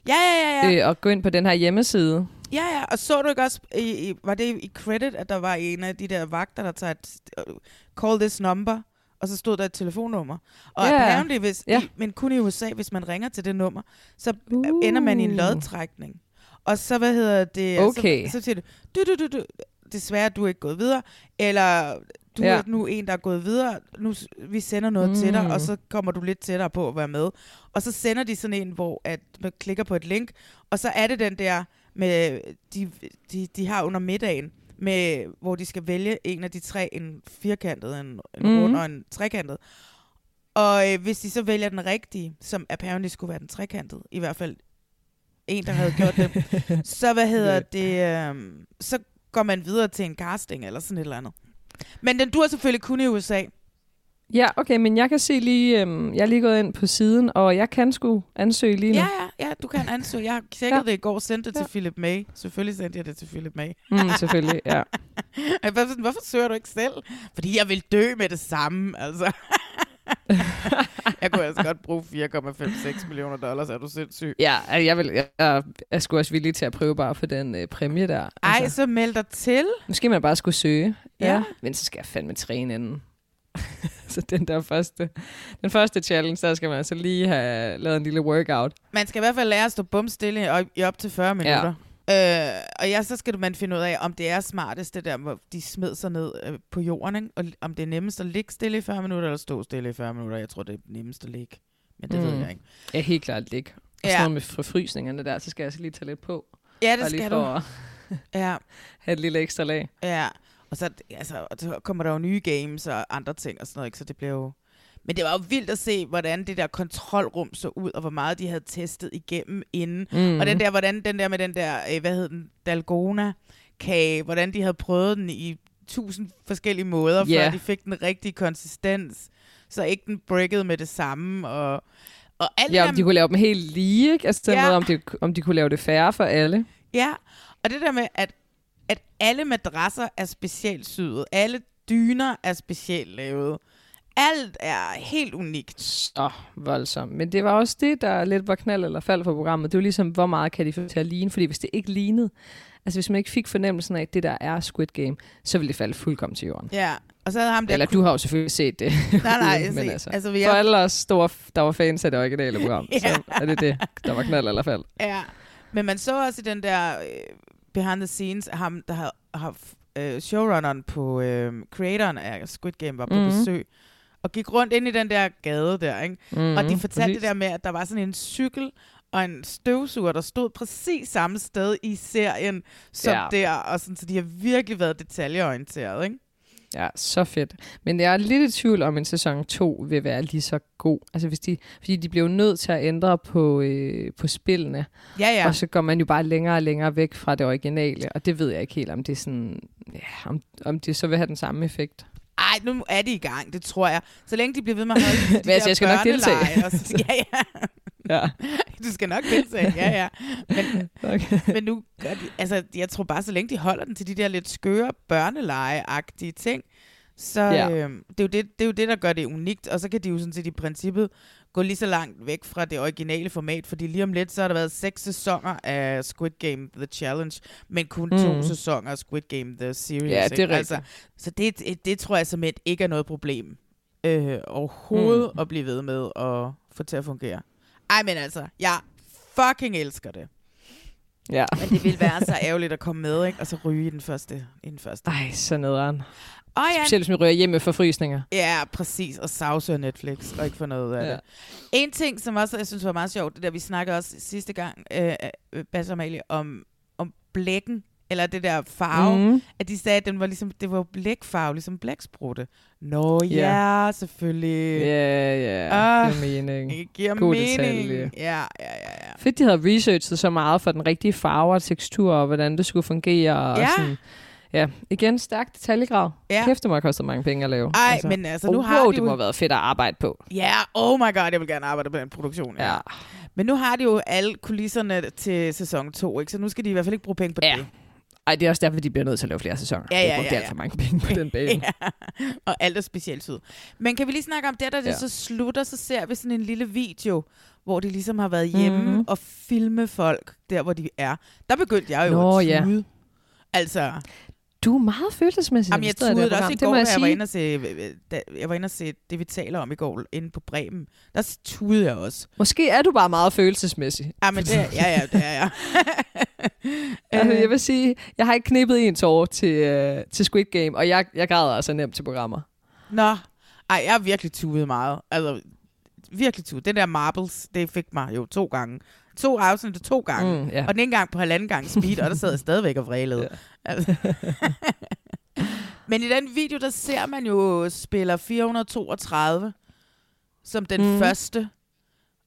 ja, ja, ja, ja. øh, at gå ind på den her hjemmeside. Ja, ja, og så du ikke også, i, i, var det i credit, at der var en af de der vagter, der tager et, uh, call this number, og så stod der et telefonnummer. Og Ja. apparently, hvis, Ja. i, men kun i USA, hvis man ringer til det nummer, så uh. ender man i en lodtrækning. Og så, hvad hedder det? Okay. Så, så siger det, du, du, du, du, desværre, du er ikke gået videre, eller du Ja. er nu en, der er gået videre, nu, vi sender noget mm. til dig, Mm. og så kommer du lidt tættere på at være med. Og så sender de sådan en, hvor at man klikker på et link, og så er det den der, med, de, de, de har under middagen, med, hvor de skal vælge en af de tre, en firkantet, en, en Mhm. rund og en trekantet. Og øh, hvis de så vælger den rigtige, som apparently skulle være den trekantede, i hvert fald en, der havde gjort det, så hvad hedder det, øh, så går man videre til en casting eller sådan et eller andet. Men den dur selvfølgelig kun i USA. Ja, okay, men jeg kan se lige, øhm, jeg er lige gået ind på siden, og jeg kan sgu ansøge lige nu. Ja, ja, ja, du kan ansøge. Jeg har tjekket ja. det i går, sendte det til Philip May. Selvfølgelig sendte jeg det til Philip May. Mm, selvfølgelig, ja. Sådan, Hvorfor søger du ikke selv? Fordi jeg vil dø med det samme, altså. jeg kunne altså godt bruge 4,56 millioner dollars, er du sindssyg? Ja, altså, jeg, vil, jeg, jeg er sgu også villig til at prøve bare for den øh, præmie der. Ej, så meld dig til. Måske man bare skulle søge. Ja. Men så skal jeg fandme træne inden. så den der første, den første challenge, der skal man altså lige have lavet en lille workout. Man skal i hvert fald lære at stå bumstille i op- i op til 40 minutter. Ja. Øh, og ja, så skal man finde ud af, om det er smartest, det der, hvor de smed sig ned øh, på jorden, ikke? og om det er nemmest at ligge stille i 40 minutter, eller stå stille i 40 minutter. Jeg tror, det er nemmest at ligge, men det mm. ved jeg ikke. Ja, helt klart ligge. Og Ja. sådan noget med forfrysningerne der, så skal jeg altså lige tage lidt på. Ja, det skal du. At Ja. have et lille ekstra lag. Ja, og så, altså, og så kommer der jo nye games og andre ting og sådan noget, ikke? så det blev jo... Men det var jo vildt at se, hvordan det der kontrolrum så ud, og hvor meget de havde testet igennem inden. Mm. Og den der, hvordan den der med den der, øh, hvad hed den, Dalgona kage, hvordan de havde prøvet den i tusind forskellige måder, Ja. før de fik den rigtige konsistens, så ikke den brikkede med det samme, og, og alt Ja, om de kunne lave dem helt lige, ikke? Altså den Ja. måde, om de, om de kunne lave det færre for alle. Ja, og det der med, at, at alle madrasser er specielt syet, alle dyner er specielt lavet, alt er helt unikt. Så voldsomt. Men det var også det, der lidt var knald eller fald for programmet. Det var ligesom, hvor meget kan de få til at ligne? Fordi hvis det ikke lignede, altså hvis man ikke fik fornemmelsen af, at det der er Squid Game, så ville det falde fuldkommen til jorden. Ja, og så havde ham der... Eller du har jo selvfølgelig set det. Nej, nej, men se, altså, altså, for jeg- alle os store, der var fans af det originale program, Ja. så er det det, der var knald eller fald. Ja, men man så også i den der øh, behind the scenes, ham, der har, har øh, showrunneren på, øh, creatoren af Squid Game var på Mhm. mm-hmm. besøg, og gik rundt ind i den der gade der, ikke? Mhm, og de fortalte præcis. det der med, at der var sådan en cykel og en støvsuger, der stod præcis samme sted i serien som Ja. der, og sådan, så de har virkelig været detaljeorienteret, ikke? Ja, så fedt. Men jeg er lidt i tvivl om, en sæson 2 vil være lige så god. Altså, hvis de, fordi de bliver jo nødt til at ændre på, øh, på spillene. Ja, ja. Og så går man jo bare længere og længere væk fra det originale. Og det ved jeg ikke helt, om det sådan... Ja, om, om det så vil have den samme effekt. Ej, nu er de i gang, det tror jeg. Så længe de bliver ved med at holde de Men altså, jeg skal nok deltage. Og så, ja, ja. Ja. Du skal nok deltage, ja, ja. Men, Okay. men nu, de, altså, jeg tror bare, så længe de holder den til de der lidt skøre børneleje-agtige ting, så Ja. øh, det, er jo det, det er jo det, der gør det unikt. Og så kan de jo sådan set i princippet gå lige så langt væk fra det originale format, fordi lige om lidt, så har der været seks sæsoner af Squid Game The Challenge, men kun mm. to sæsoner af Squid Game The Series. Ja, det er ikke? rigtigt. så det, det, det tror jeg simpelthen ikke er noget problem øh, overhovedet mm. at blive ved med at få til at fungere. Ej, men altså, jeg fucking elsker det. Ja. Men det ville være så ærgerligt at komme med, ikke? Og så ryge i den første. I den første. Ej, så nederen. Og ja, Specielt hvis man ryger hjem med forfrysninger. Ja, præcis. Og sagsøger Netflix, og ikke få noget af Ja. det. En ting, som også jeg synes var meget sjovt, det der, vi snakkede også sidste gang, øh, øh, Bas og Amalie, om, om blækken, eller det der farve, mm. at de sagde, at den var ligesom, det var blækfarve, ligesom blæksprutte. Nå Ja. ja, selvfølgelig. Ja, ja. Ah, giver mening. Det giver God mening. detalje. Ja, ja, ja, ja. Fedt, de havde researchet så meget for den rigtige farve og tekstur, og hvordan det skulle fungere. Og Ja. sådan. Ja, igen, stærk detaljegrad. Ja. Kæft, det må have kostet mange penge at lave. Ej, men altså, nu og har wow, de det jo- må have været fedt at arbejde på. Ja, oh my god, jeg vil gerne arbejde på den produktion. Ja. Ja. Men nu har de jo alle kulisserne til sæson 2, ikke? så nu skal de i hvert fald ikke bruge penge på Ja. det. Ej, det er også derfor, de bliver nødt til at lave flere sæsoner. Ja, har ja, brugt ja, alt ja. for mange penge på den bane. ja. Og alt er specielt ud. Men kan vi lige snakke om det, da det Ja. ja. så slutter, så ser vi sådan en lille video, hvor de ligesom har været hjemme Mhm. mm-hmm. og filme folk, der hvor de er. Der begyndte jeg jo Nå, at ja. tude. Altså, Du er meget følelsesmæssig. Jamen, jeg det tudede her også i går, det jeg jeg var inde og se, øh, da, jeg var inde og se det, vi taler om i går, inde på Bremen. Der tudede jeg også. Måske er du bare meget følelsesmæssig. Ja, men det, er- ja, ja, det er jeg. Altså, jeg vil sige, jeg har ikke knippet en tår til, øh, til Squid Game, og jeg, jeg græder altså nemt til programmer. Nå, ej, jeg har virkelig tudet meget. Altså, virkelig tudet. Den der Marbles, det fik mig jo to gange. To afsnit to gange. Mm, ja. Og den ene gang på halvanden gang speed, og der sad jeg stadigvæk og vrælede. Altså. Men i den video, der ser man jo spiller 432 som den mm. første,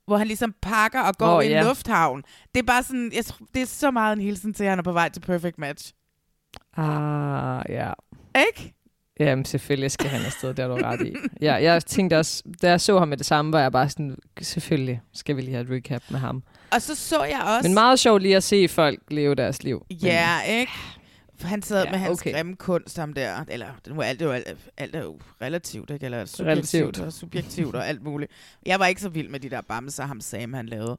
hvor han ligesom pakker og går oh, i en ja. lufthavn. Det er bare sådan, jeg tror, det er så meget en hilsen til, at han er på vej til Perfect Match. Ah, ja. Ikke? Jamen, selvfølgelig skal han afsted, det har du ret i. Ja, jeg tænkte også, da jeg så ham med det samme, var jeg bare sådan, selvfølgelig skal vi lige have et recap med ham. Og så så jeg også... Men meget sjovt lige at se folk leve deres liv. Ja, ikke? Han sad Ja, med hans okay. grimme kunst, ham der. Eller, nu er alt, jo alt, alt er jo relativt, ikke? Eller subjektivt Relativt. og subjektivt og alt muligt. Jeg var ikke så vild med de der bamser, ham Sam, han lavede.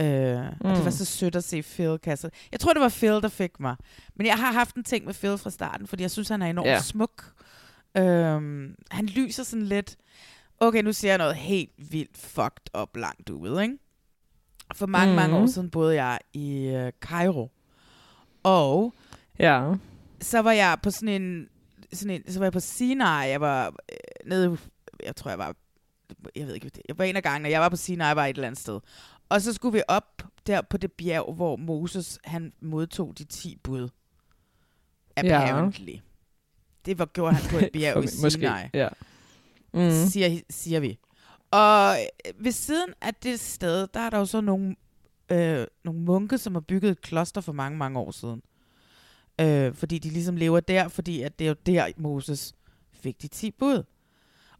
Øh, mm. Og det var Mm. så sødt at se Phil kasse. Jeg tror, det var Phil, der fik mig. Men jeg har haft en ting med Phil fra starten, fordi jeg synes, han er enormt ja. smuk. Øhm, han lyser sådan lidt... Okay, nu siger jeg noget helt vildt fucked up langt ude, ikke? For mange, mm. mange år Mhm. siden boede jeg i øh, Cairo. Og Ja. så var jeg på sådan en, sådan en så var jeg på Sinai, jeg var øh, nede, jeg tror jeg var, jeg ved ikke, jeg var en af gangene, jeg var på Sinai, var et eller andet sted. Og så skulle vi op der på det bjerg, hvor Moses, han modtog de 10 bud. Apparently. Ja. Det var, gjorde han på et bjerg i Måske, Sinai, ja. mm. Mm. siger, siger vi. Og øh, ved siden af det sted, der er der jo så nogle, øh, nogle munke, som har bygget et kloster for mange, mange år siden. Øh, fordi de ligesom lever der, fordi at det er jo der, Moses fik de 10 bud.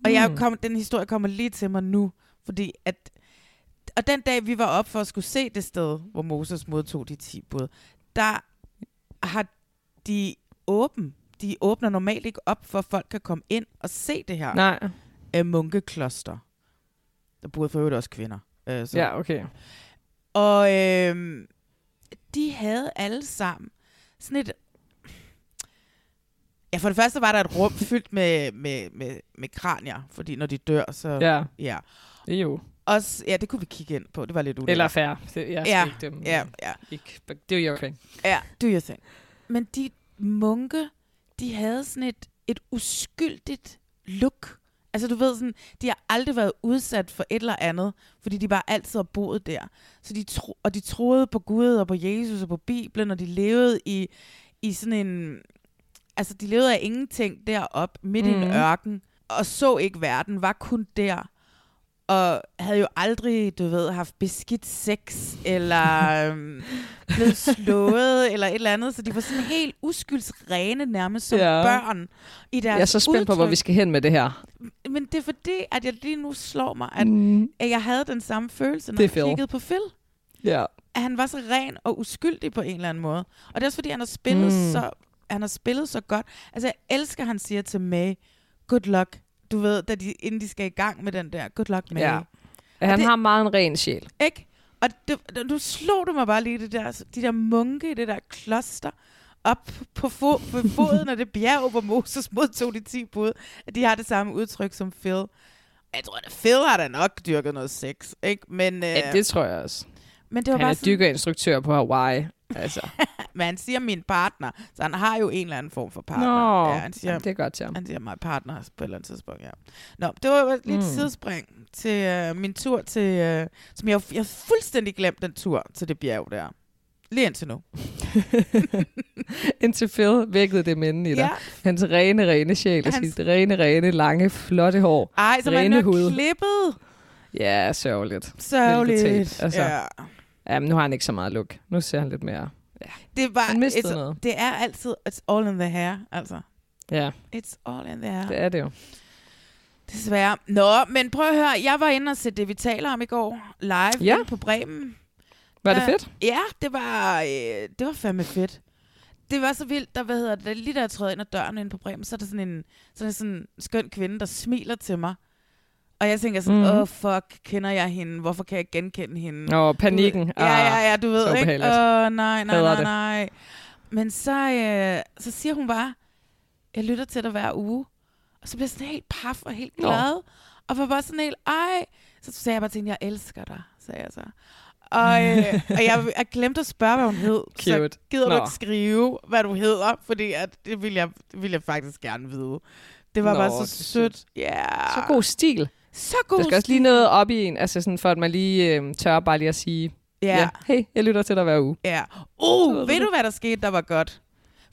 Og jeg Mm. kom, den historie kommer lige til mig nu, fordi at... Og den dag, vi var op for at skulle se det sted, hvor Moses modtog de 10 bud, der har de åben. De åbner normalt ikke op, for at folk kan komme ind og se det her Nej. øh, munkekloster. Der boede for øvrigt også kvinder. Øh, så. Ja, okay. Og øh, de havde alle sammen sådan et... Ja, for det første var der et rum fyldt med, med, med, med kranier, fordi når de dør, så... Ja. ja. Jo. Også, ja, det kunne vi kigge ind på. Det var lidt ulækkert. Eller. Det, jeg ja, ikke dem. ja, ja. Ikke, do your thing. Ja, do your thing. Men de munke, de havde sådan et, et uskyldigt look. Altså du ved sådan, de har aldrig været udsat for et eller andet, fordi de bare altid har boet der. Så de tro, og de troede på Gud og på Jesus og på Bibelen, og de levede i, i sådan en... Altså de levede af ingenting derop midt mm. i en Mhm. ørken, og så ikke verden, var kun der. Og havde jo aldrig, du ved, haft beskidt sex, eller øhm, blevet slået, eller et eller andet. Så de var sådan helt uskyldsrene nærmest som Ja. børn i deres Jeg er så spændt på, hvor udtryk. vi skal hen med det her. Men det er fordi, at jeg lige nu slår mig, at, Mm. at jeg havde den samme følelse, når jeg kiggede på Phil. Ja. At han var så ren og uskyldig på en eller anden måde. Og det er også fordi, han har spillet, mm. så, han har spillet så godt. Altså, jeg elsker, han siger til May, good luck. Du ved, da de, inden de skal i gang med den der, good luck, May. Ja. Og Han det- har meget en ren sjæl. Ikke? Og det, du slog du mig bare lige det der, de der munke i det der kloster op på, fo- på foden af det bjerg, hvor Moses modtog de 10 bud, at de har det samme udtryk som Phil. Jeg tror, at Phil har da nok dyrket noget sex, ikke? Men, øh, Ja, det tror jeg også. men det var Han bare er sådan, dykkerinstruktør på Hawaii. Altså. men han siger min partner, så han har jo en eller anden form for partner. Nå, ja, han siger, jamen, det er godt, ja. Han siger my partner på et eller andet tidspunkt, ja. Nå, det var et lidt Mm. sidespring til øh, min tur til, øh, som jeg, jeg har fuldstændig glemt den tur til det bjerg der. Lige indtil nu. Indtil Phil vækkede det minde i dig. Ja. Hans rene, rene sjæl. Hans- Hans... rene, rene, lange, flotte hår. Ej, så man rene er hud. klippet. Ja, sørgeligt. Sørgeligt. Altså. Ja. Ja, men nu har han ikke så meget look. Nu ser han lidt mere... Ja. Det, var, Han mistede it's, noget. det er altid, it's all in the hair, altså. Ja, It's all in the hair. det er det jo. Desværre. Nå, men prøv at høre, jeg var inde og se det, vi taler om i går, live Ja. på Bremen. Var det fedt? Ja, det var, øh, det var fandme fedt. Det var så vildt, der, hvad hedder det, lige da jeg trådte ind ad døren inde på Bremen, så er der sådan en, sådan en sådan skøn kvinde, der smiler til mig. Og jeg tænker sådan, Mhm. åh mm. oh, fuck, kender jeg hende? Hvorfor kan jeg genkende hende? Nå, panikken. Du ved- Ja, ja, ja, du så ved, ikke? Åh, oh, nej, nej, nej, nej. Men så, øh, så siger hun bare, jeg lytter til dig hver uge. Og så bliver jeg sådan helt paf og helt Nå. glad. Og var bare sådan helt, ej. Så sagde jeg bare til hende, jeg elsker dig, sagde jeg så. Og, øh, og jeg, jeg glemte at spørge, hvad hun hed. Så Cute. gider du Nå. ikke skrive, hvad du hedder? Fordi at, det, ville jeg, det ville jeg faktisk gerne vide. Det var Nå, bare så sødt. Ja. Så god stil. Så god Der skal også lige noget op i en, altså sådan for at man lige øh, tør bare lige at sige, Ja. hey, jeg lytter til dig hver uge. Ja. Ved Uh, du ved det. du, hvad der skete, der var godt?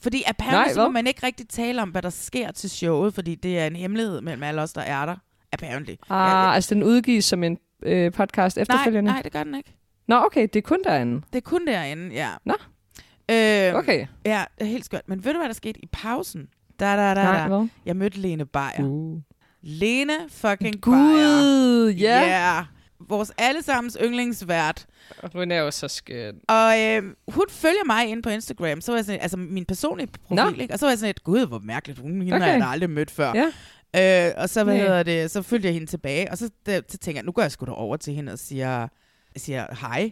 Fordi apparently Nej, så må man ikke rigtig tale om, hvad der sker til showet, fordi det er en hemmelighed mellem alle os, der er der. Apparently. Ah, altså den udgives som en øh, podcast nej, efterfølgende? nej, det gør den ikke. Nå, okay, det er kun derinde. Det er kun derinde, ja. Nå. Øh, Okay. Ja, det er helt skørt. Men ved du, hvad der skete i pausen? Da, da, da, Nej, da. hvad? Jeg mødte Lene Beyer. Uh. Lene fucking. Gud, ja. Yeah. Vores allesammens yndlingsvært. Hun er jo så skøn. Og øh, hun følger mig ind på Instagram, så var jeg sådan, altså min personlige profil, Nå. ikke? og så var jeg sådan et, gud, hvor mærkeligt, hun hende okay. Har jeg da aldrig mødt før. Ja. Øh, og så, hvad Nej. hedder det, så følger jeg hende tilbage, og så, der, så tænker jeg, nu går jeg sgu da over til hende og siger, siger hej.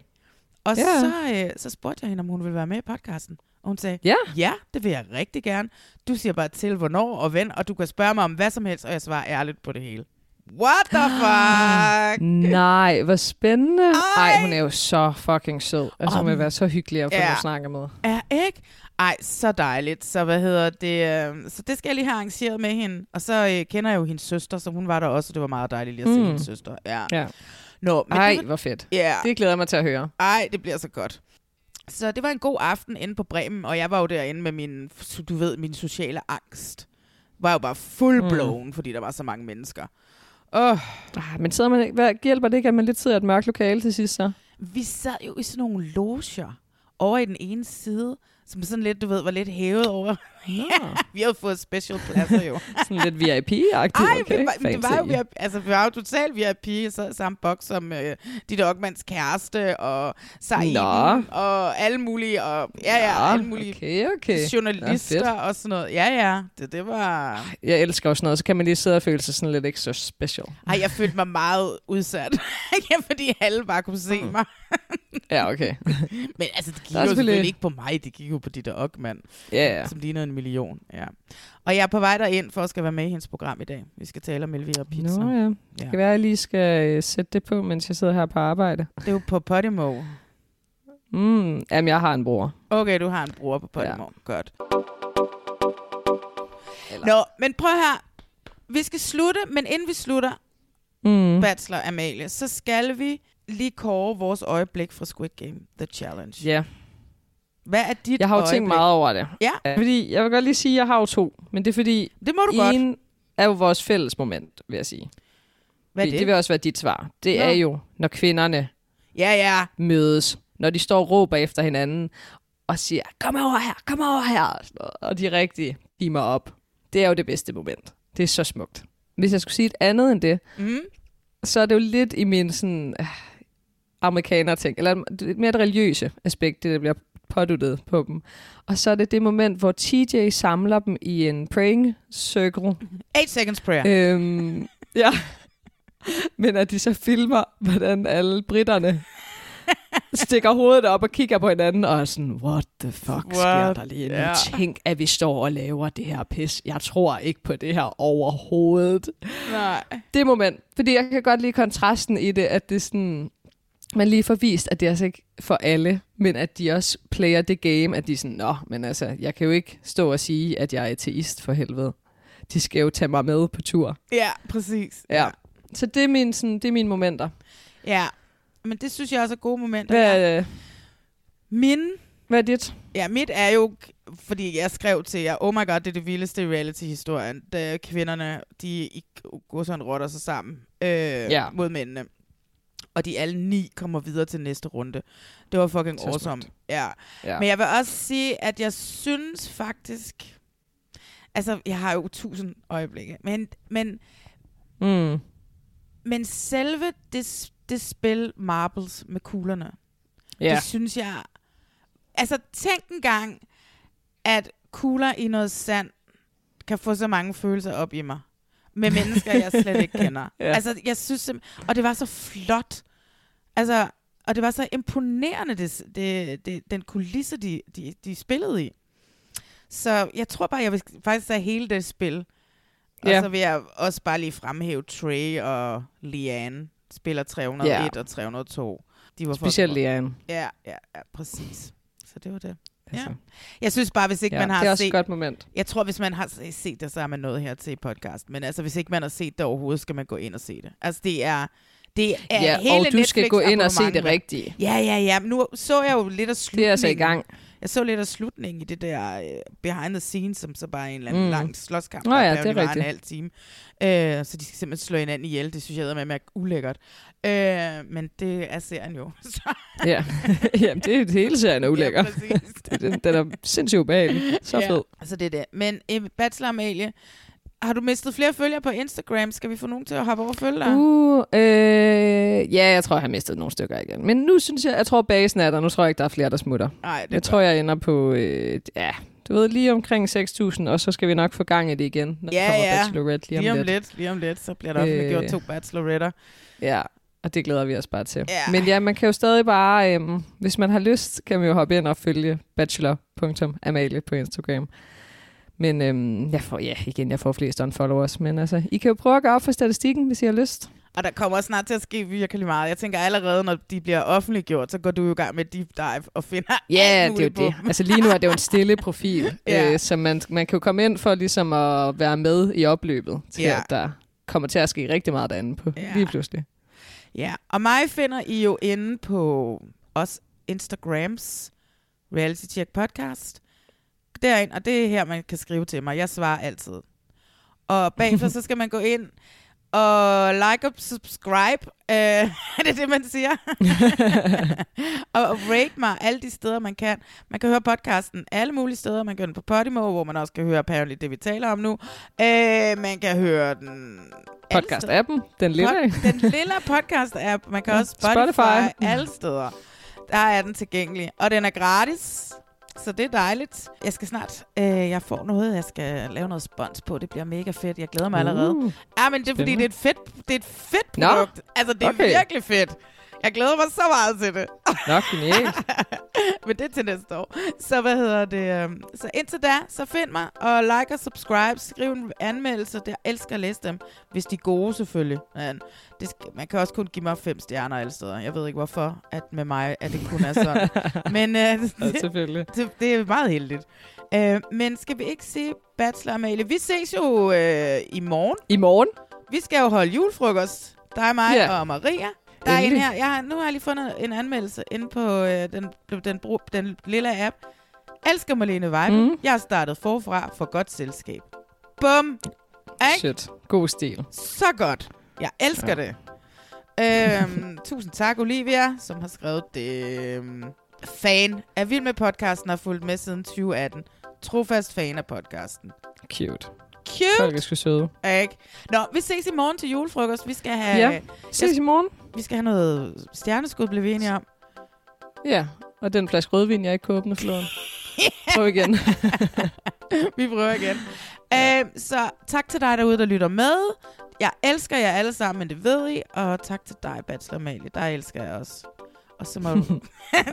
Og Ja. så, øh, så spurgte jeg hende, om hun ville være med i podcasten. Og hun sagde, Ja. ja, det vil jeg rigtig gerne. Du siger bare til, hvornår og when, og du kan spørge mig om hvad som helst, og jeg svarer ærligt på det hele. What the fuck? Nej, hvor spændende. Ej. Ej, hun er jo så fucking sød. Altså, hun vil være så hyggelig at få Ja. at snakke med. Ja, ikke? Ej, så dejligt. Så hvad hedder det? Øh, så det skal jeg lige have arrangeret med hende. Og så øh, kender jeg jo hendes søster, så hun var der også, og det var meget dejligt lige at se Mm. hendes søster. Ja. Ja. Nå, men Ej, det var, hvor fedt. Ja. Det glæder jeg mig til at høre. Ej, det bliver så godt. Så det var en god aften inde på Bremen, og jeg var jo derinde med min, du ved, min sociale angst. Var jo bare full blown, mm. fordi der var så mange mennesker. Åh, Ah, Men sidder man, hvad, hjælper det ikke, at man lidt sidder i et mørkt lokale til sidst så? vi sad jo i sådan nogle loger over i den ene side, som sådan lidt, du ved, var lidt hævet over. Ja, vi havde fået special pladser jo. Sådan lidt VIP-agtigt. Ej, okay. det, var, det var jo. VIP, altså, vi var jo totalt VIP, så samme boks som øh, Ditte Ockmans kæreste, og Saiden, Nå. og alle mulige, og ja, ja, Nå, alle mulige okay, okay. journalister fedt. og sådan noget. Ja, ja, det, det var... Jeg elsker også noget, så kan man lige sidde og føle sig sådan lidt extra special. Ej, jeg følte mig meget udsat, ja, fordi alle bare kunne se mig. Ja, okay. Men altså, det gik jo selvfølgelig selvfølgelig- ikke på mig, det gik jo på Ditte Ockmann, Ja, ja. som lignede en million. Ja. Og jeg er på vej derind for at skal være med i hendes program i dag. Vi skal tale om Elvira Pizza. Nå ja. Det kan være, at jeg lige skal øh, sætte det på, mens jeg sidder her på arbejde. Det er jo på Podimo. Mm, jamen, jeg har en bror. Okay, du har en bror på Podimo. Ja. Godt. Nå, men prøv her. Vi skal slutte, men inden vi slutter, Mm. Bachelor Amalie, så skal vi lige kåre vores øjeblik fra Squid Game, The Challenge. Ja. Hvad er dit Jeg har jo øjeblik? tænkt meget over det. Ja. Fordi, jeg vil godt lige sige, at jeg har jo to. Men det er fordi, Det må du godt. en er jo vores fælles moment, vil jeg sige. Hvad er det? Det vil også være dit svar. Det Nå. er jo, når kvinderne Ja, ja. mødes. Når de står og råber efter hinanden og siger, kom over her, kom over her. og sådan noget, Og de rigtig beamer op. Det er jo det bedste moment. Det er så smukt. Hvis jeg skulle sige et andet end det, Mm. så er det jo lidt i min sådan øh, amerikaner ting, eller det- mere det religiøse aspekt, det der bliver påduttet på dem. Og så er det det moment, hvor TJ samler dem i en praying circle. 8 seconds prayer. Øhm, ja. Men at de så filmer, hvordan alle britterne stikker hovedet op og kigger på hinanden, og er sådan, what the fuck what? sker der lige nu? Ja. Tænk, at vi står og laver det her pis. Jeg tror ikke på det her overhovedet. Nej. Det moment, fordi jeg kan godt lide kontrasten i det, at det er sådan, man lige får vist, at det er altså ikke for alle, men at de også player det game, at de er sådan, nå, men altså, jeg kan jo ikke stå og sige, at jeg er ateist for helvede. De skal jo tage mig med på tur. Ja, præcis. Ja. Så det er, min, sådan, det er mine momenter. Ja, men det synes jeg også er gode momenter. Hvad, øh, Min, hvad er dit? ja, mit er jo, fordi jeg skrev til jer, oh my god, det er det vildeste reality-historien, da kvinderne, de i går sådan rotter sig sammen øh, Ja. mod mændene. Og de alle ni kommer videre til næste runde. Det var fucking Så awesome. Ja. Ja. Men jeg vil også sige, at jeg synes faktisk... Altså, jeg har jo tusind øjeblikke. Men, men, Mm. men selve det, det spil Marbles med kuglerne, Ja. det synes jeg... Altså, tænk en gang, at kugler i noget sand kan få så mange følelser op i mig. Med mennesker, jeg slet ikke kender. Ja. Altså, jeg synes Og det var så flot. Altså, og det var så imponerende, det, det, det, den kulisse, de, de, de spillede i. Så jeg tror bare, jeg vil faktisk have hele det spil. Og Ja. så vil jeg også bare lige fremhæve Trey og Liane, spiller 301 Ja. og 302. De var Specielt Liane. Ja, ja, ja, præcis. Så det var det. Altså. Ja. Jeg synes bare, hvis ikke Ja, man har det er også set... et godt moment. Jeg tror, hvis man har set det, så er man nået her til podcast. Men altså, hvis ikke man har set det overhovedet, skal man gå ind og se det. Altså, det er... Det er Ja, hele og du skal gå ind og se det rigtige. Ja, ja, ja. Nu så jeg jo lidt af slutningen. Det er altså i gang. Jeg så lidt af slutningen i det der uh, behind the scenes, som så bare er en eller anden Mm. lang slåskamp. Der ja, apparently det er var en halv time. Uh, så de skal simpelthen slå hinanden ihjel. Det synes jeg er med er ulækkert. Uh, men det er serien jo. Ja. Jamen, det er det hele serien er ulækker. Ja, den, den er sindssygt ubehagelig. Så ja, fed. Så det er det. Men Bachelor Amalie, har du mistet flere følgere på Instagram? Skal vi få nogen til at hoppe over og følge dig? Uh, øh, ja, jeg tror, jeg har mistet nogle stykker igen. Men nu synes jeg, jeg tror, basen er der. Nu tror jeg ikke, der er flere, der smutter. Nej, det jeg tror, jeg ender på, øh, ja, du ved, lige omkring 6.000, og så skal vi nok få gang i det igen, når Ja, der kommer ja. Bachelorette lige om, lige om lidt. lidt. Lige om lidt, så bliver der offentliggjort Øh. to bacheloretter. Ja, og det glæder vi os bare til. Ja. Men ja, man kan jo stadig bare, øhm, hvis man har lyst, kan man jo hoppe ind og følge bachelor.amalie på Instagram. Men øhm, jeg får, ja, igen, jeg får flest unfollowers, men altså, I kan jo prøve at gøre op for statistikken, hvis I har lyst. Og der kommer snart til at ske virkelig meget. Jeg tænker allerede, når de bliver offentliggjort, så går du jo i gang med deep dive og finder Ja, alt det er jo på det. Altså lige nu er det jo en stille profil, Ja. øh, så man, man kan jo komme ind for ligesom at være med i opløbet til, Ja. at der kommer til at ske rigtig meget derinde på Ja. lige pludselig. Ja, og mig finder I jo inde på os Instagrams Reality Check podcast. Derind, og det er her, man kan skrive til mig. Jeg svarer altid. Og bagefter så skal man gå ind og like og subscribe. Øh, er det det, man siger? og, og rate mig alle de steder, man kan. Man kan høre podcasten alle mulige steder. Man kan høre den på Podimo, hvor man også kan høre apparently det, vi taler om nu. Øh, man kan høre den... Podcast-appen, den lille. Pod- den lille podcast-app. Man kan Ja, også Spotify. Spotify, alle steder. Der er den tilgængelig. Og den er gratis. Så det er dejligt. Jeg skal snart, øh, jeg får noget, jeg skal lave noget spons på. Det bliver mega fedt. Jeg glæder mig allerede. Uh, Ja, men det er fordi, det er et fedt, det er et fedt Nå, produkt. Altså, det er okay. virkelig fedt. Jeg glæder mig så meget til det. Nok genialt. Men det er til næste år. Så hvad hedder det? øhm, Så indtil da, så find mig og like og subscribe. Skriv en anmeldelse. Jeg elsker at læse dem. Hvis de er gode selvfølgelig. Men det man kan også kun give mig fem stjerner alle steder. Jeg ved ikke hvorfor, at med mig, at det kun er sådan. Men øh, Ja, selvfølgelig. det, det er meget heldigt. Øh, men skal vi ikke sige Bachelor Amalie. Vi ses jo øh, i morgen. I morgen? Vi skal jo holde julefrokost. Dig, mig Ja. og Maria. Der er en her. Jeg har, nu har jeg lige fundet en anmeldelse inde på øh, den, den, den, den lille app. Elsker Malene Weibel. Mm. Jeg har startet forfra for godt selskab. Bum. Ikke? Shit. God stil. Så godt. Jeg elsker ja. det. Øhm, tusind tak, Olivia, som har skrevet det. Øhm, fan af Vild med podcasten og har fulgt med siden 2018. Trofast fan af podcasten. Cute. Cute. Folk er sgu søde. Ikke? Nå, vi ses i morgen til julefrokost. Vi skal have... Ja, ses i morgen. Vi skal have noget stjerneskud, blev vi enige om. Ja, og den flaske rødvin, jeg ikke kunne åbne forleden. Prøv igen. vi prøver igen. Øh, så tak til dig derude, der lytter med. Jeg elsker jer alle sammen, men det ved I. Og tak til dig, Bachelor Malie. Der elsker jeg også. Og så må du...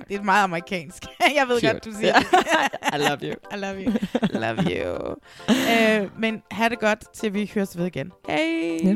det er meget amerikansk. jeg ved Cute. godt, du siger det. I love you. I love you. love you. øh, men have det godt, til vi høres ved igen. Hej! Ja.